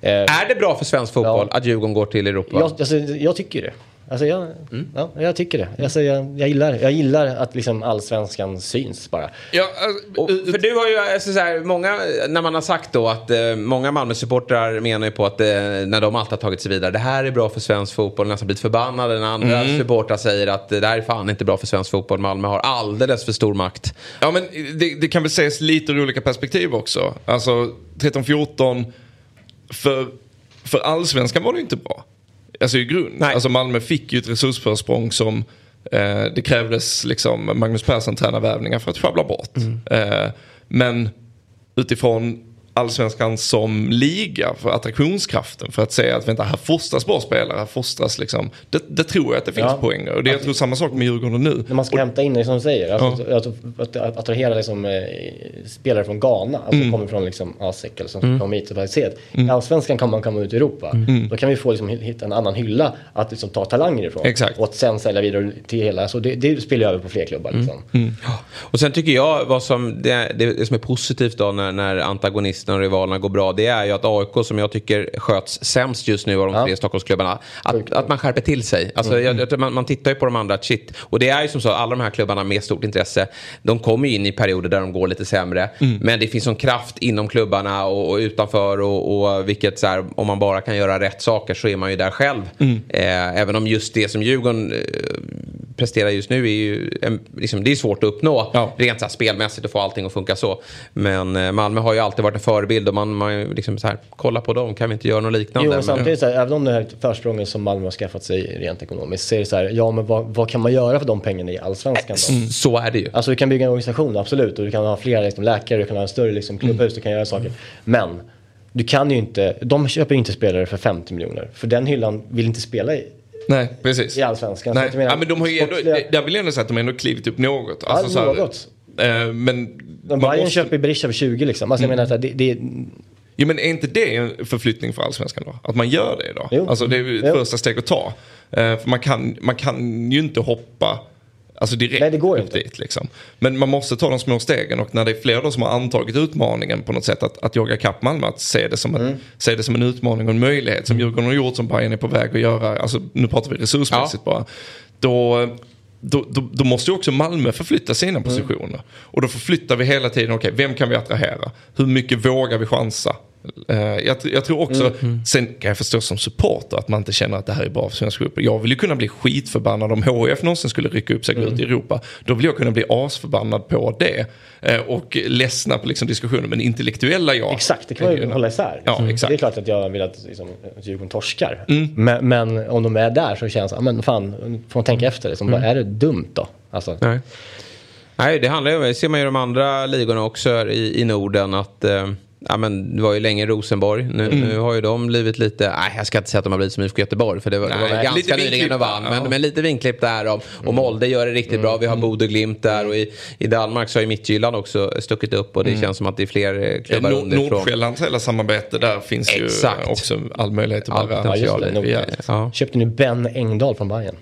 Eh, Är det bra för svensk fotboll att Djurgården går till Europa? jag, alltså, jag tycker det. Alltså jag, Mm. ja, jag tycker det. Alltså jag, jag, gillar, jag gillar att liksom allsvenskan syns bara. Ja, alltså, Och, för du har ju, alltså, så här, många, när man har sagt då att eh, många Malmö-supportrar menar ju på att eh, när de alltid har tagit sig vidare, det här är bra för svensk fotboll, nästan blivit förbannade när andra Mm. supportrar säger att det här är fan inte bra för svensk fotboll, Malmö har alldeles för stor makt. Ja men det, det kan väl ses lite ur olika perspektiv också. Alltså 13-14, för, för allsvenskan var det ju inte bra. Alltså i grund. Nej. Alltså Malmö fick ju ett resursförsprång som eh, det krävdes liksom Magnus Persson tränarvärvningar för att sjabbla bort. Eh, men utifrån allsvenskan som liga för attraktionskraften för att säga att vänta här fostras bra spelare, här fostras liksom. Det, det tror jag att det finns Ja. poänger och det jag tror samma sak med Djurgården nu. När man ska hämta in det som du säger, alltså, att, att, att attrahera liksom, eh, spelare från Ghana, alltså Mm. kommer från liksom, ASEC eller som mm. kommer hit och se att i Allsvenskan kan man komma ut i Europa. Mm. Då kan vi få liksom, hitta en annan hylla att liksom, ta talanger ifrån. Exakt. Och att sen sälja vidare till hela, så det, det spelar över på fler klubbar. Mm. Liksom. Och sen tycker jag vad som, det, det, det som är positivt då när, när antagonisterna och rivalerna går bra, det är ju att AIK som jag tycker sköts sämst just nu av de Ja. tre Stockholmsklubbarna, att, att man skärper till sig. Alltså, jag, jag, man, man tittar ju på de andra, att shit. Och det är ju som så, alla de här klubbarna med stort intresse, de kommer ju in i perioder där de går lite sämre. Men det finns en kraft inom klubbarna och, och utanför och, och vilket så här, om man bara kan göra rätt saker så är man ju där själv. Eh, även om just det som Djurgården eh, presterar just nu är ju en, liksom, det är svårt att uppnå Ja. rent så här, spelmässigt och få allting att funka så. Men eh, Malmö har ju alltid varit en förebild och man, man liksom så här, kolla på dem, kan vi inte göra något liknande? Jo, men samtidigt, så här, även om det här försprånget som Malmö har skaffat sig rent ekonomiskt, så är det så här, ja men vad, vad kan man göra för de pengarna i Allsvenskan då? Så är det ju. Alltså du kan bygga en organisation, absolut. Och du kan ha flera liksom, läkare, du kan ha en större liksom, klubbhus, du kan göra saker. Men du kan ju inte, de köper ju inte spelare för 50 miljoner. För den hyllan vill inte spela i, Nej, precis. i Allsvenskan. Nej, menar, ja, men de har ju ändå, sportsliga- jag vill ändå säga att de har ändå klivit upp något. Ja, så här, något. Eh, men Bayern måste- köper Berisha för 20 liksom. Alltså, jag menar, här, det, det, Jo men är inte det en förflyttning för allsvenskan då? Att man gör det då? Jo. Alltså det är ett Jo. första steg att ta. Eh, för man kan, man kan ju inte hoppa alltså direkt Nej, det går upp inte. dit. Liksom. Men man måste ta de små stegen och när det är fler då som har antagit utmaningen på något sätt att, att jaga kapp Malmö, att se det, som en, Mm. se det som en utmaning och en möjlighet som Djurgården har gjort, som Bayern är på väg att göra. Alltså, nu pratar vi resursmässigt bara. Då, då, då, då måste ju också Malmö förflytta sina positioner. Och då förflyttar vi hela tiden, okej, vem kan vi attrahera? Hur mycket vågar vi chansa? Eh, jag, jag tror också, sen kan jag förstå som supporter att man inte känner att det här är bra för svensk fotboll. Jag vill ju kunna bli skitförbannad om HIF någonsin skulle rycka upp sig och gå ut i Europa. Då vill jag kunna bli asförbannad på det. Eh, och ledsna på liksom diskussionen, men intellektuella jag. Exakt, det kan man ju hålla isär. Ja, liksom. exakt. Det är klart att jag vill att, liksom, Djurgården torskar. Men, men om de är där så känns det, men fan, får man tänka efter. Liksom, Är det dumt då? Alltså, Nej. Nej, det handlar ju om, det ser man ju i de andra ligorna också i, i Norden att eh, Ja, men det var ju länge Rosenborg. Nu, Mm. nu har ju de blivit lite, nej jag ska inte säga att de har blivit som IFK Göteborg för det var, det var Nej, väl ganska lite nyligen de vann. Men, ja. Mm. men lite vinklipp där och, och Molde gör det riktigt bra. Vi har Bodø Glimt där och i, i Danmark så har ju Midtjylland också stuckit upp och det känns som att det är fler eh, Ja, klubbar Nord- underifrån. Nordsjällands hela samarbete där finns Exakt. ju också all möjlighet att bara... potential. ja, just det. Ja. Köpte nu Ben Engdahl från Bayern.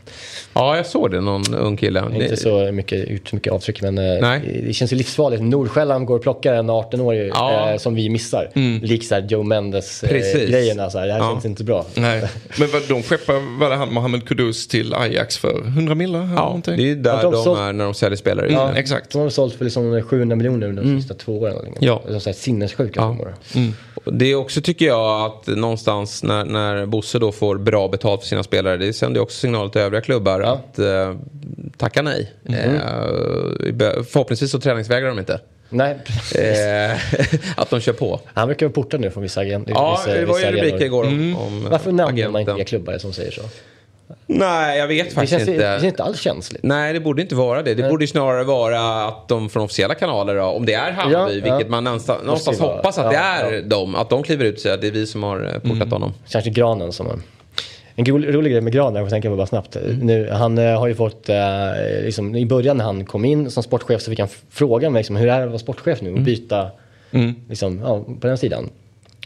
Ja, jag såg det, någon ung kille. Inte Det- så mycket, ut så mycket avtryck men eh, Nej. det känns ju livsfarligt. Nordsjälland går och plockar en 18-årig Ja. eh, som vi missar. Likt såhär Joe. Mendes-grejerna. här, det här Ja. känns inte bra. Nej. Men vad, de skeppar, var det han Mohamed Kudus till Ajax för 100 millar? Ja, någonting? det är där de de, så- är när de säljer spelare. Ja, Mm, exakt. De har sålt för liksom 700 miljoner under de sista två åren. Ja. Det är så här sinnessjuka Ja. summor. Det är också tycker jag att någonstans när, när Bosse då får bra betalt för sina spelare. Det sänder också signaler till övriga klubbar Ja. att eh, tacka nej. Eh, förhoppningsvis så träningsvägrar de inte. Nej, Eh, att de kör på. han verkar vara portad nu från vissa agenter. Ja, vissa, det var ju rubriker igår om, om Varför nämner man inte klubbar som säger så? Nej, jag vet Det faktiskt känns, det inte. känns inte alls känsligt. Nej, det borde inte vara det. Det borde snarare vara att de från officiella kanaler, om det är Hammarby, Ja, vilket ja. man någonstans, hoppas att Ja, det är ja. de, att de kliver ut och säger att det är vi som har eh, portat honom. Kanske Granen som en... En rolig, rolig grej med Granen, jag får tänka på bara snabbt. Nu, han eh, har ju fått, eh, liksom, i början när han kom in som sportchef så fick han fråga mig liksom, hur är det att vara sportchef nu och byta liksom, ja, på den sidan.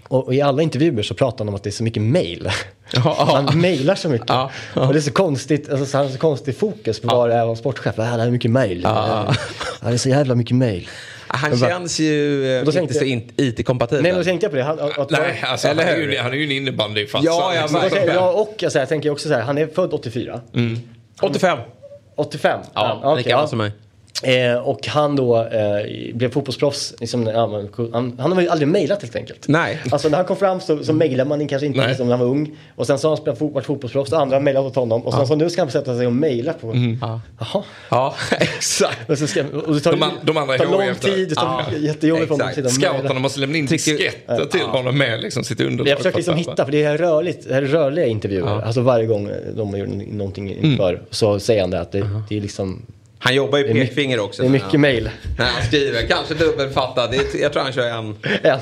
Och, och i alla intervjuer så pratar han om att det är så mycket mail. Han mailar så mycket. Och det är så konstigt, alltså, så han har så konstig fokus på vad det är att vara sportchef. Ja, det är mycket mail. Ja, det är så jävla mycket mail. Han känns ju eh, inte tänkte så IT-kompatibel. Nej, men då tänkte jag på det. Han, att, Nej, alltså, han, är ju, han är ju en innebandyfarsa. Ja, ja, liksom. verkligen. ja, och alltså, jag tänker också så här, han är född 84. 85. 85? Ja, okej, lika gammal som mig. Eh, och han då eh, blev fotbollsproffs. Liksom, ja, men, han, han har ju aldrig mejlat helt enkelt. Nej. Alltså när han kom fram så, så mejlade man kanske inte liksom, när han var ung. Och sen så har han spelat fotboll, fotbollsproffs och andra har mejlat åt honom. Och sen så nu ska han sätta sig och mejla på... Ja. Jaha. Ja, exakt. Och, så ska, och det tar, De de andra tar lång där. tid, det tar Ja, jättejobbigt för honom. Scouterna måste lämna in disketter till honom med liksom, sitt underlag. Jag försöker liksom hitta, för det är rörligt, det här är rörliga intervjuer. Ja. Alltså varje gång de gör någonting inför så säger han det att det, det är liksom... Han jobbar ju pekfinger också. Det är mycket mejl. När han skriver, kanske dubbelfattad. Jag tror han kör en,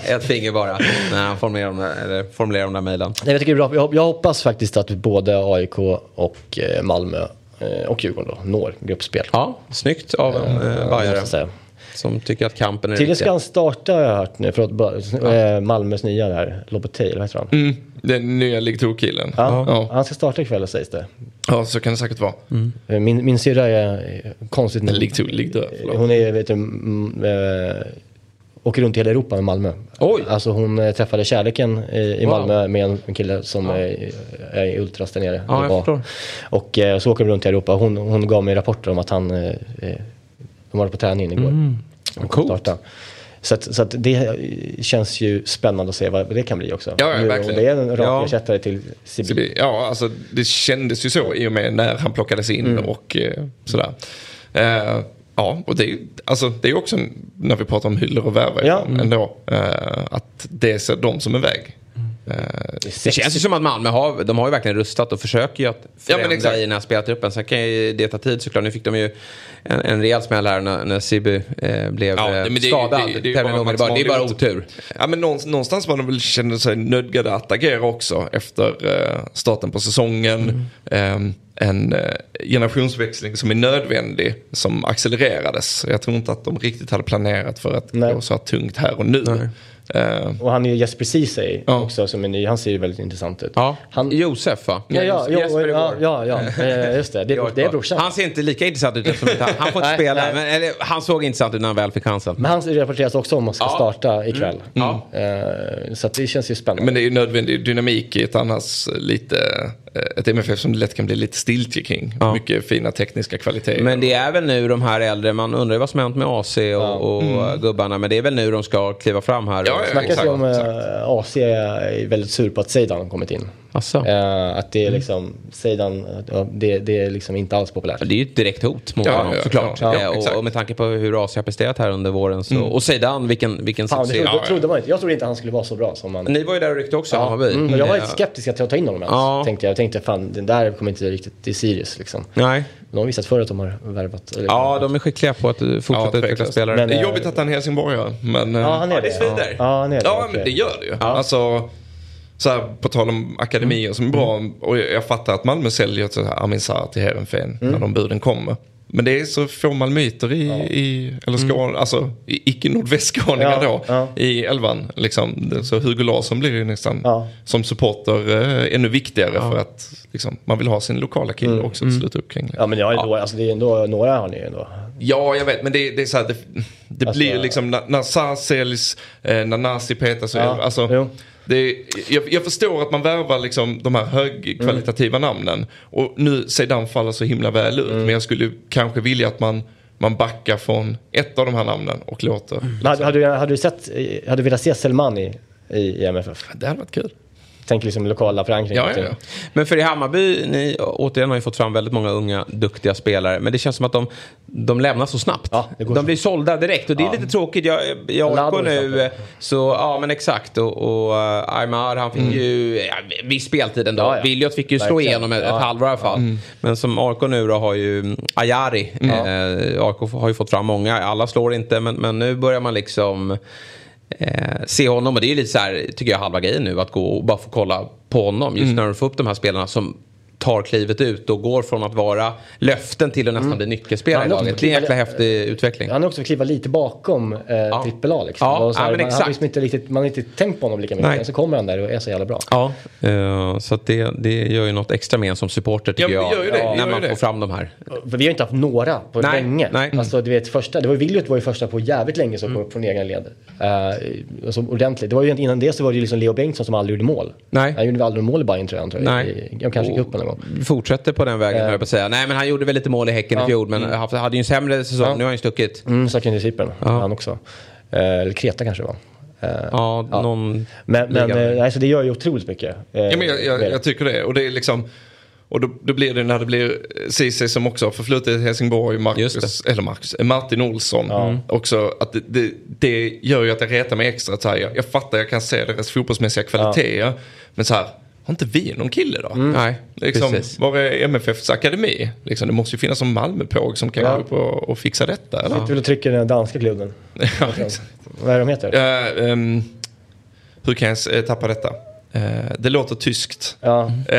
ett finger bara när han formulerar de där, formulerar de där mejlen. Jag, tycker det är bra. Jag, hop- jag hoppas faktiskt att både AIK och eh, Malmö eh, och Djurgården då, når gruppspel. Ja, snyggt av en eh, måste bajare. Som tycker att kampen är Tydligen ska han starta har jag hört nu, förlåt, bara, eh, Malmös nya där, Lobotey, eller vad heter han? Mm, den nya League 2-killen. Ja, Ja. Han ska starta ikväll sägs det. ja, så kan det säkert vara. Eh, Min, min syrra är eh, konstigt nog- League 2, League 2, förlåt. Hon är, vet du, mm, åker runt i hela Europa med Malmö. Oj. Alltså hon träffade kärleken i, i Wow. Malmö med en, kille som är, är i Ultras där nere. Ja, jag förstår. Och så åker de runt i Europa. Hon, hon gav mig rapporter om att han, eh, de var på träningen igår. Mm. Coolt. starta. Så, att, så att det känns ju spännande att se vad det kan bli också. Ja, ja, verkligen. det är en rak Ja. ersättare till Sibi. ja, alltså det kändes ju så i och med när han plockades in Mm. och eh, sådär. Eh, ja, och det är ju alltså, det är också när vi pratar om hyllor och värvar Ja. ja. ändå. Eh, att det ser de som en väg. Eh, Det känns ju som att Malmö har, de har ju verkligen rustat och försöker ju att Ja, förändra men exakt. i den här spelartruppen. Sen kan ju det ta tid såklart. Nu fick de ju en, en rejäl smäll här när, när Sibu eh, blev Ja, eh, men det är ju- skadad. det är- det bara omedelbart. Det är bara otur. Ja, men någonstans, var de väl kände sig nödgade att agera också efter eh, starten på säsongen. Eh, en eh, generationsväxling som är nödvändig, som accelererades. Jag tror inte att de riktigt hade planerat för att Nej. gå så här tungt här och nu. Eh, Och han är ju Jesper Ceesay Ja. också som är ny. Han ser ju väldigt intressant ut. Ja, Han, Josef va? ja, ja, ja, Jesper ja, ja, ja, eh, just det. Det är, det är brorsan. Han ser inte lika intressant ut eftersom han, han får inte spela. nej. Men, eller, han såg intressant ut när han väl fick chansen. Men han rapporteras också om att ska starta ikväll. Ja. Eh, så att det känns ju spännande. men det är ju nödvändig dynamik i ett annars lite, ett MFF som det lätt kan bli lite stiltje kring. Ja. Mycket fina tekniska kvaliteter. Men det är väl nu de här äldre, man undrar vad som hänt med AC och, och gubbarna. Men det är väl nu de ska kliva fram här. Mm. Ja, ja. snackas exakt, ju om exakt. eh, AC är väldigt sur på att Zeidan har kommit in. Asså. Eh, att det är liksom, Zeidan, ja, det, det är liksom inte alls populärt. Det är ju ett direkt hot mot Ja, honom ja, såklart. ja, ja, Eh, exakt. och, och med tanke på hur AC har presterat här under våren. Så, Och sedan vilken, vilken Fan, det succé. trodde, ja. trodde man inte. Jag trodde inte han skulle vara så bra som han... Ni var ju där och ryckte också, Hammarby. Mm, jag var lite Eh, skeptisk att ta in honom ens. Ja. Tänkte jag. jag tänkte fan, den där kommer inte riktigt till Sirius liksom. Nej. De har visat förut att de har värvat. Eller, Ja, de är skickliga på att eh, fortsätta Ja, utveckla spelare. Men- det är jobbigt att han är helsingborgare. Men, eh, Ja, han är Ja, det. det svider. Ja, han är det. Ja, men det gör det ju. Alltså, så här, på tal om akademier som är bra. Och jag, jag fattar att Malmö säljer till Armin Sarr till Heerenveen när de buden kommer. Men det är så få malmöiter i, i eller Skåne, alltså i- icke-nordvästskåningar Ja, då, ja. i elvan. Liksom. Så Hugo Larsson blir ju nästan Ja. som supporter eh, ännu viktigare för att liksom, man vill ha sin lokala kille också att sluta upp kring. Liksom. Ja, men jag är då, alltså, det är ändå, några har ni ju ändå. Ja, jag vet, men det, det är så här, det, det Alltså- blir liksom när, när Sarr säljs, eh, när Nasi petas, Ja, alltså, jo. Det, jag, jag förstår att man värvar liksom de här högkvalitativa namnen. Och nu Zeidan faller så himla väl ut, men jag skulle kanske vilja att man, man backar från ett av de här namnen och låter. Men hade, hade, du, hade du sett, hade du velat se Selmani i, i MFF? Det hade varit kul. Tänk liksom lokala förankring. Ja, ja, ja. Men för i Hammarby, ni återigen har ju fått fram väldigt många unga duktiga spelare. Men det känns som att de, de lämnar så snabbt. Ja, de så. blir sålda direkt och det är lite tråkigt. Jag, jag AIK nu, så ja men exakt. Och, och uh, Aymar han fick ju ja, viss speltid ändå. Mm. Ja, ja. Viljot fick ju slå igenom ett, ett halvår i alla fall. Men som AIK nu då har ju mm, Ayari. Eh, AIK har ju fått fram många. Alla slår inte men, men nu börjar man liksom eh, se honom. Och det är ju lite så här, tycker jag, halva grejen nu. Att gå och bara få kolla på honom. Just när du får upp de här spelarna som tar klivet ut och går från att vara löften till att nästan bli nyckelspelare i Ja, laget. Det är en jäkla häftig utveckling. Han har också fått kliva lite bakom eh, trippel A. Liksom. Ja, Och så här, ja, men man, exakt. har liksom inte riktigt, man har inte tänkt på honom lika mycket. Nej. Men så kommer han där och är så jävla bra. Ja, eh, så att det, det gör ju något extra med en som supporter tycker Ja, det jag. gör ju det, det när gör man ju får det. fram de här. För vi har inte haft några på Nej, länge. nej. Mm. Alltså, du vet, första, det var ju Viljot var ju första på jävligt länge som kom upp från egna led. Uh, alltså, ordentligt. Det var ju innan det så var det ju liksom Leo Bengtsson som aldrig gjorde mål. Nej. Han gjorde aldrig mål i Bayern tror jag. Tror jag. Nej. I, jag kanske i cupen gång. Fortsätter på den vägen höll jag på att säga. Nej men han gjorde väl lite mål i Häcken i fjol men haft- hade ju en sämre säsong. Ja. Nu har han ju stuckit. Mm, stack in i Cypern, han också. Eh, eller Kreta kanske det var. Eh, Ja, någon... Men, men liga. eh, nej, så det gör ju otroligt mycket. eh, Ja, men jag, jag, jag tycker det. Och det är liksom... Och då, då blir det när det blir Ceesay som också har förflutit i Helsingborg, Marcus, eller Marcus, eh, Martin Olsson. Också att det, det, det gör ju att jag retar mig extra. Så här, jag, jag fattar, jag kan se deras fotbollsmässiga kvaliteter. Men så här, har inte vi någon kille då? Nej, Liksom, precis. var är MFFs akademi? Liksom, det måste ju finnas en Malmöpåg som kan Ja. gå upp och, och fixa detta. Eller? Sitter väl och trycker den danska klubben. Ja. Vad är de heter? Ja, ehm, hur kan jag eh, tappa detta? Eh, det låter tyskt. Ja. Eh,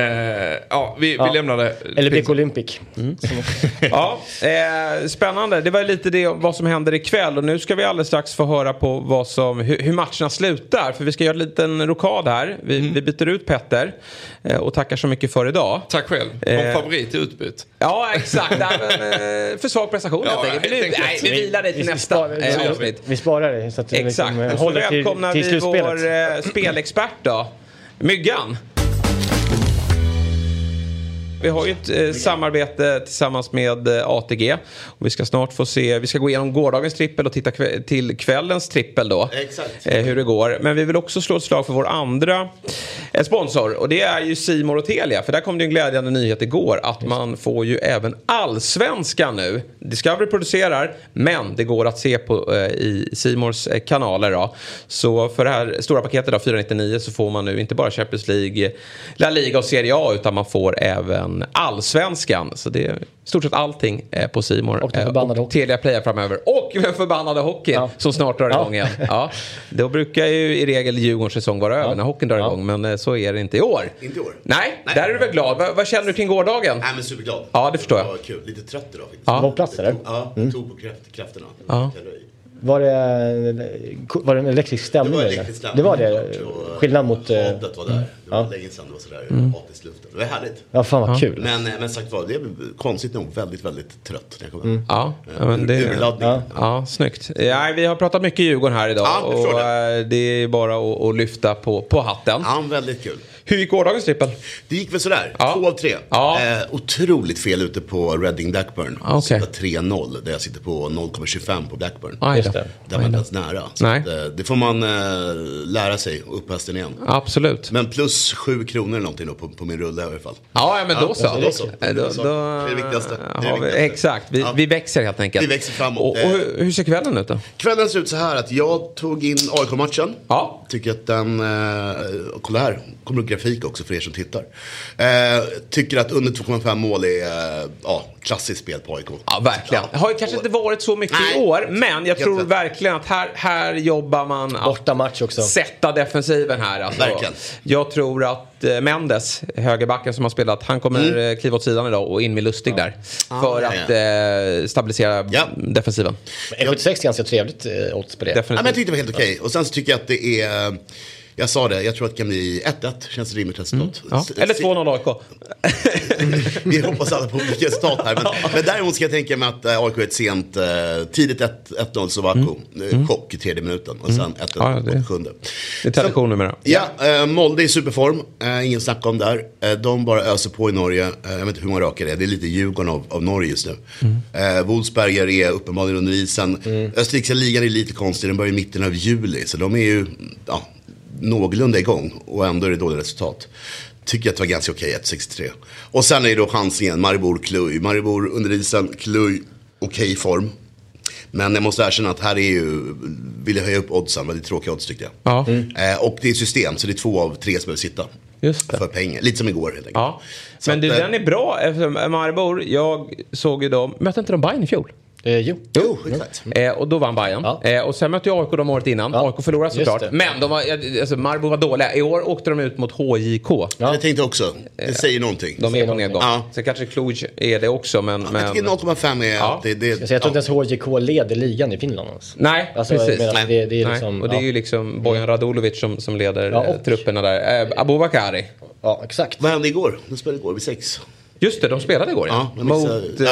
ja, vi, Ja. vi lämnar det. Eller BK Olympic. Ja, eh, spännande. Det var lite det vad som händer ikväll. Och nu ska vi alldeles strax få höra på vad som, hur, hur matcherna slutar. För vi ska göra en liten rokad här. Vi, vi byter ut Petter. Eh, och tackar så mycket för idag. Tack själv. Eh. Från favorit till utbytt. Ja, exakt. Nej, men, eh, för svag prestation Ja, helt enkelt. Vi, nej, vi vilar dig till Vi- vi nästa eh, vi- avsnitt. Vi sparar det så att Exakt. liksom, eh, Och så håller till, välkomnar till vi vår eh, spelexpert då. Myggan. Vi har ju ett eh, samarbete tillsammans med eh, ATG. Och vi ska snart få se, vi ska gå igenom gårdagens trippel och titta kve- till kvällens trippel då. Exakt. Eh, hur det går. Men vi vill också slå ett slag för vår andra eh, sponsor. Och det är ju Simor och Telia. För där kom det en glädjande nyhet igår. Att man får ju även allsvenskan nu. Discovery producerar. Men det går att se på eh, i Simors eh, kanaler då. Så för det här stora paketet då, 499 så får man nu inte bara Champions League, La Liga och Serie A. Utan man får även allsvenskan. Så det är i stort sett allting eh, på Simor. Och den förbannade hockeyn. Telia Play framöver. Och den förbannade hockeyn Ja. som snart drar Ja. igång igen. Ja. Då brukar ju i regel Djurgårdens säsong vara över när hockeyn drar Ja. igång. Men eh, så är det inte i år. Inte i år. Nej, Nej. där är du väl glad. Vad, vad känner du kring gårdagen? Nej men superglad. Ja, det förstår jag. var kul. Lite trött idag faktiskt. Ja. Plats, Det eller? tog- Ja, det tog på kraft, krafterna. Ja. Kalori. Var det, var det en elektrisk Det stämning? var eller? elektrisk stämning. Det var det? Och Skillnad mot... eh, Hatet var där. Det var ja. länge sedan det var sådär hatiskt luften. Det var härligt. Ja, fan vad kul. Men, eh, men sagt var, det är konstigt nog väldigt, väldigt trött när jag kom hem. Ja, ja, men det... Urladdning. Ja. Ja, snyggt. Ja, vi har pratat mycket Djurgården här idag Ja, och det. eh, det är bara att, att lyfta på, på hatten. Ja, väldigt kul. Hur gick gårdagens trippel? Det gick väl sådär, Ja. två av tre. Ja. Eh, otroligt fel ute på Reading Blackburn. Ah. Sätta 3-0, där jag sitter på 0,25 på Blackburn. Aj Just det. Där var inte ens nära. Nej. att, eh, det får man eh, lära sig, och upp hästen igen. Absolut. Men plus 7 kronor eller någonting då på, på min rulle i alla fall. Ja, men då så. då så. Eh, Då, då, Det är det viktigaste. Det är det viktigaste. exakt, vi, vi växer helt enkelt. Vi växer framåt. Och, och hur, hur ser kvällen ut då? Kvällen ser ut så här att jag tog in AIK-matchen. Ja. Tycker att den, eh, kolla här, kommer upp grafik också för er som tittar. Eh, tycker att under 2,5 mål är eh, ja, klassiskt spel på AIK. Ja, verkligen. Det har ju kanske inte varit så mycket i Nej. år, men jag Helt tror rätt. verkligen att här, här jobbar man att Borta match också. sätta defensiven här. Alltså. Verkligen. Jag tror att eh, Mendes, högerbacken som har spelat, han kommer Mm. eh, kliva åt sidan idag och in med Lustig där. För ja, att eh, stabilisera Ja. defensiven. Men 1,76 är ganska trevligt eh, odds på det. Ja, men jag tyckte det var helt okej. Och sen så tycker jag att det är, jag sa det, jag tror att det kan bli 1-1. Känns rimligt resultat. Ja. S- Eller s- 2-0 AIK. Vi hoppas alla på olika resultat här. Men, men däremot ska jag tänka mig att eh, AIK är ett sent, eh, tidigt 1 1-0 Sovako. Mm. Chock i tredje minuten och sen 1-1 Ja, ja, det- på sjunde. Det är tradition numera. Ja, eh, Molde i superform. Eh, ingen snack om där. Eh, de bara öser på i Norge. Eh, jag vet inte hur många raka det är. Det är lite Djurgården av, av Norge just nu. Eh, Wolfsberger är uppenbarligen under isen. Österrikiska ligan är lite konstig. Den börjar i mitten av juli. Så de är ju ja, någorlunda igång. Och ändå är det dåliga resultat. Tycker att det var ganska okej, 1,63. Och sen är det då chansningen, Maribor, Kluj. Maribor under isen, Kluj, okej form. Men jag måste erkänna att här är ju, vill jag höja upp oddsen, väldigt tråkiga odds tyckte jag. Ja, Eh, och det är system, så det är två av tre som behöver sitta. just det. För pengar, lite som igår helt enkelt. Ja. Men att, du, eh, den är bra eftersom Maribor, jag såg ju dem, mötte inte de Bayern i fjol? Eh, jo. Jo, exakt. Eh, och då vann Bayern. Ja. Eh, och sen mötte jag AIK de året innan. Ja, AIK förlorade såklart. Men de var, eh, alltså, Maribor var dåliga. I år åkte de ut mot HJK. Ja. Jag tänkte också, det säger någonting. De är på nedgång. Ja. Sen kanske Cluj är det också, men... Jag men... tycker 0,5 är, Ja. det, det, Alltså, jag tror inte ens HJK leder ligan i Finland. Alltså. Nej, Alltså, jag precis. Nej. Det, det är Nej. liksom, och det är ja. ju liksom Bojan Radulovic som, som leder Ja, eh, och- trupperna där. Eh, Abubakari. ja, exakt. Vad hände igår? De spelade igår vid sex. Just det, de spelade igår Ja, ja. Mot ja,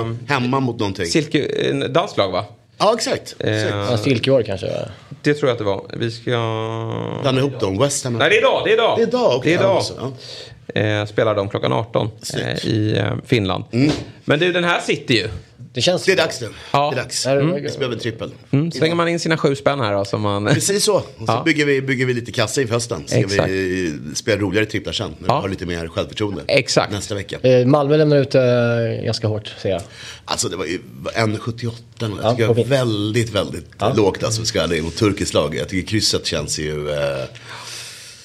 eh, hemma mot någonting. Silke, en danskt lag va? Ja, exakt. exakt. Eh, Ja, Silkeborg kanske. Det tror jag att det var. Vi ska... Blandade ihop dem, West Ham. Nej, det är idag. Det är idag. Det är idag, okej. Det är idag. Ja. Eh, spelar de klockan 18 Snyggt. eh, i eh, Finland. Men du, den här sitter ju. Det känns... Det är dags nu. Ja. Det är dags. Mm. Vi behöver en trippel. Mm, slänger man in sina sju spänn här då, som man... Precis så. Och så Ja. bygger, vi, bygger vi lite kassa inför hösten. Ska Exakt. vi spela roligare tripplar sen. När Ja. vi har lite mer självförtroende. Exakt. Nästa vecka. Eh, Malmö lämnar ut eh, ganska hårt, ser jag. Alltså det var ju 1,78. Jag Ja, tycker okej. väldigt, väldigt Ja. lågt alltså. Ska det mot turkiskt lag. Jag tycker krysset känns ju... Eh...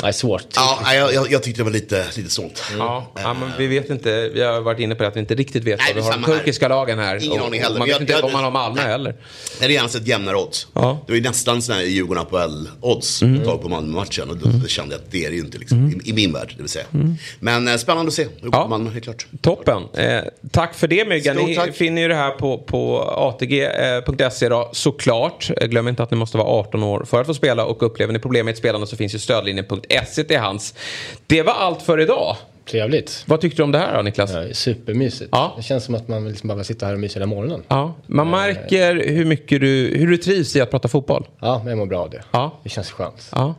Nej, svårt. Ja, jag, jag, jag tyckte det var lite, lite sånt. Ja, ja, men vi vet inte. Vi har varit inne på det att vi inte riktigt vet Nej, vad vi har de samma här. turkiska lagen här. Ingen Och- aning heller. Man Jag- vet inte jag- vad man har Malmö Nej. heller. Det är gärna sett jämnare odds. Ja. Mm. Det var ju nästan sådana här Djurgården på odds ett tag på Malmö-matchen. Och då, då kände jag att det är det ju inte liksom, i, i min värld. Det vill säga. Men eh, spännande att se. Ja. Ja. Malmö, helt klart. Toppen. Eh, tack för det Myggan. Ni tack. finner ju det här på, på atg.se då, såklart. Eh, Glöm inte att ni måste vara 18 år för att få spela och upplever ni problem med ett spelande så finns ju stödlinjen.se till hands. Det var allt för idag. Trevligt. Vad tyckte du om det här då Niklas? Ja, supermysigt. Ja. Det känns som att man liksom bara vill sitta här och mysa hela morgonen. Ja, man märker hur mycket du, hur du trivs i att prata fotboll. Ja, men jag mår bra av det. Ja. Det känns skönt. Ja.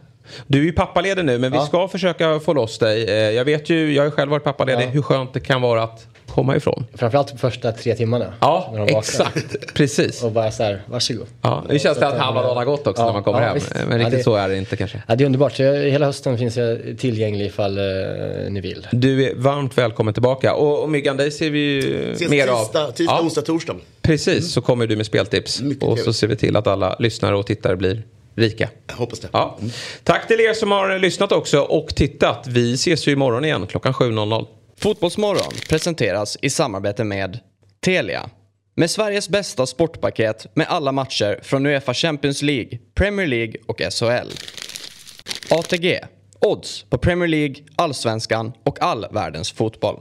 Du är ju pappaledig nu men vi Ja. ska försöka få loss dig. Eh, Jag vet ju, jag har själv varit pappaledig, Ja. hur skönt det kan vara att komma ifrån. Framförallt de första tre timmarna. Ja, när de vaknar. exakt. Precis. Och bara så här, varsågod. Ja, nu känns det att Så halva dagen har gått också Ja, när man kommer ja, hem. visst. Men Ja, riktigt det- så är det inte kanske. Ja, det är underbart. Så jag, hela hösten finns jag tillgänglig ifall eh, ni vill. Du är varmt välkommen tillbaka. Och, och Myggan, dig ser vi ju Ses mer tisdag, av. tisdag Ja, onsdag, torsdag. precis, så kommer du med speltips. Mycket och så trevligt. ser vi till att alla lyssnare och tittare blir rika. Jag hoppas det. Ja. Tack till er som har lyssnat också och tittat. Vi ses ju imorgon igen klockan 7.00. Fotbollsmorgon presenteras i samarbete med Telia. Med Sveriges bästa sportpaket med alla matcher från Uefa Champions League, Premier League och SHL. ATG. Odds på Premier League, Allsvenskan och all världens fotboll.